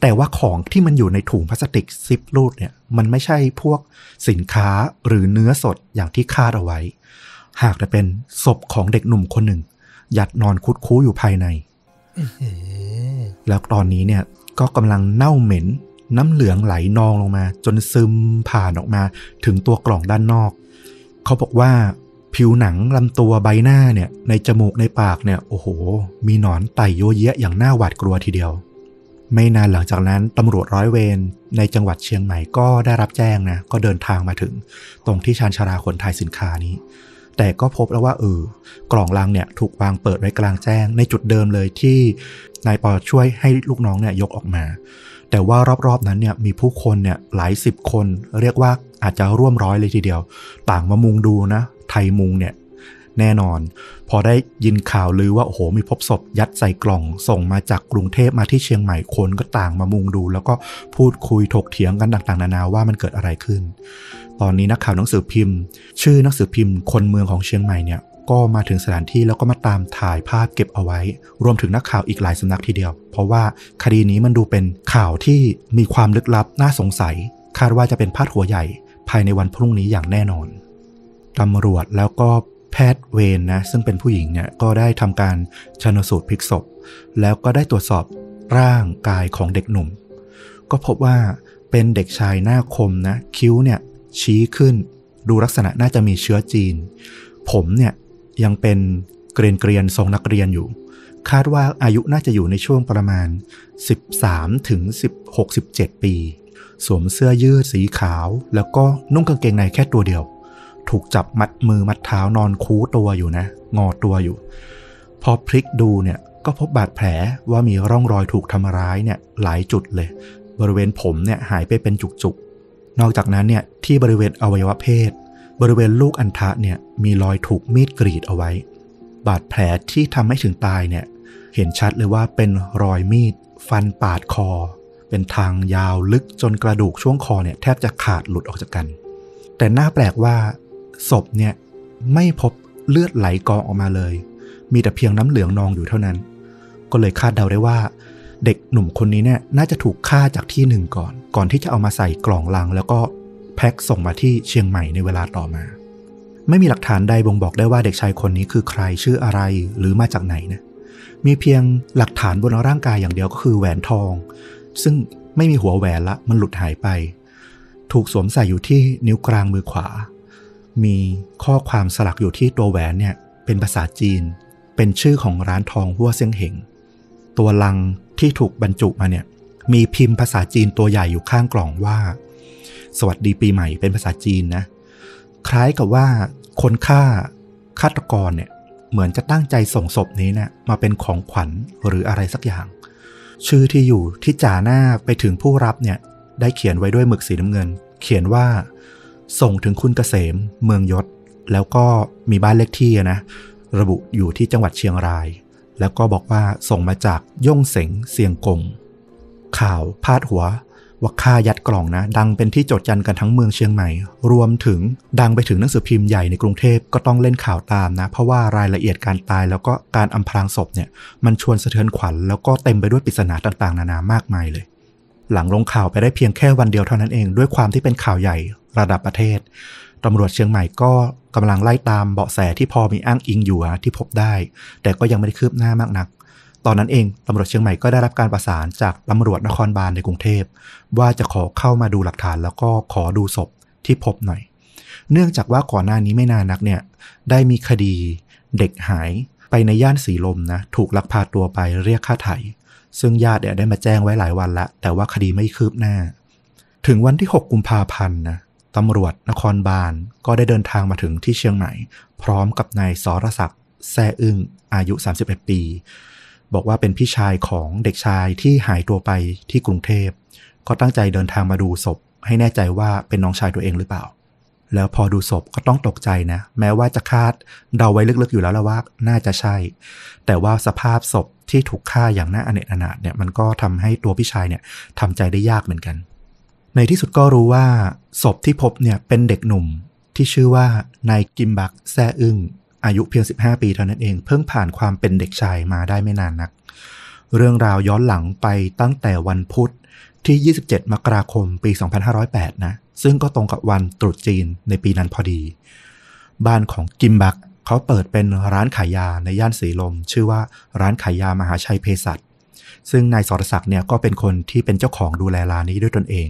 แต่ว่าของที่มันอยู่ในถุงพลาสติกซิปรูดเนี่ยมันไม่ใช่พวกสินค้าหรือเนื้อสดอย่างที่คาดเอาไว้ หากจะเป็นศพของเด็กหนุ่มคนหนึ่ง ยัดนอนคุดคู้อยู่ภายในแล้วตอนนี้เนี่ยก็กำลังเน่าเหม็นน้ำเหลืองไหลนองลงมา จนซึมผ่านออกมาถึงตัวกล่องด้านนอก เขาบอกว่า ผิวหนังลำตัวใบหน้าเนี่ยในจมูกในปากเนี่ยโอ้โห มีหนอนไต่โยเยะอย่างน่าหวาดกลัวทีเดียว ไม่นานหลังจากนั้นตำรวจร้อยเวรในจังหวัดเชียงใหม่ก็ได้รับแจ้งนะก็เดินทางมาถึง ตรงที่ชานชาราขนถ่ายสินค้านี้ แต่ก็พบแล้วว่าเออกล่องลังเนี่ยถูกวางเปิดไว้กลางแจ้ง ในจุดเดิมเลยที่นายปอช่วยให้ลูกน้องเนี่ยยกออกมา แต่ว่ารอบๆนั้นเนี่ยมีผู้คนเนี่ยหลายสิบคน เรียกว่าอาจจะร่วมร้อยเลยทีเดียว ต่างมามุงดูนะ ไทยมุงเนี่ยแน่นอน พอได้ยินข่าวลือว่าโอ้โหมีพบศพยัดใส่กล่อง ส่งมาจากกรุงเทพมาที่เชียงใหม่คนก็ต่างมามุงดู แล้วก็พูดคุยถกเถียงกันต่างๆ นานาว่ามันเกิดอะไรขึ้น ตอนนี้นักข่าวหนังสือพิมพ์ ชื่อหนังสือพิมพ์ คนเมืองของเชียงใหม่เนี่ยก็มาถึงสถานที่แล้วก็มาตามถ่ายภาพเก็บเอาไว้ รวมถึงนักข่าวอีกหลายสำนักทีเดียว เพราะว่าคดีนี้มันดูเป็นข่าวที่มีความลึกลับน่าสงสัย คาดว่าจะเป็นพาดหัวใหญ่ ภายในวันพรุ่งนี้อย่างแน่นอน ตำรวจแล้วก็แพทย์เวรนนะซึ่งเป็นผู้หญิงเนี่ยก็ได้ทำการชนสูตรพลิกศพ แล้วก็ได้ตรวจสอบร่างกายของเด็กหนุ่ม ก็พบว่าเป็นเด็กชายหน้าคมนะคิ้วเนี่ยชี้ขึ้น ดูลักษณะน่าจะมีเชื้อจีน ผมเนี่ยยังเป็นเกรียนเกรียนทรงนักเรียนอยู่ คาดว่าอายุน่าจะอยู่ในช่วงประมาณ 13ถึง16 17 ปี สวมเสื้อยืดสีขาว แล้วก็นุ่งกางเกงในแค่ตัวเดียว ถูกจับมัดมือมัดเท้านอนคูตัวอยู่นะ งอตัวอยู่ พอพลิกดูเนี่ยก็พบบาดแผลว่ามีร่องรอยถูกทำร้ายเนี่ยหลายจุดเลย บริเวณผมเนี่ยหายไปเป็นจุกๆ นอกจากนั้นเนี่ยที่บริเวณอวัยวะเพศ บริเวณลูกอัณฑะเนี่ยมีรอยถูกมีดกรีดเอาไว้ บาดแผลที่ทำให้ถึงตายเนี่ยเห็นชัดเลยว่าเป็นรอยมีด ฟันปาดคอ เป็นทางยาวลึกจนกระดูกช่วงคอเนี่ยแทบจะขาดหลุดออกจากกัน แต่น่าแปลกว่า ศพเนี่ยไม่พบเลือดไหลกองออกมาเลย มีแต่เพียงน้ำเหลืองนองอยู่เท่านั้น ก็เลยคาดเดาได้ว่า เด็กหนุ่มคนนี้เนี่ยน่าจะถูกฆ่าจากที่หนึ่งก่อน ก่อนที่จะเอามาใส่กล่องลัง แล้วก็แพ็คส่งมาที่เชียงใหม่ในเวลาต่อมา ไม่มีหลักฐานใดบ่งบอกได้ว่าเด็กชายคนนี้คือใครชื่ออะไรหรือมาจากไหนนะ มีเพียงหลักฐานบนร่างกายอย่างเดียวก็คือแหวนทอง ซึ่งไม่มีหัวแหวนละมันหลุดหายไป ถูกสวมใส่อยู่ที่นิ้วกลางมือขวา มีข้อความสลักอยู่ที่ตัวแหวนเนี่ยเป็นภาษาจีน เป็นชื่อของร้านทองหัวเซียงเหงตัวลังที่ถูกบรรจุมาเนี่ยมีพิมพ์ภาษาจีนตัวใหญ่อยู่ข้างกล่องว่า สวัสดีปีใหม่เป็นภาษาจีนนะ คล้ายกับว่าคนฆ่าฆาตกรเนี่ยเหมือนจะตั้งใจส่งศพนี้เนี่ยมาเป็นของขวัญหรืออะไรสักอย่าง ชื่อที่อยู่ที่จ่าหน้าไปถึงผู้รับเนี่ยได้เขียนไว้ด้วยหมึกสีน้ำเงิน เขียนว่า ส่งถึงคุณเกษมเมืองยศ แล้วก็มีบ้านเลขที่นะ ระบุอยู่ที่จังหวัดเชียงราย แล้วก็บอกว่าส่งมาจากย่งเสงเสียงกง ข่าวพาดหัวว่าฆ่ายัดกล่องนะ ดังเป็นที่จดจันกันทั้งเมืองเชียงใหม่ รวมถึงดังไปถึงหนังสือพิมพ์ใหญ่ในกรุงเทพก็ต้องเล่นข่าวตามนะ เพราะว่ารายละเอียดการตายแล้วก็การอำพรางศพเนี่ย มันชวนสะเทือนขวัญแล้วก็เต็มไปด้วยปริศนาต่างๆ นานามากมายเลย หลังลงข่าวไปได้เพียงแค่วันเดียวเท่านั้นเอง ด้วยความที่เป็นข่าวใหญ่ ระดับประเทศตำรวจเชียงใหม่ก็กำลังไล่ตามเบาะแสที่พอมีอ้างอิงอยู่ที่พบได้ แต่ก็ยังไม่ได้คืบหน้ามากนัก ตอนนั้นเองตำรวจเชียงใหม่ก็ได้รับการประสานจากตำรวจนครบาลในกรุงเทพ ว่าจะขอเข้ามาดูหลักฐานแล้วก็ขอดูศพที่พบหน่อย เนื่องจากว่าก่อนหน้านี้ไม่นานนักเนี่ยได้มีคดีเด็กหายไปในย่านสีลมนะถูกลักพาตัวไปเรียกค่าไถ่ซึ่งญาติเนี่ยได้มาแจ้งไว้หลายวันละแต่ว่าคดีไม่คืบหน้า ถึงวันที่ 6 กุมภาพันธ์นะ ตำรวจนครบาลก็ได้เดินทางมาถึงที่เชียงใหม่ พร้อมกับนายสรศักดิ์แซ่อึ้งอายุ 31 ปี บอกว่าเป็นพี่ชายของเด็กชายที่หายตัวไปที่กรุงเทพ ก็ตั้งใจเดินทางมาดูศพ ให้แน่ใจว่าเป็นน้องชายตัวเองหรือเปล่า แล้วพอดูศพก็ต้องตกใจนะ แม้ว่าจะคาดเดาไว้ลึกๆอยู่แล้วล้วว่าน่าจะใช่ แต่ว่าสภาพศพที่ถูกฆ่าอย่างน่าอเนจอนาถเนี่ยมันก็ทำให้ตัวพี่ชายเนี่ยทำใจได้ยากเหมือนกัน ในที่สุดก็รู้ว่าศพที่พบเนี่ยเป็นเด็กหนุ่มที่ชื่อว่านายกิมบักแซ่อึ้งอายุเพียง 15 ปีเท่านั้นเอง เพิ่งผ่านความเป็นเด็กชายมาได้ไม่นานนัก เรื่องราวย้อนหลังไปตั้งแต่วันพุธที่ 27 มกราคมปี 2508 นะ ซึ่งก็ตรงกับวันตรุษจีนในปีนั้นพอดี บ้านของกิมบักเขาเปิดเป็นร้านขายยาในย่านสีลม ชื่อว่าร้านขายยามหาชัยเภสัชซึ่งนายสรศักดิ์เนี่ยก็เป็นคนที่เป็นเจ้าของดูแลร้านนี้ด้วยตนเอง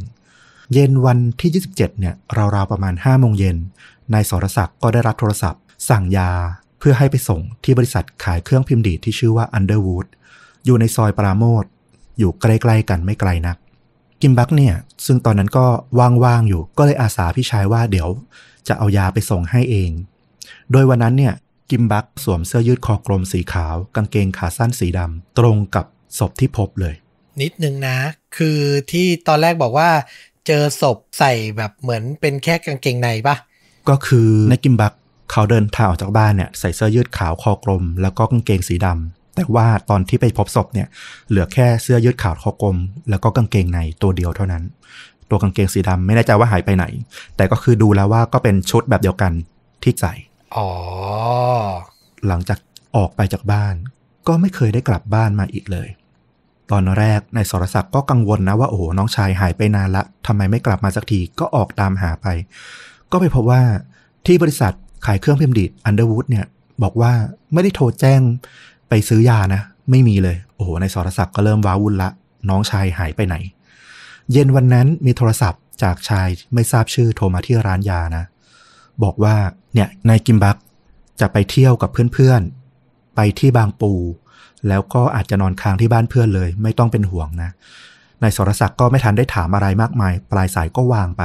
เย็นวันที่ 27 เนี่ยราวๆประมาณ5โมงเย็นนายสรศักดิ์ก็ได้รับโทรศัพท์ สั่งยาเพื่อให้ไปส่งที่บริษัทขายเครื่องพิมพ์ดีดที่ชื่อว่า Underwood อยู่ในซอยปราโมทอยู่ใกล้ๆกันไม่ไกลนัก กิมบักเนี่ย ซึ่งตอนนั้นก็ว่างๆอยู่ก็เลยอาสาพี่ชายว่าเดี๋ยวจะเอายาไปส่งให้เอง โดยวันนั้นเนี่ยกิมบักสวมเสื้อยืดคอกลมสีขาว กางเกงขาสั้นสีดำตรงกับศพที่พบเลย นิดนึงนะ คือที่ตอนแรกบอกว่า เจอศพใส่แบบเหมือนเป็นแค่กางเกงในปะก็คือในกิมบักเขาเดินทางออกจากบ้านเนี่ยใส่เสื้อยืดขาวคอกลม แล้วก็กางเกงสีดำแต่ว่าตอนที่ไปพบศพเนี่ยเหลือแค่เสื้อยืดขาวคอกลม แล้วก็กางเกงในตัวเดียวเท่านั้น ตัวกางเกงสีดำไม่แน่ใจว่าหายไปไหน แต่ก็คือดูแล้วว่าก็เป็นชุดแบบเดียวกันที่ใส่อ๋อหลังจากออกไปจากบ้าน ก็ไม่เคยได้กลับบ้านมาอีกเลย ตอนแรกนายสรศักดิ์ก็กังวลนะว่าโอ้โหน้องชายหายไปนานละทำไมไม่กลับมาสักทีก็ออกตามหาไป ก็ไปพบว่าที่บริษัทขายเครื่องพิมพ์ดีดอันเดอร์วูดเนี่ยบอกว่าไม่ได้โทรแจ้งไปซื้อยานะ ไม่มีเลย โอ้โหนายสรศักดิ์ก็เริ่มว้าวุ่นละ น้องชายหายไปไหน เย็นวันนั้นมีโทรศัพท์จากชายไม่ทราบชื่อโทรมาที่ร้านยานะ บอกว่าเนี่ยนายกิมบักจะไปเที่ยวกับเพื่อนๆ ไปที่บางปู แล้วก็อาจจะนอนค้างที่บ้านเพื่อนเลย ไม่ต้องเป็นห่วงนะนายสรศักดิ์ก็ไม่ทันได้ถามอะไรมากมาย ปลายสายก็วางไป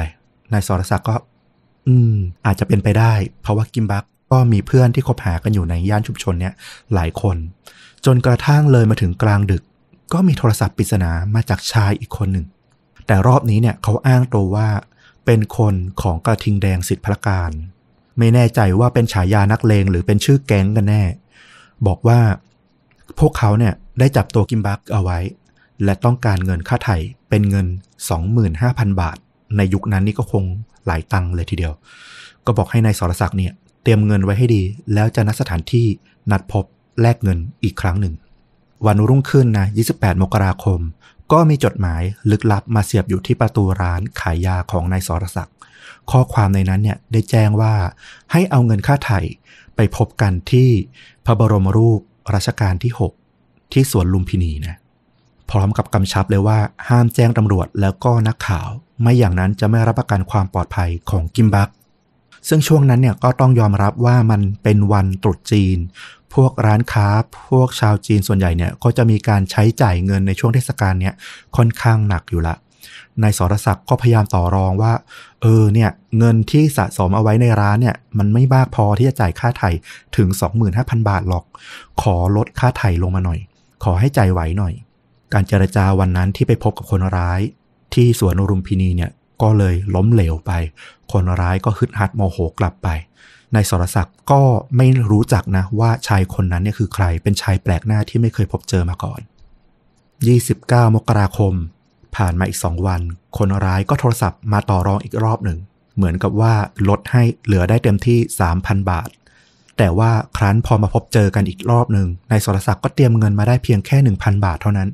นายสรศักดิ์ก็ อืม อาจจะเป็นไปได้ เพราะว่ากิมบักก็มีเพื่อนที่คบหากันอยู่ในย่านชุมชนเนี่ยหลายคน จนกระทั่งเลยมาถึงกลางดึก ก็มีโทรศัพท์ปริศนามาจากชายอีกคนหนึ่ง แต่รอบนี้เนี่ยเขาอ้างตัวว่า เป็นคนของกระทิงแดงสิทธิพระการ ไม่แน่ใจว่าเป็นฉายานักเลงหรือเป็นชื่อแก๊งกันแน่ บอกว่า พวกเขาเนี่ยได้จับตัวกิมบักเอาไว้ และต้องการเงินค่าไถ่เป็นเงิน 25,000 บาท ในยุคนั้นนี่ก็คงหลายตังเลยทีเดียว ก็บอกให้ในายสรศักดิ์เนี่ยเตรียมเงินไว้ให้ดี แล้วจะนัดสถานที่นัดพบแลกเงินอีกครั้งหนึ่ง วันรุ่งขึ้นนะ 28 มกราคม ก็มีจดหมายลึกลับมาเสียบอยู่ที่ประตูร้านขายยาของนายสรศักดิ์ ข้อความในนั้นเนี่ยได้แจ้งว่าให้เอาเงินค่าไถ่ไปพบกันที่พระบรมรูป รัชกาลที่ 6 ที่สวนลุมพินีนะพร้อมกับกำชับเลยว่าห้ามแจ้งตำรวจแล้วก็นักข่าว ไม่อย่างนั้นจะไม่รับประกันความปลอดภัยของกิมบัก ซึ่งช่วงนั้นเนี่ยก็ต้องยอมรับว่ามันเป็นวันตรุษจีน พวกร้านค้าพวกชาวจีนส่วนใหญ่เนี่ยก็จะมีการใช้จ่ายเงินในช่วงเทศกาลเนี่ยค่อนข้างหนักอยู่ละ นายสรศักดิ์ก็พยายามต่อรองว่า เออเนี่ยเงินที่สะสมเอาไว้ในร้านเนี่ย มันไม่มากพอที่จะจ่ายค่าไถ่ถึง 25,000 บาทหรอก ขอลดค่าไถ่ลงมาหน่อย ขอให้ใจไหวหน่อย การเจรจาวันนั้นที่ไปพบกับคนร้าย ที่สวนรุมพินีเนี่ยก็เลยล้มเหลวไป คนร้ายก็ฮึดฮัดโมโหกลับไปนายสรศักดิ์ก็ไม่รู้จักนะว่าชายคนนั้นเนี่ยคือใคร เป็นชายแปลกหน้าที่ไม่เคยพบเจอมาก่อน 29 มกราคม ผ่านมาอีกสองวัน คนร้ายก็โทรศัพท์มาต่อรองอีกรอบหนึ่ง เหมือนกับว่าลดให้เหลือได้เต็มที่ 3,000 บาท แต่ว่าครั้นพอมาพบเจอกันอีกรอบหนึ่งนายสรศักดิ์ก็เตรียมเงินมาได้เพียงแค่ 1,000 บาทเท่านั้น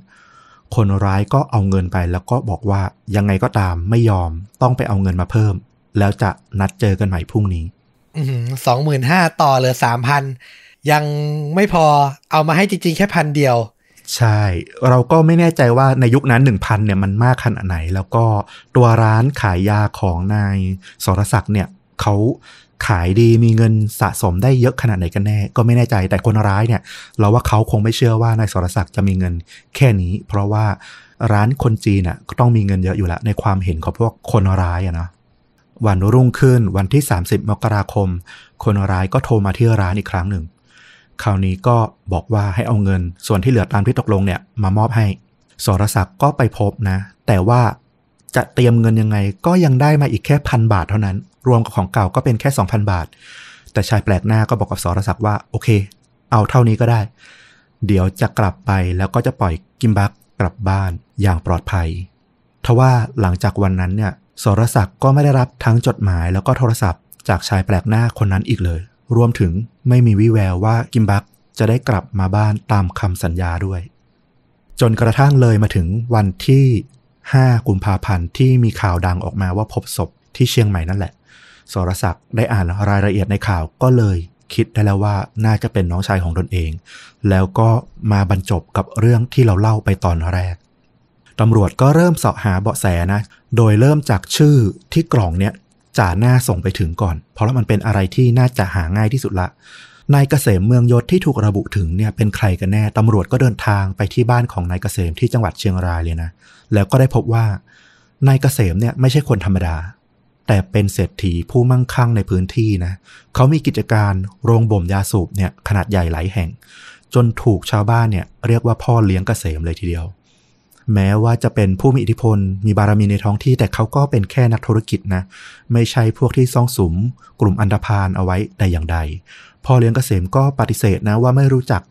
คนร้ายก็เอาเงินไปแล้วก็บอกว่ายังไงก็ตามไม่ยอมต้องไปเอาเงินมาเพิ่ม แล้วจะนัดเจอกันใหม่พรุ่งนี้สองหมื่นห้าต่อเหลือสามพันยังไม่พอเอามาให้จริงๆแค่พันเดียว ใช่ เราก็ไม่แน่ใจว่าในยุคนั้น 1,000เนี่ยมันมากขนาดไหน แล้วก็ตัวร้านขายยาของนายสรศักดิ์เนี่ยเขาขายดีมีเงินสะสมได้เยอะขนาดไหนกันแน่ ก็ไม่แน่ใจแต่คนร้ายเนี่ย เราว่าเขาคงไม่เชื่อว่านายสรศักดิ์จะมีเงินแค่นี้ เพราะว่าร้านคนจีนอะก็ต้องมีเงินเยอะอยู่แล้วในความเห็นของพวกคนร้ายอะนะวันรุ่งขึ้นวันที่ 30 มกราคม คนร้ายก็โทรมาที่ร้านอีกครั้งหนึ่ง คราวนี้ก็บอกว่าให้เอาเงิน ส่วนที่เหลือตามที่ตกลงเนี่ยมามอบให้สรศักดิ์ก็ไปพบนะ แต่ว่าจะเตรียมเงินยังไงก็ยังได้มาอีกแค่พันบาทเท่านั้น รวมกับของเก่าก็เป็นแค่ 2,000 บาท แต่ชายแปลกหน้าก็บอกกับสรศักดิ์ว่าโอเค เอาเท่านี้ก็ได้ เดี๋ยวจะกลับไปแล้วก็จะปล่อยกิมบักกลับบ้านอย่างปลอดภัยทว่าหลังจากวันนั้นเนี่ยสรศักดิ์ก็ไม่ได้รับทั้งจดหมายแล้วก็โทรศัพท์จากชายแปลกหน้าคนนั้นอีกเลย รวมถึงไม่มีวิแววว่ากิมบักจะได้กลับมาบ้านตามคำสัญญาด้วย จนกระทั่งเลยมาถึงวันที่ 5 กุมภาพันธ์ที่มีข่าวดังออกมาว่าพบศพที่เชียงใหม่นั่นแหละสรศักดิ์ได้อ่านรายละเอียดในข่าวก็เลยคิดได้แล้วว่าน่าจะเป็นน้องชายของตนเอง แล้วก็มาบรรจบกับเรื่องที่เราเล่าไปตอนแรกตำรวจก็เริ่มเสาะหาเบาะแสนะ โดยเริ่มจากชื่อที่กล่องเนี้ย จ่าหน้าส่งไปถึงก่อน เพราะว่ามันเป็นอะไรที่น่าจะหาง่ายที่สุดละนายเกษมเมืองยศที่ถูกระบุถึงเนี่ยเป็นใครกันแน่ตำรวจก็เดินทางไปที่บ้านของนายเกษมที่จังหวัดเชียงรายเลยนะ แล้วก็ได้พบว่านายเกษมเนี่ยไม่ใช่คนธรรมดา แต่เป็นเศรษฐีผู้มั่งคั่งในพื้นที่นะเขามีกิจการโรงบ่มยาสูบเนี่ยขนาดใหญ่หลายแห่ง จนถูกชาวบ้านเนี่ยเรียกว่าพ่อเลี้ยงเกษมเลยทีเดียว แม้ว่าจะเป็นผู้มีอิทธิพล มีบารมีในท้องที่ แต่เขาก็เป็นแค่นักธุรกิจนะ ไม่ใช่พวกที่ซ่องสุม กลุ่มอันดพานเอาไว้แต่อย่างใด พ่อเลี้ยงเกษมก็ปฏิเสธนะว่าไม่รู้จัก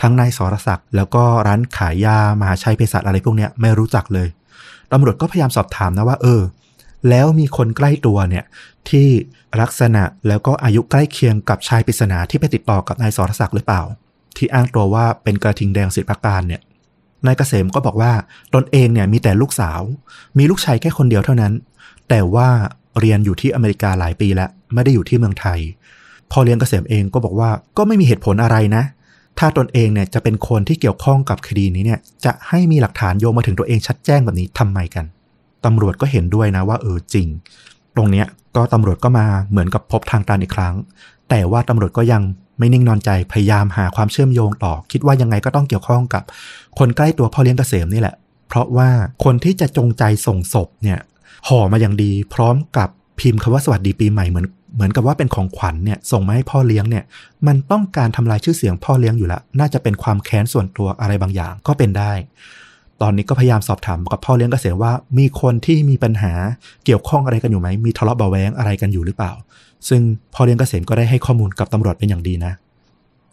ทั้งนายสรศักดิ์แล้วก็ร้านขายยามหาชัยเภสัชอะไรพวกนี้ไม่รู้จักเลยตำรวจก็พยายามสอบถามนะว่าเออ แล้วมีคนใกล้ตัวเนี่ยที่ลักษณะแล้วก็อายุใกล้เคียงกับชายปริศนาที่ไปติดต่อกับนายสรศักดิ์หรือเปล่า ที่อ้างตัวว่าเป็นกระทิงแดงสิทธิพักการเนี่ย นายเกษมก็บอกว่าตนเองเนี่ยมีแต่ลูกสาว มีลูกชายแค่คนเดียวเท่านั้น แต่ว่าเรียนอยู่ที่อเมริกาหลายปีแล้ว ไม่ได้อยู่ที่เมืองไทย พอเลี้ยงเกษมเองก็บอกว่าก็ไม่มีเหตุผลอะไรนะ ถ้าตนเองเนี่ยจะเป็นคนที่เกี่ยวข้องกับคดีนี้เนี่ย จะให้มีหลักฐานโยงมาถึงตัวเองชัดแจ้งแบบนี้ทำไมกันตำรวจก็เห็นด้วยนะว่าเออจริง ตรงเนี้ยก็ตำรวจก็มาเหมือนกับพบทางตันอีกครั้ง แต่ว่าตำรวจก็ยัง ไม่นิ่งนอนใจพยายามหาความเชื่อมโยงต่อ คิดว่ายังไงก็ต้องเกี่ยวข้องกับ คนใกล้ตัวพ่อเลี้ยงเกษมนี่แหละ เพราะว่าคนที่จะจงใจส่งศพเนี่ยห่อมาอย่างดี พร้อมกับพิมพ์คำว่าสวัสดีปีใหม่เหมือนเหมือนกับว่าเป็นของขวัญเนี่ยส่งมาให้พ่อเลี้ยงเนี่ย มันต้องการทำลายชื่อเสียงพ่อเลี้ยงอยู่แล้ว น่าจะเป็นความแค้นส่วนตัวอะไรบางอย่างก็เป็นได้ ตอนนี้ก็พยายามสอบถามกับพ่อเลี้ยงเกษมว่า มีคนที่มีปัญหาเกี่ยวข้องอะไรกันอยู่ไหมมีทะเลาะเบาแวงอะไรกันอยู่หรือเปล่า ซึ่งพ่อเลี้ยงเกษมก็ได้ให้ข้อมูลกับตำรวจเป็นอย่างดีนะ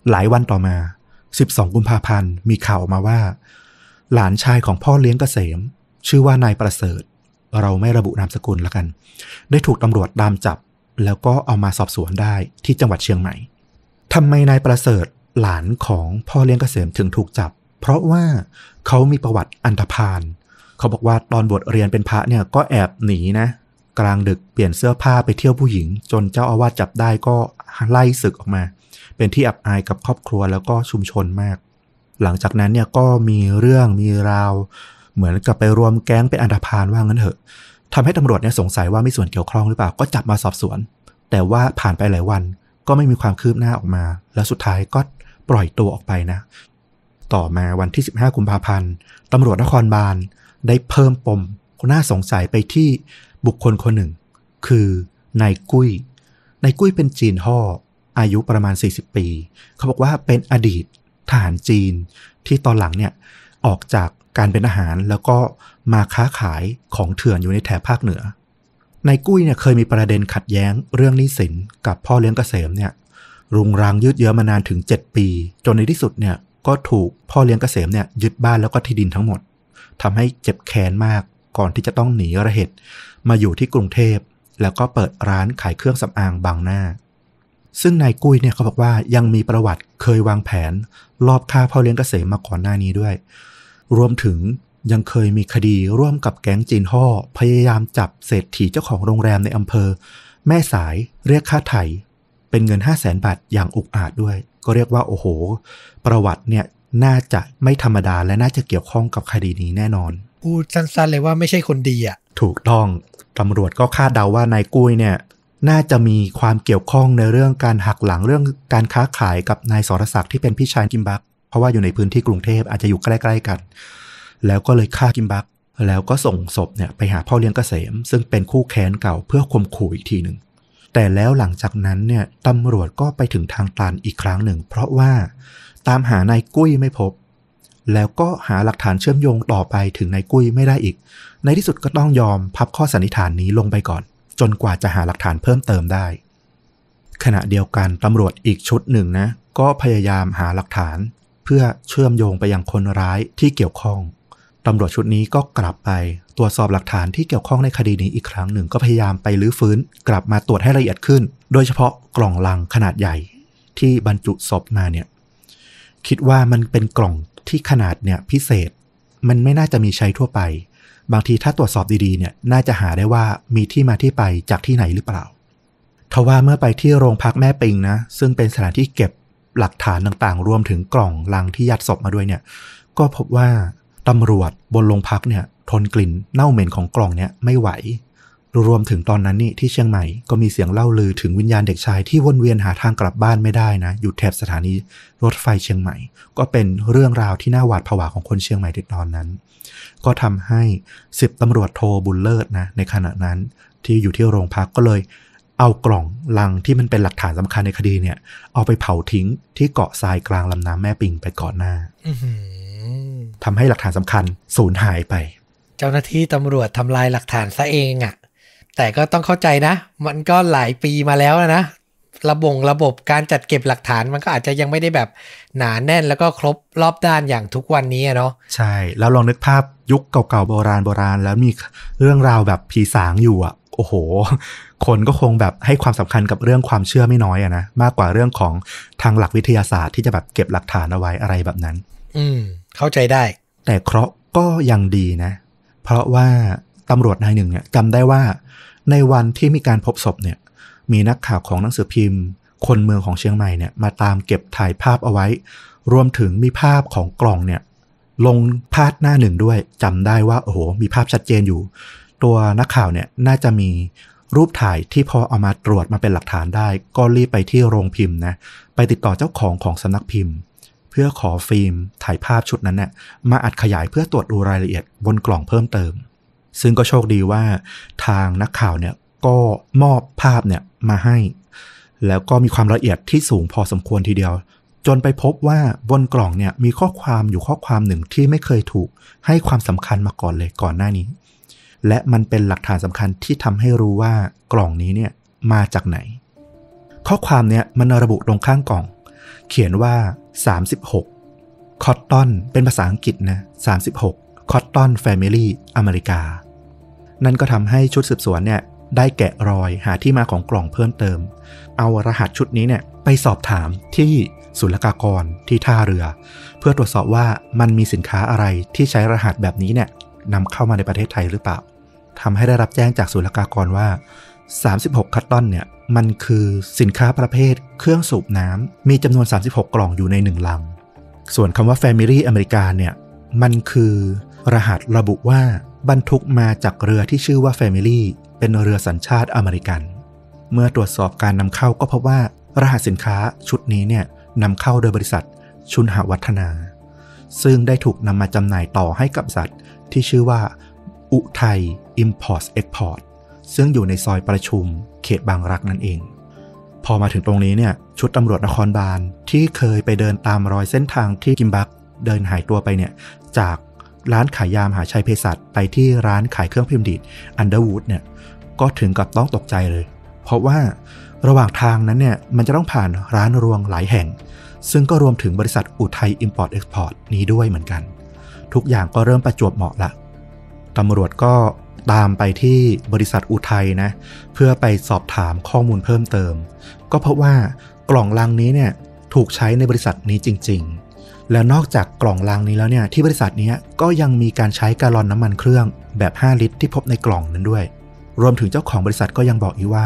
หลายวันต่อมา 12 กุมภาพันธ์มีข่าวออกมาว่า หลานชายของพ่อเลี้ยงเกษม ชื่อว่านายประเสริฐ เราไม่ระบุนามสกุลล้วกัน ได้ถูกตำรวจตามจับ แล้วก็เอามาสอบสวนได้ที่จังหวัดเชียงใหม่ทำไมนายประเสริฐหลานของพ่อเลี้ยงเกษมถึงถูกจับ เพราะว่าเขามีประวัติอันธพาลเขาบอกว่าตอนบวชเรียนเป็นพระเนี่ยก็แอบหนีนะ กลางดึกเปลี่ยนเสื้อผ้าไปเที่ยวผู้หญิง จนเจ้าอาวาสจับได้ก็ไล่ศึกออกมา เป็นที่อับอายกับครอบครัวแล้วก็ชุมชนมาก หลังจากนั้นเนี่ยก็มีเรื่องมีราว เหมือนกับไปรวมแก๊งเป็นอันธพาลว่างั้นเถอะทำให้ตำรวจเนี่ยสงสัยว่ามีส่วนเกี่ยวข้องหรือเปล่าก็จับมาสอบสวน แต่ว่าผ่านไปหลายวันก็ไม่มีความคืบหน้าออกมา แล้วสุดท้ายก็ปล่อยตัวออกไปนะ ต่อมาวันที่ 15 กุมภาพันธ์ตำรวจนครบาลได้เพิ่มปมน่าสงสัยไปที่ บุคคลคนหนึ่ง คือนายกุ้ยนายกุ้ยเป็นจีนห่ออายุประมาณ 40 ปี เขาบอกว่าเป็นอดีตทหารจีนที่ตอนหลังเนี่ยออกจากการเป็นอาหารแล้วก็มาค้าขายของเถื่อนอยู่ในแถบภาคเหนือในกุ้ยเนี่ยเคยมีประเด็นขัดแย้งเรื่องนิสินกับพ่อเลี้ยงเกษมเนี่ยรุงรังยืดเยื้อมานานถึง 7 ปี จนในที่สุดเนี่ยก็ถูกพ่อเลี้ยงเกษมเนี่ยยึดบ้านแล้วก็ที่ดินทั้งหมดทำให้เจ็บแค้นมาก ก่อนที่จะต้องหนีระเหตุมาอยู่ที่กรุงเทพ แล้วก็เปิดร้านขายเครื่องสำอางบางหน้า ซึ่งนายกุ้ยเนี่ยเขาบอกว่ายังมีประวัติเคยวางแผนรอบฆ่าพ่อเลี้ยงเกษมมาก่อนหน้านี้ด้วย รวมถึงยังเคยมีคดีร่วมกับแก๊งจีนห่อพยายามจับเศรษฐีเจ้าของโรงแรมในอำเภอ แม่สายเรียกค่าไถ่เป็นเงิน 5 0 0แสนบาทอย่างอุกอาจด้วย ก็เรียกว่าโอ้โห ประวัติเนี่ยน่าจะไม่ธรรมดาและน่าจะเกี่ยวข้องกับคดีนี้แน่นอน พูดสั้นๆเลยว่าไม่ใช่คนดีอะ ถูกต้องตำรวจก็คาดเดาว่านายกุ้ยเนี่ย น่าจะมีความเกี่ยวข้องในเรื่องการหักหลังเรื่องการค้าขายกับนายสรศักดิ์ที่เป็นพี่ชายกิมบัก เพราะว่าอยู่ในพื้นที่กรุงเทพอาจจะอยู่ใกล้ๆกัน แล้วก็เลยฆ่ากิมบัก แล้วก็ส่งศพเนี่ยไปหาพ่อเลี้ยงเกษม ซึ่งเป็นคู่แค้นเก่าเพื่อข่มขู่อีกทีหนึ่งแต่แล้วหลังจากนั้นเนี่ยตำรวจก็ไปถึงทางตันอีกครั้งหนึ่ง เพราะว่าตามหานายกุ้ยไม่พบ แล้วก็หาหลักฐานเชื่อมโยงต่อไปถึงนายกุ้ยไม่ได้อีก ในที่สุดก็ต้องยอมพับข้อสันนิษฐานนี้ลงไปก่อน จนกว่าจะหาหลักฐานเพิ่มเติมได้ ขณะเดียวกันตำรวจอีกชุดหนึ่งนะ ก็พยายามหาหลักฐาน เพื่อเชื่อมโยงไปยังคนร้ายที่เกี่ยวข้องตำรวจชุดนี้ก็กลับไปตรวจสอบหลักฐานที่เกี่ยวข้องในคดีนี้อีกครั้งหนึ่งก็พยายามไปลื้อฟื้น กลับมาตรวจให้ละเอียดขึ้น โดยเฉพาะกล่องลังขนาดใหญ่ ที่บรรจุศพมาเนี่ยคิดว่ามันเป็นกล่อง ที่ขนาดเนี่ยพิเศษมันไม่น่าจะมีใช้ทั่วไป บางทีถ้าตรวจสอบดีๆเนี่ยน่าจะหาได้ว่ามีที่มาที่ไปจากที่ไหนหรือเปล่าทว่าเมื่อไปที่โรงพักแม่ปิงนะ ซึ่งเป็นสถานที่เก็บหลักฐานต่างๆ รวมถึงกล่องลังที่ยัดศพมาด้วยเนี่ย ก็พบว่าตำรวจบนโรงพักเนี่ย ทนกลิ่นเน่าเหม็นของกล่องเนี่ยไม่ไหว รวมถึงตอนนั้นนี่ที่เชียงใหม่ก็มีเสียงเล่าลือถึงวิญญาณเด็กชายที่วนเวียนหาทางกลับบ้านไม่ได้นะ อยู่แถบสถานีรถไฟเชียงใหม่ ก็เป็นเรื่องราวที่น่าหวาดผวาของคนเชียงใหม่ในตอนนั้น ก็ทำให้สิบตำรวจโทบุญเลิศนะในขณะนั้นที่อยู่ที่โรงพักก็เลย เอากล่องลังที่มันเป็นหลักฐานสำคัญในคดีเนี่ย เอาไปเผาทิ้งที่เกาะทรายกลางลำน้ำแม่ปิงไปก่อนหน้าอื้อหือทำให้หลักฐานสำคัญสูญหายไป เจ้าหน้าที่ตำรวจทำลายหลักฐานซะเองอะ่ะ แต่ก็ต้องเข้าใจนะ มันก็หลายปีมาแล้วนะ ระบงระบบการจัดเก็บหลักฐานมันก็อาจจะยังไม่ได้แบบหนาแน่นแล้วก็ครบรอบด้านอย่างทุกวันนี้อะเนาะใช่ แล้วลองนึกภาพยุคเก่าๆโบราณโบราณ แล้วมีเรื่องราวแบบผีสางอยู่อะโอ้โห คนก็คงแบบให้ความสำคัญกับเรื่องความเชื่อไม่น้อยอะนะ มากกว่าเรื่องของทางหลักวิทยาศาสตร์ที่จะแบบเก็บหลักฐานเอาไว้อะไรแบบนั้น อืม เข้าใจได้ แต่เคราะห์ก็ยังดีนะ เพราะว่าตำรวจนายหนึ่งเนี่ยจำได้ว่า ในวันที่มีการพบศพเนี่ยมีนักข่าวของหนังสือพิมพ์ คนเมืองของเชียงใหม่เนี่ยมาตามเก็บถ่ายภาพเอาไว้ รวมถึงมีภาพของกล่องเนี่ยลงพาดหน้าหนึ่งด้วยจำได้ว่าโอ้โหมีภาพชัดเจนอยู่ ตัวนักข่าวเนี่ยน่าจะมีรูปถ่ายที่พอเอามาตรวจมาเป็นหลักฐานได้ ก็รีบไปที่โรงพิมพ์นะไปติดต่อเจ้าของของสำนักพิมพ์ เพื่อขอฟิล์มถ่ายภาพชุดนั้นเนี่ยมาอัดขยายเพื่อตรวจดูรายละเอียดบนกล่องเพิ่มเติม ซึ่งก็โชคดีว่าทางนักข่าวเนี่ยก็มอบภาพเนี่ยมาให้ แล้วก็มีความละเอียดที่สูงพอสมควรทีเดียว จนไปพบว่าบนกล่องเนี่ยมีข้อความอยู่ข้อความหนึ่งที่ไม่เคยถูกให้ความสำคัญมาก่อนเลยก่อนหน้านี้ และมันเป็นหลักฐานสำคัญที่ทำให้รู้ว่ากล่องนี้เนี่ยมาจากไหน ข้อความเนี่ยมันระบุตรงข้างกล่อง เขียนว่า 36 คอตตอนเป็นภาษาอังกฤษนะ36 คอตตอนแฟมิลี่อเมริกา นั่นก็ทำให้ชุดสืบสวนเนี่ยได้แกะรอยหาที่มาของกล่องเพิ่มเติม เอารหัสชุดนี้เนี่ยไปสอบถามที่ศุลกากรที่ท่าเรือ เพื่อตรวจสอบว่ามันมีสินค้าอะไรที่ใช้รหัสแบบนี้เนี่ยนำเข้ามาในประเทศไทยหรือเปล่าทำให้ได้รับแจ้งจากศุลกากรว่า 36 คัตตอนเนี่ยมันคือสินค้าประเภท เครื่องสูบน้ำมีจำนวน 36 กล่องอยู่ในหนึ่งลัง ส่วนคำว่า Family อเมริกาเนี่ยมันคือ รหัสระบุว่าบรรทุกมาจากเรือที่ชื่อว่า Family เป็นเรือสัญชาติอเมริกัน เมื่อตรวจสอบการนำเข้าก็พบว่ารหัสสินค้าชุดนี้เนี่ยนำเข้าโดยบริษัทชุนหวัฒนา ซึ่งได้ถูกนำมาจำหน่ายต่อให้กับบริษัทที่ชื่อว่า อุทัย Import Export ซึ่งอยู่ในซอยประชุมเขตบางรักนั่นเอง พอมาถึงตรงนี้เนี่ยชุดตำรวจนครบาลที่เคยไปเดินตามรอยเส้นทางที่กิมบักเดินหายตัวไปเนี่ยจาก ร้านขายยามหาชัยเภสัชไปที่ร้านขายเครื่องพิมพ์ดีดอันเดอร์วูดเนี่ยก็ถึงกับต้องตกใจเลย เพราะว่าระหว่างทางนั้นเนี่ยมันจะต้องผ่านร้านรวงหลายแห่ง ซึ่งก็รวมถึงบริษัทอุทัย Import Export นี้ด้วยเหมือนกัน ทุกอย่างก็เริ่มประจวบเหมาะละตำรวจก็ตามไปที่บริษัทอุทัยนะ เพื่อไปสอบถามข้อมูลเพิ่มเติม ก็พบว่ากล่องลังนี้เนี่ยถูกใช้ในบริษัทนี้จริง ๆ แล้วนอกจากกล่องลังนี้แล้วเนี่ยที่บริษัทนี้ก็ยังมีการใช้กาลอนน้ำมันเครื่องแบบ 5 ลิตรที่พบในกล่องนั้นด้วย รวมถึงเจ้าของบริษัทก็ยังบอกอีกว่า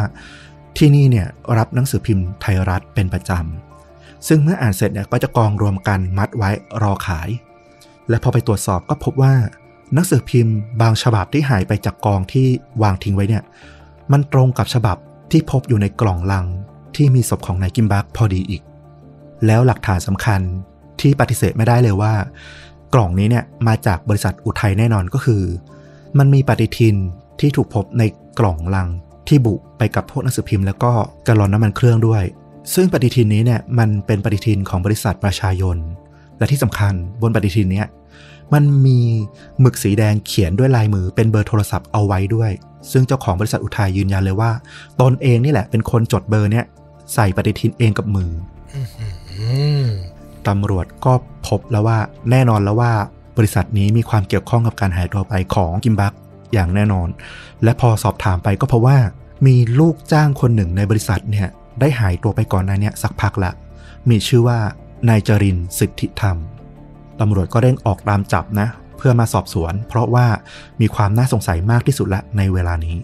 ที่นี่เนี่ยรับหนังสือพิมพ์ไทยรัฐเป็นประจำซึ่งเมื่ออ่านเสร็จเนี่ยก็จะกองรวมกันมัดไว้รอขาย และพอไปตรวจสอบก็พบว่าหนังสือพิมพ์บางฉบับที่หายไปจากกองที่วางทิ้งไว้เนี่ยมันตรงกับฉบับที่พบอยู่ในกล่องลังที่มีศพของนายกิมบักพอดีอีก แล้วหลักฐานสำคัญ ที่ปฏิเสธไม่ได้เลยว่า กล่องนี้เนี่ยมาจากบริษัทอุทัยแน่นอนก็คือ มันมีปฏิทินที่ถูกพบในกล่องลังที่บุไปกับพวกหนังสือพิมพ์แล้วก็กระลอนน้ำมันเครื่องด้วย ซึ่งปฏิทินนี้เนี่ยมันเป็นปฏิทินของบริษัทประชายน และที่สำคัญบนปฏิทินเนี้ยมันมีหมึกสีแดงเขียนด้วยลายมือเป็นเบอร์โทรศัพท์เอาไว้ด้วย ซึ่งเจ้าของบริษัทอุทัยยืนยันเลยว่า ตนเองนี่แหละเป็นคนจดเบอร์เนี้ยใส่ปฏิทินเองกับมือ ตำรวจก็พบแล้วว่าแน่นอนแล้วว่าบริษัทนี้มีความเกี่ยวข้องกับการหายตัวไปของกิมบักอย่างแน่นอน และพอสอบถามไปก็เพราะว่ามีลูกจ้างคนหนึ่งในบริษัทเนี่ยได้หายตัวไปก่อนหน้านี้สักพักละ มีชื่อว่านายจรินสิทธิธรรมตำรวจก็เร่งออกตามจับนะ เพื่อมาสอบสวน เพราะว่ามีความน่าสงสัยมากที่สุดละในเวลานี้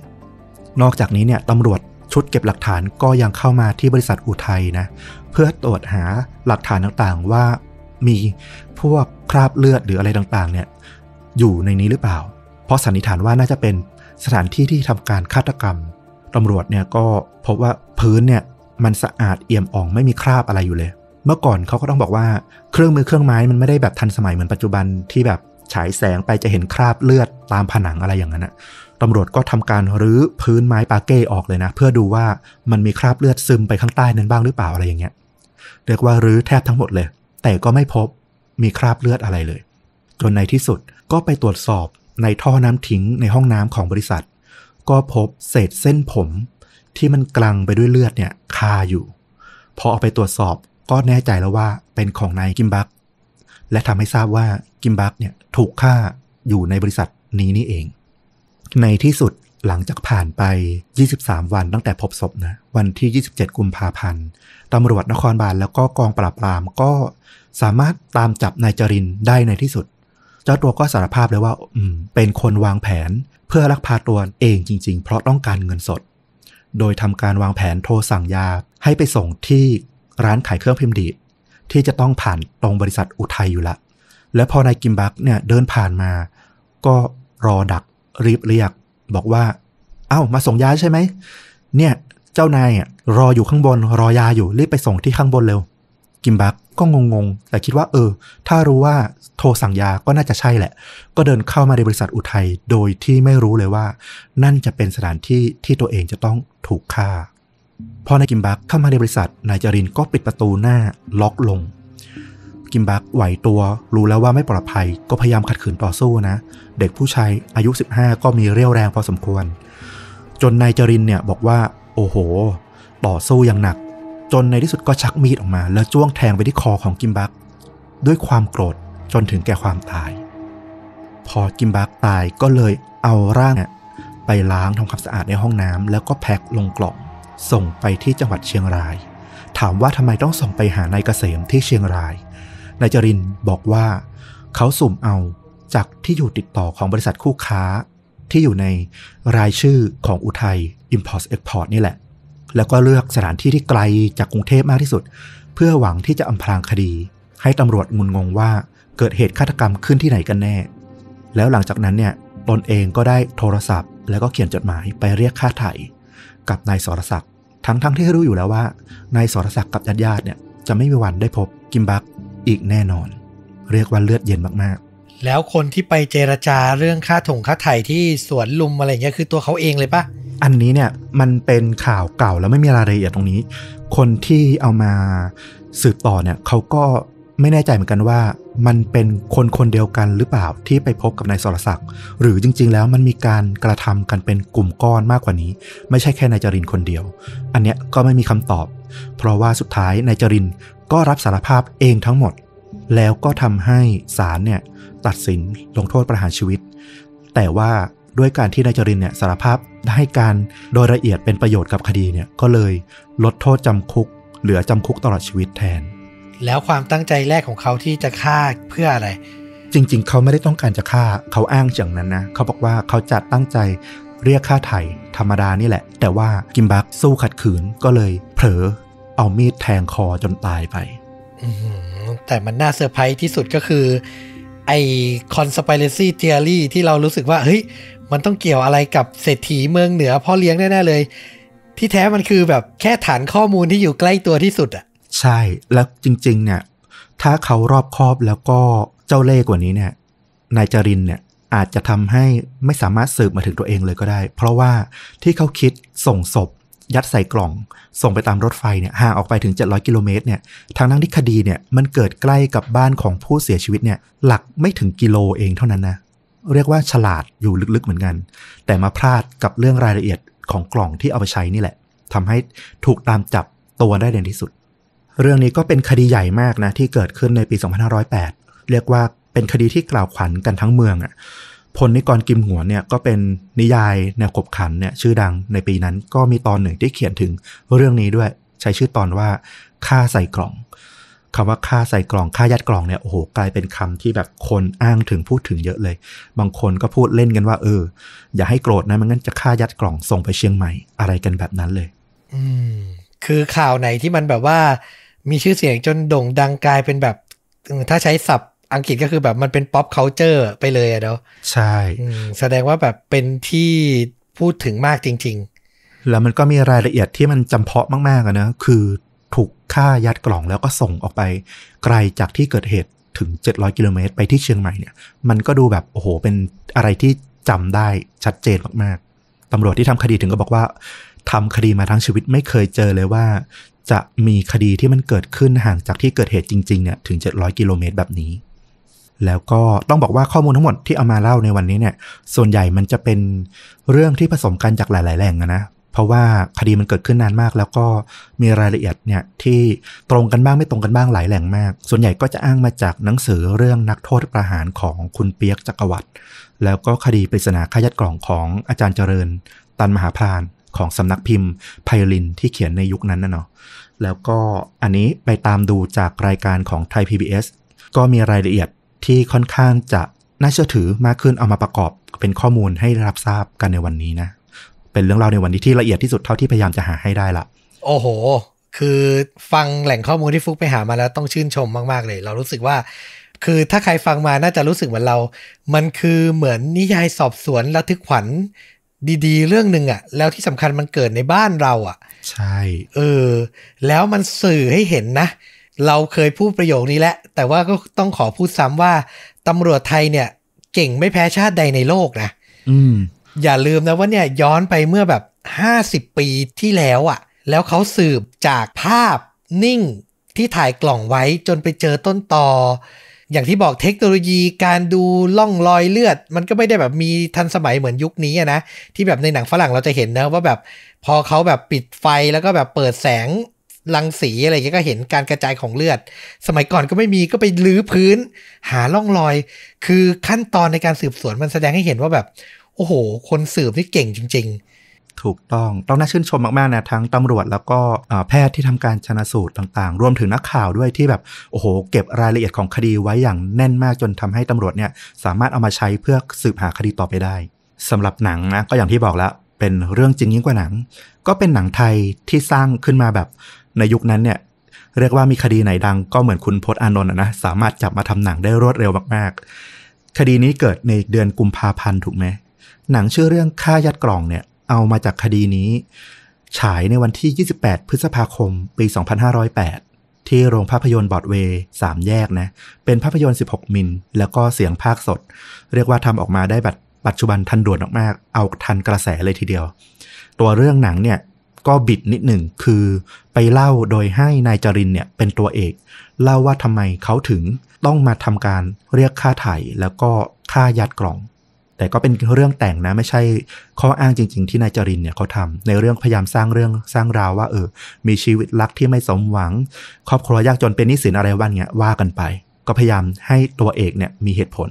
นอกจากนี้เนี่ยตำรวจชุดเก็บหลักฐานก็ยังเข้ามาที่บริษัทอุทัยนะ เพื่อตรวจหาหลักฐานต่างๆ ว่ามีพวกคราบเลือดหรืออะไรต่างๆ เนี่ยอยู่ในนี้หรือเปล่า เพราะสันนิษฐานว่าน่าจะเป็นสถานที่ที่ทำการฆาตกรรมตำรวจเนี่ยก็พบว่าพื้นเนี่ยมันสะอาดเอี่ยมอ่องไม่มีคราบอะไรอยู่เลย เมื่อก่อนเขาก็ต้องบอกว่าเครื่องมือเครื่องไม้มันไม่ได้แบบทันสมัยเหมือนปัจจุบันที่แบบฉายแสงไปจะเห็นคราบเลือดตามผนังอะไรอย่างนั้นนะตำรวจก็ทำการรื้อพื้นไม้ปาเก้ออกเลยนะ เพื่อดูว่ามันมีคราบเลือดซึมไปข้างใต้นั้นบ้างหรือเปล่าอะไรอย่างเงี้ย เรียกว่ารื้อแทบทั้งหมดเลย แต่ก็ไม่พบมีคราบเลือดอะไรเลย จนในที่สุดก็ไปตรวจสอบในท่อน้ำทิ้งในห้องน้ำของบริษัท ก็พบเศษเส้นผม ที่มันกลังไปด้วยเลือดเนี่ยคาอยู่พอเอาไปตรวจสอบก็แน่ใจแล้วว่าเป็นของนายกิมบัก และทำให้ทราบว่ากิมบักเนี่ยถูกฆ่าอยู่ในบริษัทนี้นี่เอง ในที่สุดหลังจากผ่านไป 23 วันตั้งแต่พบศพนะ วันที่ 27 กุมภาพันธ์ตำรวจนครบาลแล้วก็กองปราบปรามก็สามารถตามจับนายจรินได้ในที่สุด เจ้าตัวก็สารภาพเลยว่าอืมเป็นคนวางแผนเพื่อลักพาตัวเองจริง ๆ เพราะต้องการเงินสด โดยทำการวางแผนโทรสั่งยาให้ไปส่งที่ร้านขายเครื่องพิมพ์ดีดที่จะต้องผ่านตรงบริษัทอุทัยอยู่ละ และพอนายกิมบักเนี่ยเดินผ่านมา ก็รอดักรีบเรียก บอกว่า เอ้ามาส่งยาใช่ไหมเนี่ย เจ้านายอะรออยู่ข้างบนรอยาอยู่รีบไปส่งที่ข้างบนเร็ว กิมบักก็งงๆ แต่คิดว่าเออ ถ้ารู้ว่าโทรสั่งยาก็น่าจะใช่แหละ ก็เดินเข้ามาในบริษัทอุทัยโดยที่ไม่รู้เลยว่า นั่นจะเป็นสถานที่ที่ตัวเองจะต้องถูกฆ่า พอนายกิมบักเข้ามาในบริษัทนายจรินก็ปิดประตูหน้าล็อกลง กิมบักไหวตัว รู้แล้วว่าไม่ปลอดภัย ก็พยายามขัดขืนต่อสู้นะ เด็กผู้ชายอายุ 15 ก็มีเรี่ยวแรงพอสมควร จนนายจรินเนี่ยบอกว่า โอ้โห ต่อสู้อย่างหนัก จนในที่สุดก็ชักมีดออกมา แล้วจ้วงแทงไปที่คอของกิมบัก ด้วยความโกรธจนถึงแก่ความตาย พอกิมบักตายก็เลยเอาร่างเนี่ยไปล้างทำความสะอาดในห้องน้ำแล้วก็แพ็คลงกล่อง ส่งไปที่จังหวัดเชียงราย ถามว่าทำไมต้องส่งไปหานายเกษมที่เชียงรายนายจรินบอกว่าเขาสุ่มเอาจากที่อยู่ติดต่อของบริษัทคู่ค้าที่อยู่ในรายชื่อของอุทัย Import Export นี่แหละ แล้วก็เลือกสถานที่ที่ไกลจากกรุงเทพมากที่สุด เพื่อหวังที่จะอำพรางคดี ให้ตำรวจงุนงงว่าเกิดเหตุฆาตกรรมขึ้นที่ไหนกันแน่ แล้วหลังจากนั้นเนี่ยตนเองก็ได้โทรศัพท์ แล้วก็เขียนจดหมายไปเรียกค่าไถ่กับนายสรศักดิ์ทั้งๆทที่รู้อยู่แล้วว่านายสรศักดิ์กับญาติญาติๆเนี่ยจะไม่มีวันได้พบกิมบักอีกแน่นอน เรียกว่าเลือดเย็นมากๆ แล้วคนที่ไปเจรจาเรื่องค่าถงค่าไถ่ที่สวนลุมอะไรเงี้ยคือตัวเขาเองเลยปะ อันนี้เนี่ยมันเป็นข่าวเก่าแล้วไม่มีรายละเอียดตรงนี้ คนที่เอามาสืบต่อเนี่ยเขาก็ไม่แน่ใจเหมือนกันว่า มันเป็นคนคนเดียวกันหรือเปล่าที่ไปพบกับนายสรศักดิ์หรือจริง ๆ แล้วมันมีการกระทำกันเป็นกลุ่มก้อนมากกว่านี้ ไม่ใช่แค่นายจรินคนเดียว อันเนี้ยก็ไม่มีคำตอบ เพราะว่าสุดท้ายนายจรินก็รับสารภาพเองทั้งหมด แล้วก็ทำให้ศาลเนี่ยตัดสินลงโทษประหารชีวิต แต่ว่า ด้วยการที่นายจรินเนี่ยสารภาพให้การโดยละเอียดเป็นประโยชน์กับคดีเนี่ยก็เลยลดโทษจำคุก เหลือจำคุกตลอดชีวิตแทน แล้วความตั้งใจแรกของเขาที่จะฆ่าเพื่ออะไร จริง ๆ เขาไม่ได้ต้องการจะฆ่าเขาอ้างอย่างนั้นนะเขาบอกว่าเขาจะตั้งใจเรียกค่าไถ่ธรรมดานี่แหละ แต่ว่ากิมบักสู้ขัดขืนก็เลยเผลอเอามีดแทงคอจนตายไปอื้อหือแต่มันน่าเซอร์ไพรส์ที่สุดก็คือไอ้ conspiracy theory ที่เรารู้สึกว่า เฮ้ย มันต้องเกี่ยวอะไรกับเศรษฐีเมืองเหนือพ่อเลี้ยงแน่ๆเลย ที่แท้มันคือแบบแค่ฐานข้อมูลที่อยู่ใกล้ตัวที่สุดอะ ใช่แล้วจริง ๆ เนี่ย ถ้าเขารอบคอบแล้วก็เจ้าเล่ห์กว่านี้เนี่ยนายจรินเนี่ยอาจจะทำให้ไม่สามารถสืบมาถึงตัวเองเลยก็ได้ เพราะว่าที่เขาคิดส่งศพ ยัดใส่กล่อง ส่งไปตามรถไฟเนี่ยห่างออกไปถึง 700 กิโลเมตรเนี่ยทางนั้นที่คดีเนี่ยมันเกิดใกล้กับบ้านของผู้เสียชีวิตเนี่ยหลักไม่ถึงกิโลเองเท่านั้นนะ เรียกว่าฉลาดอยู่ลึกๆเหมือนกัน แต่มาพลาดกับเรื่องรายละเอียดของกล่องที่เอาไปใช้นี่แหละทำให้ถูกตามจับตัวได้ในที่สุด เรื่องนี้ก็เป็นคดีใหญ่มากนะที่เกิดขึ้นในปี 2508 เรียกว่าเป็นคดีที่กล่าวขวัญกันทั้งเมืองอะ่ะพลนิกรกิมหัวเนี่ยก็เป็นนิยายแนวขบขันเนี่ยชื่อดังในปีนั้นก็มีตอนหนึ่งที่เขียนถึงเรื่องนี้ด้วย ใช้ชื่อตอนว่าฆ่าใส่กล่อง คำว่าฆ่าใส่กล่องฆ่ายัดกล่องเนี่ยโอ้โหกลายเป็นคำที่แบบคนอ้างถึงพูดถึงเยอะเลย บางคนก็พูดเล่นกันว่า เออ อย่าให้โกรธนะมันงั้นจะฆ่ายัดกล่องส่งไปเชียงใหม่อะไรกันแบบนั้นเลย อืมคือข่าวไหนที่มันแบบว่า มีชื่อเสียงจนโด่งดังกลายเป็นแบบ ถ้าใช้ศัพท์อังกฤษก็คือแบบมันเป็น pop culture ไปเลยอะเนาะใช่อืมแสดงว่าแบบเป็นที่พูดถึงมากจริงแล้วมันก็มีรายละเอียดที่มันจำเพาะมากๆอะนะคือ ถูกฆ่ายัดกล่องแล้วก็ส่งออกไป ไกลจากที่เกิดเหตุถึง 700 กิโลเมตร ไปที่เชียงใหม่เนี่ย มันก็ดูแบบโอ้โห เป็นอะไรที่จำได้ชัดเจนมากๆตำรวจที่ทำคดีถึงก็บอกว่าทำคดีมาทั้งชีวิตไม่เคยเจอเลยว่า จะมีคดีที่มันเกิดขึ้นห่างจากที่เกิดเหตุจริงๆเนี่ยถึง 700 กิโลเมตรแบบนี้ แล้วก็ต้องบอกว่าข้อมูลทั้งหมดที่เอามาเล่าในวันนี้เนี่ย ส่วนใหญ่มันจะเป็นเรื่องที่ผสมกันจากหลาย ๆ แหล่งนะ เพราะว่าคดีมันเกิดขึ้นนานมาก แล้วก็มีรายละเอียดเนี่ยที่ตรงกันบ้างไม่ตรงกันบ้างหลายแหล่งมาก ส่วนใหญ่ก็จะอ้างมาจากหนังสือเรื่องนักโทษประหารของคุณเปียกจักรวรรดิแล้วก็คดีปริศนาฆายัดกล่องของอาจารย์เจริญ ตันมหาพรานของสำนักพิมพ์ไพลินที่เขียนในยุคนั้นนะเนาะแล้วก็อันนี้ไปตามดูจากรายการของไทย PBS ก็มีรายละเอียดที่ค่อนข้างจะน่าเชื่อถือมากขึ้นเอามาประกอบเป็นข้อมูลให้รับทราบกันในวันนี้นะ เป็นเรื่องราวในวันนี้ที่ละเอียดที่สุดเท่าที่พยายามจะหาให้ได้ละๆโอ้โห คือฟังแหล่งข้อมูลที่ฟุกไปหามาแล้วต้องชื่นชมมากๆเลย เรารู้สึกว่า คือถ้าใครฟังมาน่าจะรู้สึกเหมือนเรา มันคือเหมือนนิยายสอบสวนระทึกขวัญดีๆ เรื่องหนึ่งอะแล้วที่สำคัญมันเกิดในบ้านเราอะใช่ เออ แล้วมันสื่อให้เห็นนะ เราเคยพูดประโยคนี้แหละแต่ว่าก็ต้องขอพูดซ้ำว่าตำรวจไทยเนี่ย เก่งไม่แพ้ชาติใดในโลกนะ อย่าลืมนะว่าเนี่ยย้อนไปเมื่อแบบ 50 ปีที่แล้วอะ่ะ แล้วเขาสืบจากภาพนิ่งที่ถ่ายกล่องไว้จนไปเจอต้นตออย่างที่บอกเทคโนโลยีการดูล่องรอยเลือด มันก็ไม่ได้แบบมีทันสมัยเหมือนยุคนี้นะ ที่แบบในหนังฝรั่งเราจะเห็นนะว่าแบบพอเขาแบบปิดไฟแล้วก็แบบเปิดแสงรังสีอะไรอย่างเงี้ยก็เห็นการกระจายของเลือด สมัยก่อนก็ไม่มีก็ไปลื้อพื้น หาร่องรอย คือขั้นตอนในการสืบสวนมันแสดงให้เห็นว่าแบบ โอ้โห คนสืบนี่เก่งจริงถูกต้องต้องน่าชื่นชมมากๆนะทั้งตำรวจแล้วก็แพทย์ที่ทำการชนะสูตรต่างๆ รวมถึงนักข่าวด้วยที่แบบโอ้โห เก็บรายละเอียดของคดีไว้อย่างแน่นมากจนทำให้ตำรวจเนี่ยสามารถเอามาใช้เพื่อสืบหาคดีต่อไปได้สำหรับหนังนะก็อย่างที่บอกแล้วเป็นเรื่องจริงยิ่งกว่าหนัง ก็เป็นหนังไทยที่สร้างขึ้นมาแบบในยุคนั้นเนี่ยเรียกว่ามีคดีไหนดังก็เหมือนคุณพจน์อานนท์อะนะสามารถจับมาทำหนังได้รวดเร็วมากๆ คดีนี้เกิดในเดือนกุมภาพันธ์ถูกไหม หนังชื่อเรื่องฆ่ายัดกล่องเนี่ยเอามาจากคดีนี้ ฉายในวันที่ 28 พฤษภาคม ปี 2508 ที่โรงภาพยนตร์บอดเวย์สามแยกนะ เป็นภาพยนตร์ 16 มิล แล้วก็เสียงภาคสด เรียกว่าทำออกมาได้แบบปัจจุบันทันด่วนมากๆ เอาทันกระแสเลยทีเดียว ตัวเรื่องหนังเนี่ยก็บิดนิดหนึ่งคือไปเล่าโดยให้นายจรินเนี่ยเป็นตัวเอก เล่าว่าทำไมเขาถึงต้องมาทำการเรียกค่าไถ่แล้วก็ค่ายัดกล่อง แต่ก็เป็นเรื่องแต่งนะไม่ใช่ข้ออ้างจริง ๆ ที่นายจรินเนี่ยเขาทำในเรื่องพยายามสร้างเรื่องสร้างราวว่าเออ มีชีวิตรักที่ไม่สมหวัง ครอบครัวยากจนเป็นหนี้สินอะไรวันเนี้ยว่ากันไป ก็พยายามให้ตัวเอกเนี่ยมีเหตุผล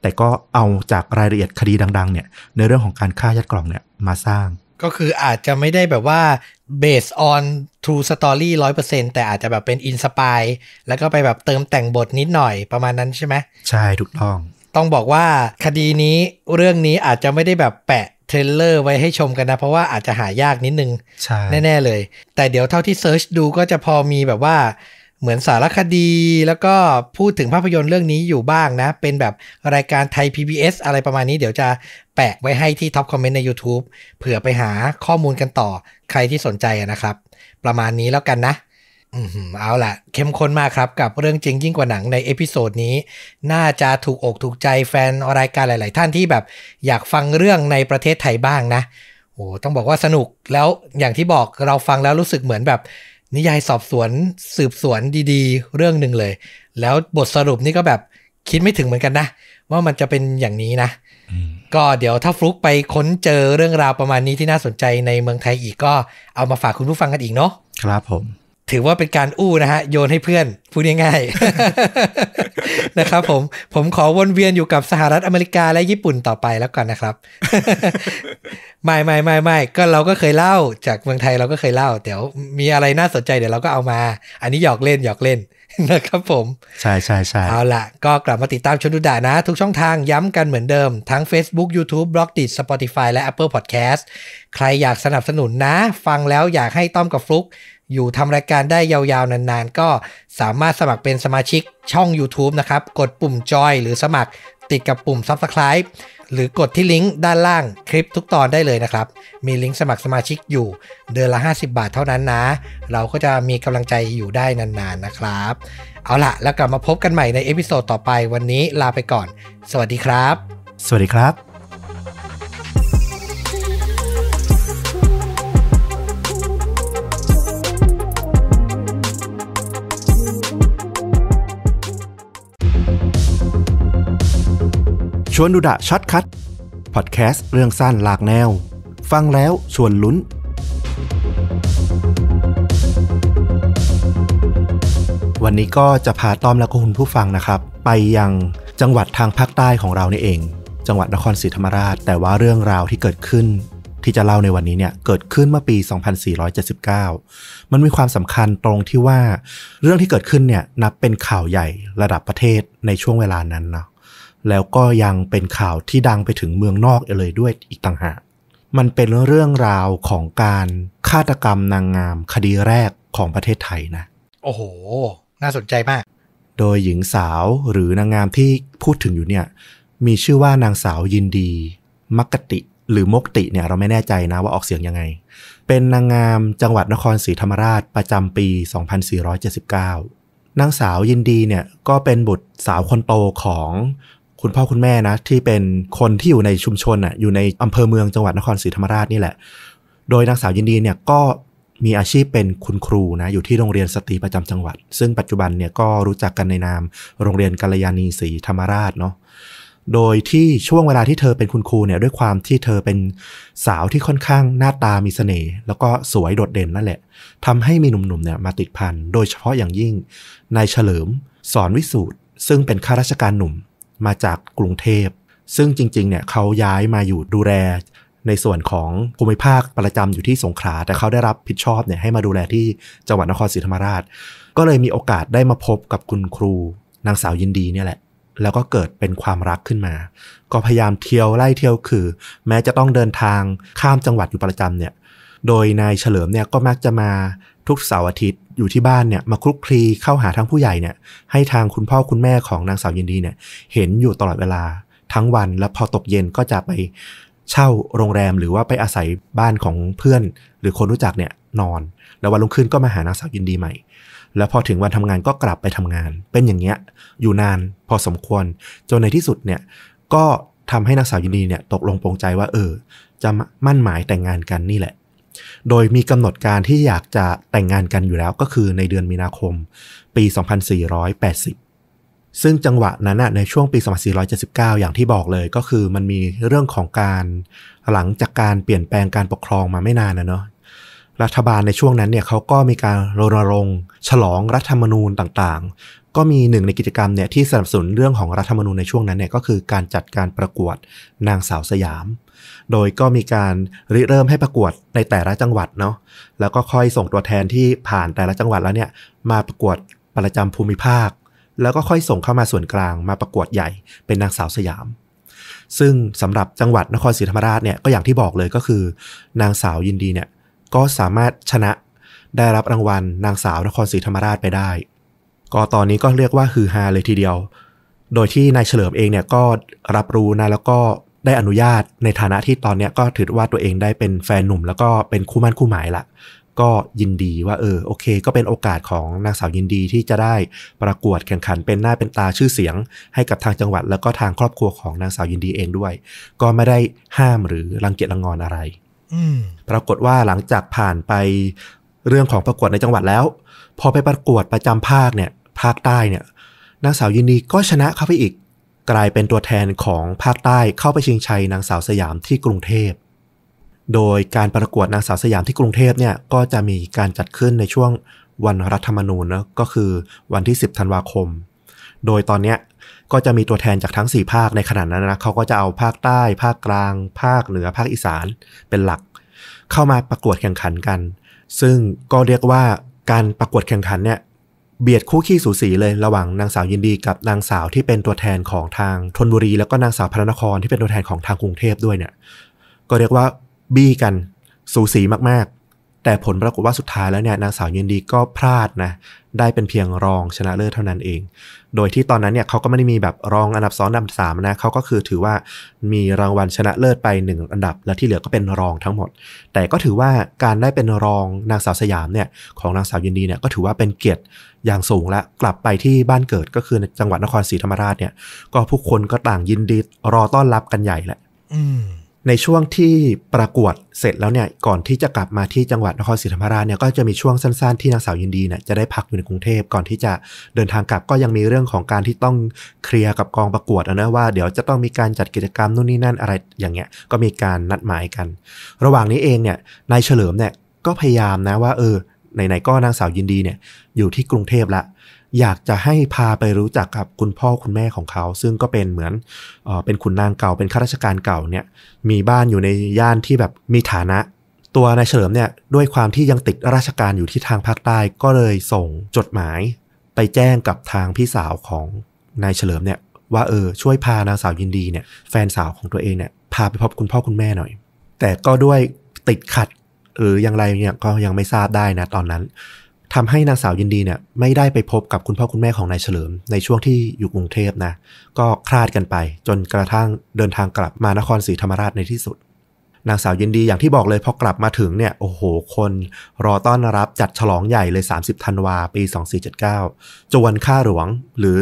แต่ก็เอาจากรายละเอียดคดีดัง ๆ เนี่ย ในเรื่องของการฆ่ายัดกล่องเนี่ยมาสร้างๆก็คืออาจจะไม่ได้แบบว่า based on true story ร้อยเปอร์เซ็นแต่อาจจะแบบเป็น inspire แล้วก็ไปแบบเติมแต่งบทนิดหน่อยประมาณนั้นใช่ไหม ใช่ ถูกต้อง ต้องบอกว่าคดีนี้เรื่องนี้อาจจะไม่ได้แบบแปะเทรลเลอร์ไว้ให้ชมกันนะ เพราะว่าอาจจะหายากนิดนึงใช่แน่ ๆ เลย แต่เดี๋ยวเท่าที่ search ดูก็จะพอมีแบบว่าเหมือนสารคดี แล้วก็พูดถึงภาพยนตร์เรื่องนี้อยู่บ้างนะ เป็นแบบรายการไทย PBS อะไรประมาณนี้เดี๋ยวจะแปะไว้ให้ที่ top comment ใน YouTube เผื่อไปหาข้อมูลกันต่อใครที่สนใจอะนะครับ ประมาณนี้แล้วกันนะอืม เอาล่ะ เข้มข้นมากครับ กับเรื่องจริงยิ่งกว่าหนังใน episode นี้ น่าจะถูกอกถูกใจแฟนรายการหลาย ๆ ท่านที่แบบอยากฟังเรื่องในประเทศไทยบ้างนะโอ้ต้องบอกว่าสนุกแล้วอย่างที่บอกเราฟังแล้วรู้สึกเหมือนแบบ นิยายสอบสวนสืบสวนดี ๆ เรื่องหนึ่งเลย แล้วบทสรุปนี่ก็แบบคิดไม่ถึงเหมือนกันนะ ว่ามันจะเป็นอย่างนี้นะก็เดี๋ยวถ้าฟลุกไปค้นเจอเรื่องราวประมาณนี้ที่น่าสนใจในเมืองไทยอีกก็เอามาฝากคุณผู้ฟังกันอีกเนาะครับผม ถือว่าเป็นการอู้นะฮะ โยนให้เพื่อนพูดง่ายๆนะครับผมผมขอวนเวียนอยู่กับสหรัฐอเมริกาและญี่ปุ่นต่อไปแล้วกันนะครับ ไม่ไม่ไม่ไม่ก็เราก็เคยเล่าจากเมืองไทยเราก็เคยเล่า เดี๋ยวมีอะไรน่าสนใจเดี๋ยวเราก็เอามา อันนี้หยอกเล่นหยอกเล่นนะครับผมใช่ใช่ใช่เอาล่ะก็กลับมาติดตามชนดูดานะ ทุกช่องทางย้ำกันเหมือนเดิม ทั้ง Facebook YouTube b l o g d i t Spotify และ Apple Podcast ใครอยากสนับสนุนนะ ฟังแล้วอยากให้ต้อมกับฟลุก อยู่ทำรายการได้ยาวๆ นานๆ ก็สามารถสมัครเป็นสมาชิกช่อง YouTube นะครับ กดปุ่มจอยหรือสมัครติดกับปุ่ม Subscribe หรือกดที่ลิงก์ด้านล่างคลิปทุกตอนได้เลยนะครับ มีลิงก์สมัครสมาชิกอยู่เดือนละ 50 บาทเท่านั้นนะ เราก็จะมีกำลังใจอยู่ได้นานๆนะครับ เอาล่ะแล้วกลับมาพบกันใหม่ใน episode ต่อไปวันนี้ลาไปก่อน สวัสดีครับ สวัสดีครับ ชวนดูดะ shortcut พอดแคสต์เรื่องสั้นหลากแนว ฟังแล้วชวนลุ้น วันนี้ก็จะพาต้อมและก็คุณผู้ฟังนะครับ ไปยังจังหวัดทางภาคใต้ของเรานี่เอง จังหวัดนครศรีธรรมราช แต่ว่าเรื่องราวที่เกิดขึ้น ที่จะเล่าในวันนี้เนี่ยเกิดขึ้นเมื่อปี 2479 มันมีความสำคัญตรงที่ว่า เรื่องที่เกิดขึ้นเนี่ยนับเป็นข่าวใหญ่ระดับประเทศในช่วงเวลานั้นเนาะ แล้วก็ยังเป็นข่าวที่ดังไปถึงเมืองนอกเลยด้วยอีกต่างหาก มันเป็นเรื่องราวของการฆาตกรรมนางงามคดีแรกของประเทศไทยนะ โอ้โห น่าสนใจมาก โดยหญิงสาวหรือนางงามที่พูดถึงอยู่เนี่ย มีชื่อว่านางสาวยินดี มักกติหรือมกติเนี่ยเราไม่แน่ใจนะว่าออกเสียงยังไง เป็นนางงามจังหวัดนครศรีธรรมราชประจำปี 2479 นางสาวยินดีเนี่ยก็เป็นบุตรสาวคนโตของ คุณพ่อคุณแม่นะที่เป็นคนที่อยู่ในชุมชนอะอยู่ในอำเภอเมืองจังหวัดนครศรีธรรมราชนี่แหละ โดยนางสาวยินดีเนี่ยก็มีอาชีพเป็นคุณครูนะอยู่ที่โรงเรียนสตรีประจำจังหวัด ซึ่งปัจจุบันเนี่ยก็รู้จักกันในนามโรงเรียนกัลยาณีศรีธรรมราชเนาะโดยที่ช่วงเวลาที่เธอเป็นคุณครูเนี่ยด้วยความที่เธอเป็นสาวที่ค่อนข้างหน้าตามีเสน่ห์แล้วก็สวยโดดเด่นนั่นแหละทำให้มีหนุ่มๆเนี่ยมาติดพันโดยเฉพาะอย่างยิ่งนายเฉลิมสอนวิสูตรซึ่งเป็นข้าราชการหนุ่ม มาจากกรุงเทพ ซึ่งจริงๆเนี่ยเขาย้ายมาอยู่ดูแลในส่วนของภูมิภาคประจำอยู่ที่สงขลา แต่เขาได้รับผิดชอบเนี่ยให้มาดูแลที่จังหวัดนครศรีธรรมราช ก็เลยมีโอกาสได้มาพบกับคุณครู นางสาวยินดีเนี่ยแหละ แล้วก็เกิดเป็นความรักขึ้นมา ก็พยายามเที่ยวไล่เที่ยวคือ แม้จะต้องเดินทางข้ามจังหวัดอยู่ประจำเนี่ย โดยนายเฉลิมเนี่ยก็มักจะมาทุกเสาร์อาทิตย์ อยู่ที่บ้านเนี่ยมาคลุกคลีเข้าหาทางผู้ใหญ่เนี่ยให้ทางคุณพ่อคุณแม่ของนางสาวยินดีเนี่ยเห็นอยู่ตลอดเวลาทั้งวันแล้วพอตกเย็นก็จะไปเช่าโรงแรมหรือว่าไปอาศัยบ้านของเพื่อน หรือคนรู้จักเนี่ยนอน แล้ววันรุ่งขึ้นก็มาหานางสาวยินดีใหม่ แล้วพอถึงวันทำงานก็กลับไปทำงาน เป็นอย่างเงี้ยอยู่นานพอสมควรจนในที่สุดเนี่ยก็ทำให้นางสาวยินดีเนี่ยตกลงปรงใจว่าเออ จะมั่นหมายแต่งงานกันนี่แหละ โดยมีกำหนดการที่อยากจะแต่งงานกันอยู่แล้วก็คือในเดือนมีนาคม ปี 2480 ซึ่งจังหวะนั้นในช่วงปี 2479 อย่างที่บอกเลยก็คือมันมีเรื่องของการหลังจากการเปลี่ยนแปลงการปกครองมาไม่นานนะเนาะรัฐบาลในช่วงนั้นเนี่ยเขาก็มีการรณรงค์ฉลองรัฐธรรมนูญต่างๆ ก็มีหนึ่งในกิจกรรมเนี่ยที่สนับสนุนเรื่องของรัฐธรรมนูญในช่วงนั้นเนี่ยก็คือการจัดการประกวดนางสาวสยาม โดยก็มีการริเริ่มให้ประกวดในแต่ละจังหวัดเนาะแล้วก็ค่อยส่งตัวแทนที่ผ่านแต่ละจังหวัดแล้วเนี่ยมาประกวดประจำภูมิภาค แล้วก็ค่อยส่งเข้ามาส่วนกลางมาประกวดใหญ่เป็นนางสาวสยาม ซึ่งสำหรับจังหวัดนครศรีธรรมราชเนี่ยก็อย่างที่บอกเลยก็คือ นางสาวยินดีเนี่ยก็สามารถชนะได้รับรางวัลนางสาวนครศรีธรรมราชไปได้ ก็ตอนนี้ก็เรียกว่าฮือฮาเลยทีเดียว โดยที่นายเฉลิมเองเนี่ยก็รับรู้นะแล้วก็ ได้อนุญาตในฐานะที่ตอนเนี้ยก็ถือว่าตัวเองได้เป็นแฟนหนุ่ม แล้วก็เป็นคู่มั่นคู่หมายละก็ยินดีว่าเออโอเค ก็เป็นโอกาสของนางสาวยินดีที่จะได้ประกวดแข่งขันเป็นหน้าเป็นตาชื่อเสียง ให้กับทางจังหวัด แล้วก็ทางครอบครัวของนางสาวยินดีเองด้วย ก็ไม่ได้ห้ามหรือรังเกียจรังงอนอะไรอืมปรากฏว่าหลังจากผ่านไปเรื่องของประกวดในจังหวัดแล้ว พอไปประกวดประจำภาคเนี่ย ภาคใต้เนี่ยนางสาวยินดีก็ชนะเข้าไปอีก กลายเป็นตัวแทนของภาคใต้เข้าไปชิงชัยนางสาวสยามที่กรุงเทพ โดยการประกวดนางสาวสยามที่กรุงเทพเนี่ยก็จะมีการจัดขึ้นในช่วงวันรัฐธรรมนูญนะก็คือวันที่ 10 ธันวาคม โดยตอนเนี้ยก็จะมีตัวแทนจากทั้ง 4 ภาคในขณะนั้นนะเขาก็จะเอาภาคใต้ ภาคกลาง ภาคเหนือภาคอีสานเป็นหลัก เข้ามาประกวดแข่งขันกัน ซึ่งก็เรียกว่าการประกวดแข่งขันเนี่ย เบียดคู่ขี้สูสีเลยระหว่างนางสาวยินดีกับนางสาวที่เป็นตัวแทนของทางธนบุรี แล้วก็นางสาวพระนครที่เป็นตัวแทนของทางกรุงเทพด้วยเนี่ย ก็เรียกว่าบี้กันสูสีมากๆ แต่ผลปรากฏว่าสุดท้ายแล้วเนี่ยนางสาวยินดีก็พลาดนะ ได้เป็นเพียงรองชนะเลิศเท่านั้นเอง โดยที่ตอนนั้นเนี่ยเขาก็ไม่ได้มีแบบรองอันดับสองอันดับสามนะเขาก็คือถือว่ามีรางวัลชนะเลิศไปหนึ่งอันดับ และที่เหลือก็เป็นรองทั้งหมด แต่ก็ถือว่าการได้เป็นรองนางสาวสยามเนี่ยของนางสาวยินดีเนี่ยก็ถือว่าเป็นเกียรติอย่างสูงและกลับไปที่บ้านเกิดก็คือในจังหวัดนครศรีธรรมราชเนี่ย ก็ผู้คนก็ต่างยินดีรอต้อนรับกันใหญ่แหละ อืม ในช่วงที่ประกวดเสร็จแล้วเนี่ยก่อนที่จะกลับมาที่จังหวัดนครศรีธรรมราชเนี่ยก็จะมีช่วงสั้นๆที่นางสาวยินดีเนี่ยจะได้พักอยู่ในกรุงเทพก่อนที่จะเดินทางกลับก็ยังมีเรื่องของการที่ต้องเคลียร์กับกองประกวดนะว่าเดี๋ยวจะต้องมีการจัดกิจกรรมนู่นนี่นั่นอะไรอย่างเงี้ยก็มีการนัดหมายกัน ระหว่างนี้เองเนี่ยนายเฉลิมเนี่ยก็พยายามนะว่าเออไหนๆก็นางสาวยินดีเนี่ยอยู่ที่กรุงเทพละ อยากจะให้พาไปรู้จักกับคุณพ่อคุณแม่ของเขา ซึ่งก็เป็นเหมือนเออเป็นขุนนางเก่าเป็นข้าราชการเก่าเนี่ยมีบ้านอยู่ในย่านที่แบบมีฐานะ ตัวนายเฉลิมเนี่ยด้วยความที่ยังติดราชการอยู่ที่ทางภาคใต้ก็เลยส่งจดหมาย ไปแจ้งกับทางพี่สาวของนายเฉลิมเนี่ยว่าเออช่วยพานางสาวยินดีเนี่ยแฟนสาวของตัวเองเนี่ยพาไปพบคุณพ่อคุณแม่หน่อย แต่ก็ด้วยติดขัดหรืออย่างไรเนี่ยก็ยังไม่ทราบได้นะตอนนั้น ทำให้นางสาวยินดีเนี่ยไม่ได้ไปพบกับคุณพ่อคุณแม่ของนายเฉลิม ในช่วงที่อยู่กรุงเทพนะ ก็คลาดกันไป จนกระทั่งเดินทางกลับมานครศรีธรรมราชในที่สุด นางสาวยินดีอย่างที่บอกเลยพอกลับมาถึงเนี่ยโอ้โหคน รอต้อนรับจัดฉลองใหญ่เลย 30ธันวาปี 2479 จวนข้าหลวงหรือ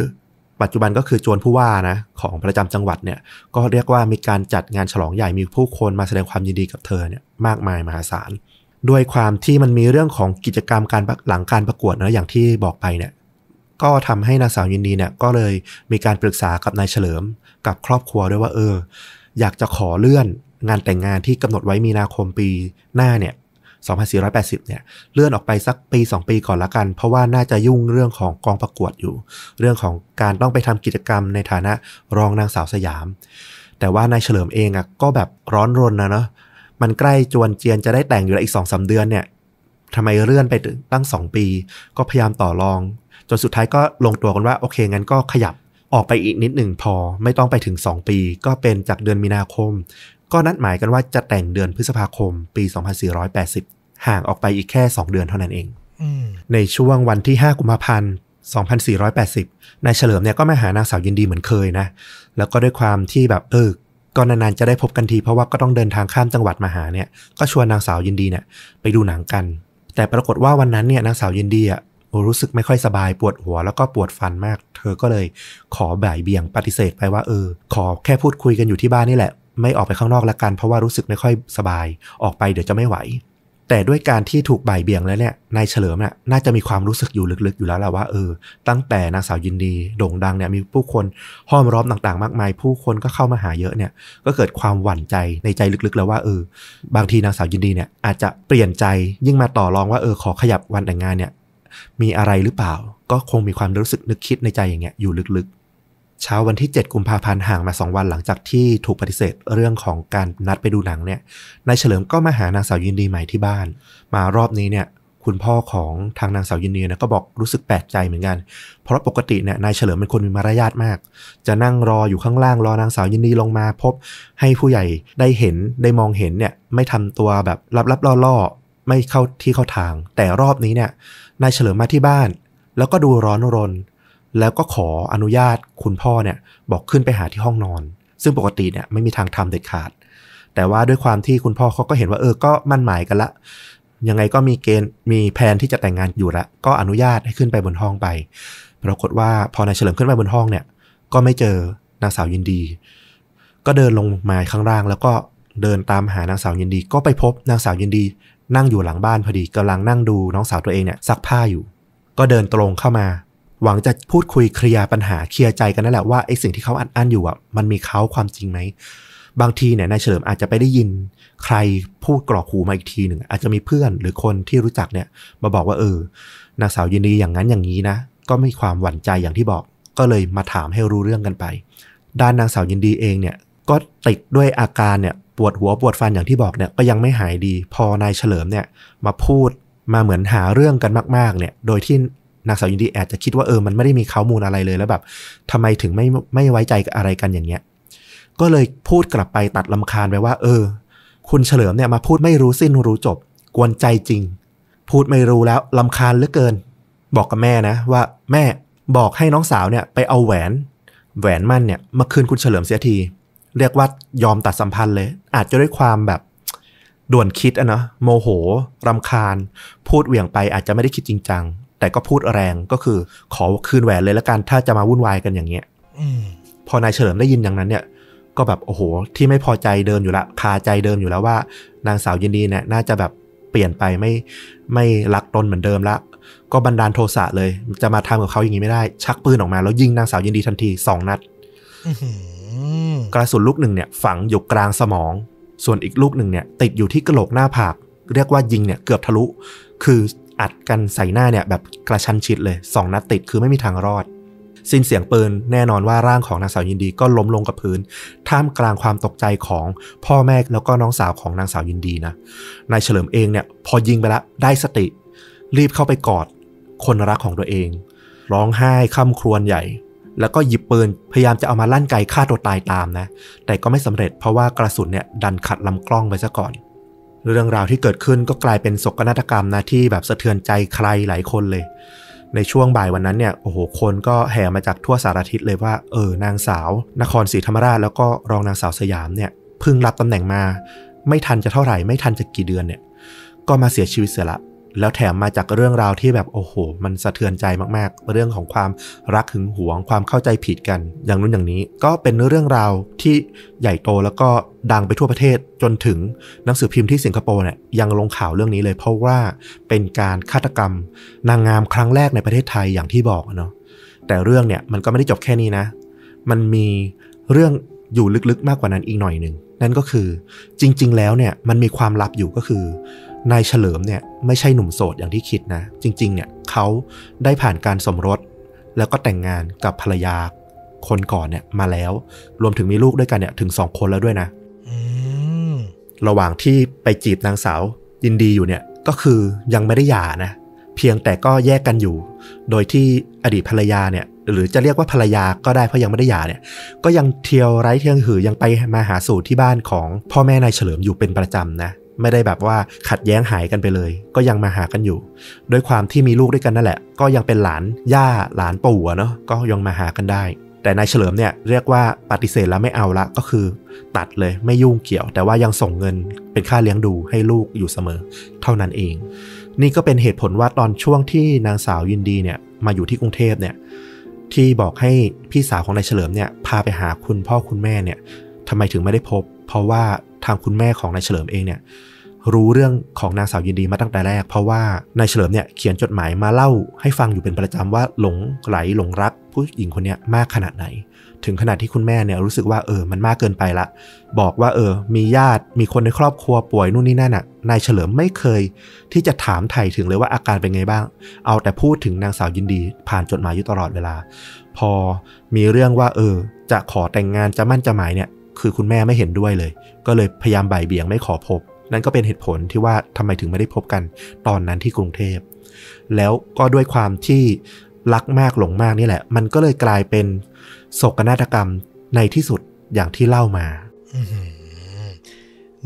ปัจจุบันก็คือจวนผู้ว่านะของประจำจังหวัดเนี่ยก็เรียกว่ามีการจัดงานฉลองใหญ่มีผู้คนมาแสดงความยินดีกับเธอเนี่ยมากมายมหาศาล ด้วยความที่มันมีเรื่องของกิจกรรมการหลังการประกวดนะอย่างที่บอกไปเนี่ยก็ทำให้นางสาวยินดีเนี่ยก็เลยมีการปรึกษากับนายเฉลิมกับครอบครัวด้วยว่าเออ อยากจะขอเลื่อนงานแต่งงานที่กำหนดไว้มีนาคมปีหน้าเนี่ย2480 เนี่ย เลื่อนออกไปสักปี 2 ปีก่อนละกัน เพราะว่าน่าจะยุ่งเรื่องของกองประกวดอยู่ เรื่องของการต้องไปทำกิจกรรมในฐานะรองนางสาวสยาม แต่ว่านายเฉลิมเองอะก็แบบร้อนรนนะเนาะ มันใกล้จวนเจียนจะได้แต่งอยู่แล้วอีกสองสาเดือนเนี่ยทำไมเลื่อนไปถึงตั้ง2ปี ก็พยายามต่อรอง จนสุดท้ายก็ลงตัวกันว่าโอเคงั้นก็ขยับออกไปอีกนิดหนึ่งพอไม่ต้องไปถึง 2 ปี ก็เป็นจากเดือนมีนาคม ก็นัดหมายกันว่าจะแต่งเดือนพฤษภาคม ปี 2480 ห่างออกไปอีกแค่ 2 เดือนเท่านั้นเองอืมในช่วงวันที่ 5 กุมภาพันธ์ 2480 นายเฉลิมเนี่ยก็มาหานางสาวยินดีเหมือนเคยนะ แล้วก็ด้วยความที่แบบเออ ก็นานๆจะได้พบกันทีเพราะว่าก็ต้องเดินทางข้ามจังหวัดมาหาเนี่ย ก็ชวนนางสาวยินดีเนี่ยไปดูหนังกัน แต่ปรากฏว่าวันนั้นเนี่ยนางสาวยินดีอะรู้สึกไม่ค่อยสบายปวดหัวแล้วก็ปวดฟันมาก เธอก็เลยขอบ่ายเบี่ยงปฏิเสธไปว่าเออ ขอแค่พูดคุยกันอยู่ที่บ้านนี่แหละ ไม่ออกไปข้างนอกละกันเพราะว่ารู้สึกไม่ค่อยสบาย ออกไปเดี๋ยวจะไม่ไหว แต่ด้วยการที่ถูกบ่ายเบี่ยงแล้วเนี่ยนายเฉลิมน่ะน่าจะมีความรู้สึกอยู่ลึกๆ อยู่แล้วแหละว่าเออตั้งแต่นางสาวยินดีโด่งดังเนี่ยมีผู้คนห้อมล้อมต่างๆ มากมาย ผู้คนก็เข้ามาหาเยอะเนี่ยก็เกิดความหวั่นใจในใจลึกๆ แล้วว่าเออ บางทีนางสาวยินดีเนี่ยอาจจะเปลี่ยนใจยิ่งมาต่อรองว่าเออขอขยับวันแต่งงานเนี่ยมีอะไรหรือเปล่า ก็คงมีความรู้สึกนึกคิดในใจอย่างเงี้ยอยู่ลึกๆ เช้าวันที่ 7 กุมภาพันธ์ห่างมา 2 วันหลังจากที่ถูกปฏิเสธเรื่องของการนัดไปดูหนังเนี่ยนายเฉลิมก็มาหานางสาวยินดีใหม่ที่บ้าน มารอบนี้เนี่ยคุณพ่อของทางนางสาวยินดีเนี่ยก็บอกรู้สึกแปลกใจเหมือนกัน เพราะปกติเนี่ยนายเฉลิมเป็นคนมีมารยาทมาก จะนั่งรออยู่ข้างล่างรอนางสาวยินดีลงมาพบ ให้ผู้ใหญ่ได้เห็นได้มองเห็นเนี่ยไม่ทำตัวแบบลับๆล่อๆไม่เข้าที่เข้าทาง แต่รอบนี้เนี่ยนายเฉลิมมาที่บ้าน แล้วก็ดูร้อนรน แล้วก็ขออนุญาตคุณพ่อเนี่ยบอกขึ้นไปหาที่ห้องนอน ซึ่งปกติเนี่ยไม่มีทางทำเด็ดขาด แต่ว่าด้วยความที่คุณพ่อเขาก็เห็นว่าเออก็มั่นหมายกันละ ยังไงก็มีเกณฑ์มีแผนที่จะแต่งงานอยู่แล้วก็อนุญาตให้ขึ้นไปบนห้องไป ปรากฏว่าพอนายเฉลิมขึ้นไปบนห้องเนี่ย ก็ไม่เจอนางสาวยินดี ก็เดินลงมาข้างล่างแล้วก็เดินตามหานางสาวยินดี ก็ไปพบนางสาวยินดี นั่งอยู่หลังบ้านพอดีกำลังนั่งดูน้องสาวตัวเองเนี่ยซักผ้าอยู่ ก็เดินตรงเข้ามา หวังจะพูดคุยเคลียร์ปัญหาเคลียร์ใจกันนั่นแหละว่าไอ้สิ่งที่เขาอัดอั้นอยู่อะมันมีเขาความจริงไหมบางทีเนี่ยนายเฉลิมอาจจะไปได้ยินใครพูดกรอกหูมาอีกทีหนึ่งอาจจะมีเพื่อนหรือคนที่รู้จักเนี่ย มาบอกว่าเออนางสาวยินดีอย่างนั้นอย่างนี้นะ ก็มีความหวั่นใจอย่างที่บอก ก็เลยมาถามให้รู้เรื่องกันไป ด้านนางสาวยินดีเองเนี่ยก็ติดด้วยอาการเนี่ยปวดหัวปวดฟันอย่างที่บอกเนี่ยก็ยังไม่หายดี พอนายเฉลิมเนี่ยมาพูดมาเหมือนหาเรื่องกันมาก ๆ เนี่ย โดยที่ นางสาวยินดีอาจจะคิดว่าเออมันไม่ได้มีข้อมูลอะไรเลยแล้วแบบทำไมถึงไม่ไม่ไว้ใจอะไรกันอย่างเงี้ยก็เลยพูดกลับไปตัดลำคาญไปว่า เออ คุณเฉลิมเนี่ยมาพูดไม่รู้สิ้นรู้จบ กวนใจจริง พูดไม่รู้แล้วลำคาญเหลือเกิน บอกกับแม่นะว่าแม่บอกให้น้องสาวเนี่ยไปเอาแหวน แหวนมั่นเนี่ยมาคืนคุณเฉลิมเสียที เรียกว่ายอมตัดสัมพันธ์เลย อาจจะด้วยความแบบด่วนคิดอะเนาะโมโหรำคาญ พูดเหวี่ยงไปอาจจะไม่ได้คิดจริงจัง แต่ก็พูดแรงก็คือขอคืนแหวนเลยแล้วกันถ้าจะมาวุ่นวายกันอย่างเงี้ยอืมพอนายเฉลิมได้ยินอย่างนั้นเนี่ย ก็แบบโอ้โห ที่ไม่พอใจเดิมอยู่ละคาใจเดิมอยู่แล้วว่า นางสาวยินดีเนี่ยน่าจะแบบเปลี่ยนไปไม่ไม่รักตนเหมือนเดิมละก็บันดาลโทสะเลย จะมาทำกับเขาอย่างนี้ไม่ได้ ชักปืนออกมาแล้วยิงนางสาวยินดีทันทีสองนัดอื้อหือกระสุนลูกหนึ่งเนี่ย ฝังอยู่กลางสมอง ส่วนอีกลูกหนึ่งเนี่ย ติดอยู่ที่กระโหลกหน้าผาก เรียกว่ายิงเนี่ยเกือบทะลุ คือ อัดกันใส่หน้าเนี่ยแบบกระชันชิดเลยสองนัดติดคือไม่มีทางรอด สิ้นเสียงปืนแน่นอนว่าร่างของนางสาวยินดีก็ล้มลงกับพื้น ท่ามกลางความตกใจของพ่อแม่แล้วก็น้องสาวของนางสาวยินดีนะนายเฉลิมเองเนี่ยพอยิงไปแล้วได้สติ รีบเข้าไปกอด คนรักของตัวเอง ร้องไห้ค่ำครวญใหญ่แล้วก็หยิบปืนพยายามจะเอามาลั่นไกฆ่าตัวตายตามนะ แต่ก็ไม่สำเร็จเพราะว่ากระสุนเนี่ยดันขัดลำกล้องไปซะก่อน เรื่องราวที่เกิดขึ้นก็กลายเป็นโศกนาฏกรรมนะที่แบบสะเทือนใจใครหลายคนเลย ในช่วงบ่ายวันนั้นเนี่ยโอ้โหคนก็แห่มาจากทั่วสารทิศเลยว่าเออนางสาว นครศรีธรรมราชแล้วก็รองนางสาวสยามเนี่ยเพิ่งรับตำแหน่งมา ไม่ทันจะเท่าไหร่ไม่ทันจะกี่เดือนเนี่ย ก็มาเสียชีวิตเสียละ แล้วแถมมาจากเรื่องราวที่แบบโอ้โห มันสะเทือนใจมากๆ เรื่องของความรักหึงหวง ความเข้าใจผิดกัน อย่างนู้นอย่างนี้ ก็เป็นเรื่องราวที่ใหญ่โตแล้วก็ดังไปทั่วประเทศจนถึงหนังสือพิมพ์ที่สิงคโปร์เนี่ยยังลงข่าวเรื่องนี้เลย เพราะว่าเป็นการฆาตกรรม นางงามครั้งแรกในประเทศไทยอย่างที่บอกอะเนาะแต่เรื่องเนี่ยมันก็ไม่ได้จบแค่นี้นะ มันมีเรื่องอยู่ลึกๆมากกว่านั้นอีกหน่อยหนึ่งนั่นก็คือจริง ๆ แล้วเนี่ยมันมีความลับอยู่ก็คือ นายเฉลิมเนี่ยไม่ใช่หนุ่มโสดอย่างที่คิดนะ จริง ๆ เนี่ยเขาได้ผ่านการสมรส แล้วก็แต่งงานกับภรรยาคนก่อนเนี่ยมาแล้ว รวมถึงมีลูกด้วยกันเนี่ยถึงสองคนแล้วด้วยนะอืมระหว่างที่ไปจีบนางสาว ยินดีอยู่เนี่ยก็คือยังไม่ได้หย่านะ เพียงแต่ก็แยกกันอยู่ โดยที่อดีตภรรยาเนี่ย หรือจะเรียกว่าภรรยาก็ได้เพราะยังไม่ได้หย่าเนี่ย ก็ยังเที่ยวไร้เที่ยงหือยังไปมาหาสู่ที่บ้านของพ่อแม่นายเฉลิมอยู่เป็นประจำนะ ไม่ได้แบบว่าขัดแย้งหายกันไปเลย ก็ยังมาหากันอยู่ ด้วยความที่มีลูกด้วยกันนั่นแหละ ก็ยังเป็นหลานย่าหลานปู่เนาะก็ยังมาหากันได้ แต่นายเฉลิมเนี่ยเรียกว่าปฏิเสธแล้วไม่เอาละก็คือ ตัดเลยไม่ยุ่งเกี่ยว แต่ว่ายังส่งเงินเป็นค่าเลี้ยงดูให้ลูกอยู่เสมอ เท่านั้นเอง นี่ก็เป็นเหตุผลว่าตอนช่วงที่นางสาวยินดีเนี่ยมาอยู่ที่กรุงเทพเนี่ยที่บอกให้พี่สาวของนายเฉลิมเนี่ยพาไปหาคุณพ่อคุณแม่เนี่ยทำไมถึงไม่ได้พบ เพราะว่า ทางคุณแม่ของนายเฉลิมเองเนี่ยรู้เรื่องของนางสาวยินดีมาตั้งแต่แรก เพราะว่านายเฉลิมเนี่ยเขียนจดหมายมาเล่าให้ฟังอยู่เป็นประจำว่าหลงไหลหลงรักผู้หญิงคนนี้มากขนาดไหน ถึงขนาดที่คุณแม่เนี่ยรู้สึกว่าเออมันมากเกินไปละ บอกว่าเออ มีญาติมีคนในครอบครัวป่วยนู่นนี่นั่นน่ะนายเฉลิมไม่เคยที่จะถามไถ่ถึงเลยว่าอาการเป็นไงบ้าง เอาแต่พูดถึงนางสาวยินดี ผ่านจดหมายอยู่ตลอดเวลา พอมีเรื่องว่าเออ จะขอแต่งงานจะมั่นจะหมายเนี่ย คือคุณแม่ไม่เห็นด้วยเลย ก็เลยพยายามบ่ายเบี่ยงไม่ขอพบ นั่นก็เป็นเหตุผลที่ว่าทำไมถึงไม่ได้พบกันตอนนั้นที่กรุงเทพ แล้วก็ด้วยความที่รักมากหลงมากนี่แหละ มันก็เลยกลายเป็นโศกนาฏกรรมในที่สุดอย่างที่เล่ามาอ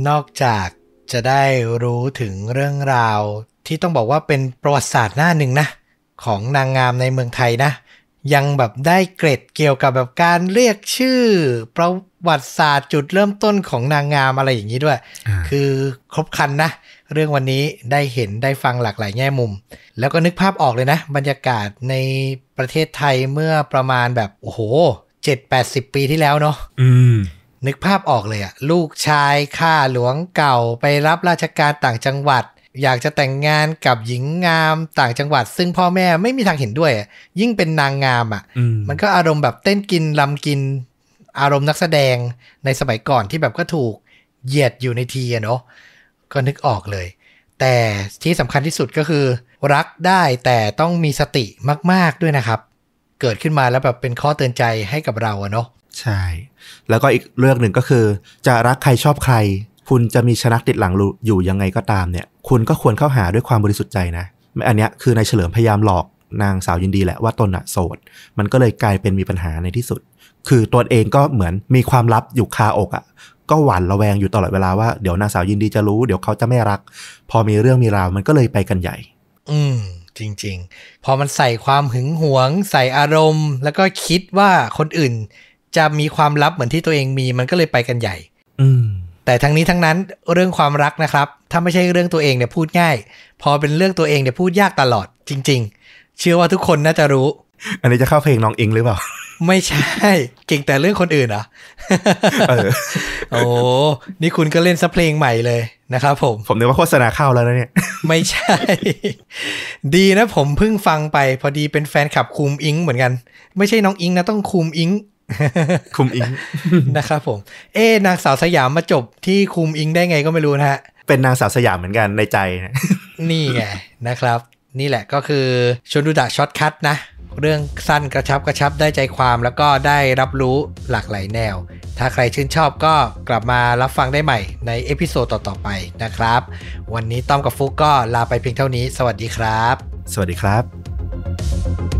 นอกจากจะได้รู้ถึงเรื่องราวที่ต้องบอกว่าเป็นประวัติศาสตร์หน้าหนึ่งนะ ของนางงามในเมืองไทยนะ ยังแบบได้เกร็ดเกี่ยวกับแบบการเรียกชื่อ ประวัติศาสตร์จุดเริ่มต้นของนางงามอะไรอย่างนี้ด้วย คือครบครันนะ เรื่องวันนี้ได้เห็นได้ฟังหลากหลายแง่มุม แล้วก็นึกภาพออกเลยนะ บรรยากาศในประเทศไทยเมื่อประมาณแบบ โอ้โหเจ็ดแปดสิบปีที่แล้วเนาะอืมนึกภาพออกเลยอะลูกชายข้าหลวงเก่าไปรับราชการต่างจังหวัด อยากจะแต่งงานกับหญิงงามต่างจังหวัด ซึ่งพ่อแม่ไม่มีทางเห็นด้วยอะยิ่งเป็นนางงามอะอืมมันก็อารมณ์แบบเต้นกินลำกิน อารมณ์นักแสดงในสมัยก่อนที่แบบก็ถูกเหยียดอยู่ในทีอะเนาะก็นึกออกเลย แต่ที่สำคัญที่สุดก็คือ รักได้แต่ต้องมีสติมาก ๆด้วยนะครับ เกิดขึ้นมาแล้วแบบเป็นข้อเตือนใจให้กับเราอะเนาะใช่ แล้วก็อีกเรื่องหนึ่งก็คือ จะรักใครชอบใคร คุณจะมีชนักติดหลังอยู่ยังไงก็ตามเนี่ย คุณก็ควรเข้าหาด้วยความบริสุทธิ์ใจนะ อันเนี้ยคือนายเฉลิมพยายามหลอกนางสาวยินดีแหละว่าตนอะโสด มันก็เลยกลายเป็นมีปัญหาในที่สุด คือตัวเองก็เหมือนมีความลับอยู่คาอกอะก็หวั่นระแวงอยู่ตลอดเวลาว่าเดี๋ยวนางสาวยินดีจะรู้เดี๋ยวเขาจะไม่รัก พอมีเรื่องมีราวมันก็เลยไปกันใหญ่ อืมจริง ๆ พอมันใส่ความหึงหวง ใส่อารมณ์ แล้วก็คิดว่าคนอื่น จะมีความลับเหมือนที่ตัวเองมีมันก็เลยไปกันใหญ่ อืม แต่ทั้งนี้ทั้งนั้นเรื่องความรักนะครับ ถ้าไม่ใช่เรื่องตัวเองเนี่ยพูดง่าย พอเป็นเรื่องตัวเองเนี่ยพูดยากตลอดจริง ๆ เชื่อว่าทุกคนน่าจะรู้ อันนี้จะเข้าเพลงน้องอิงหรือเปล่า ไม่ใช่ เก่งแต่เรื่องคนอื่นเหรอเออโอ้นี่คุณก็เล่นซะเพลงใหม่เลยนะครับผม ผมนึกว่าโฆษณาเข้าแล้วนะเนี่ย ไม่ใช่ ดีนะผมเพิ่งฟังไป พอดีเป็นแฟนคลับคุมอิงเหมือนกัน ไม่ใช่น้องอิงนะต้องคุมอิง คุมอิงนะครับผม เอ๊ะนางสาวสยามมาจบที่คุมอิงได้ไงก็ไม่รู้นะฮะ เป็นนางสาวสยามเหมือนกันในใจนะนี่ไงนะครับ นี่แหละก็คือชวนดูดะ shortcut นะ เรื่องสั้นกระชับกระชับได้ใจความแล้วก็ได้รับรู้หลากหลายแนว ถ้าใครชื่นชอบก็กลับมารับฟังได้ใหม่ใน episode ต่อๆไปนะครับ วันนี้ต้อมกับฟุกก็ลาไปเพียงเท่านี้ สวัสดีครับ สวัสดีครับ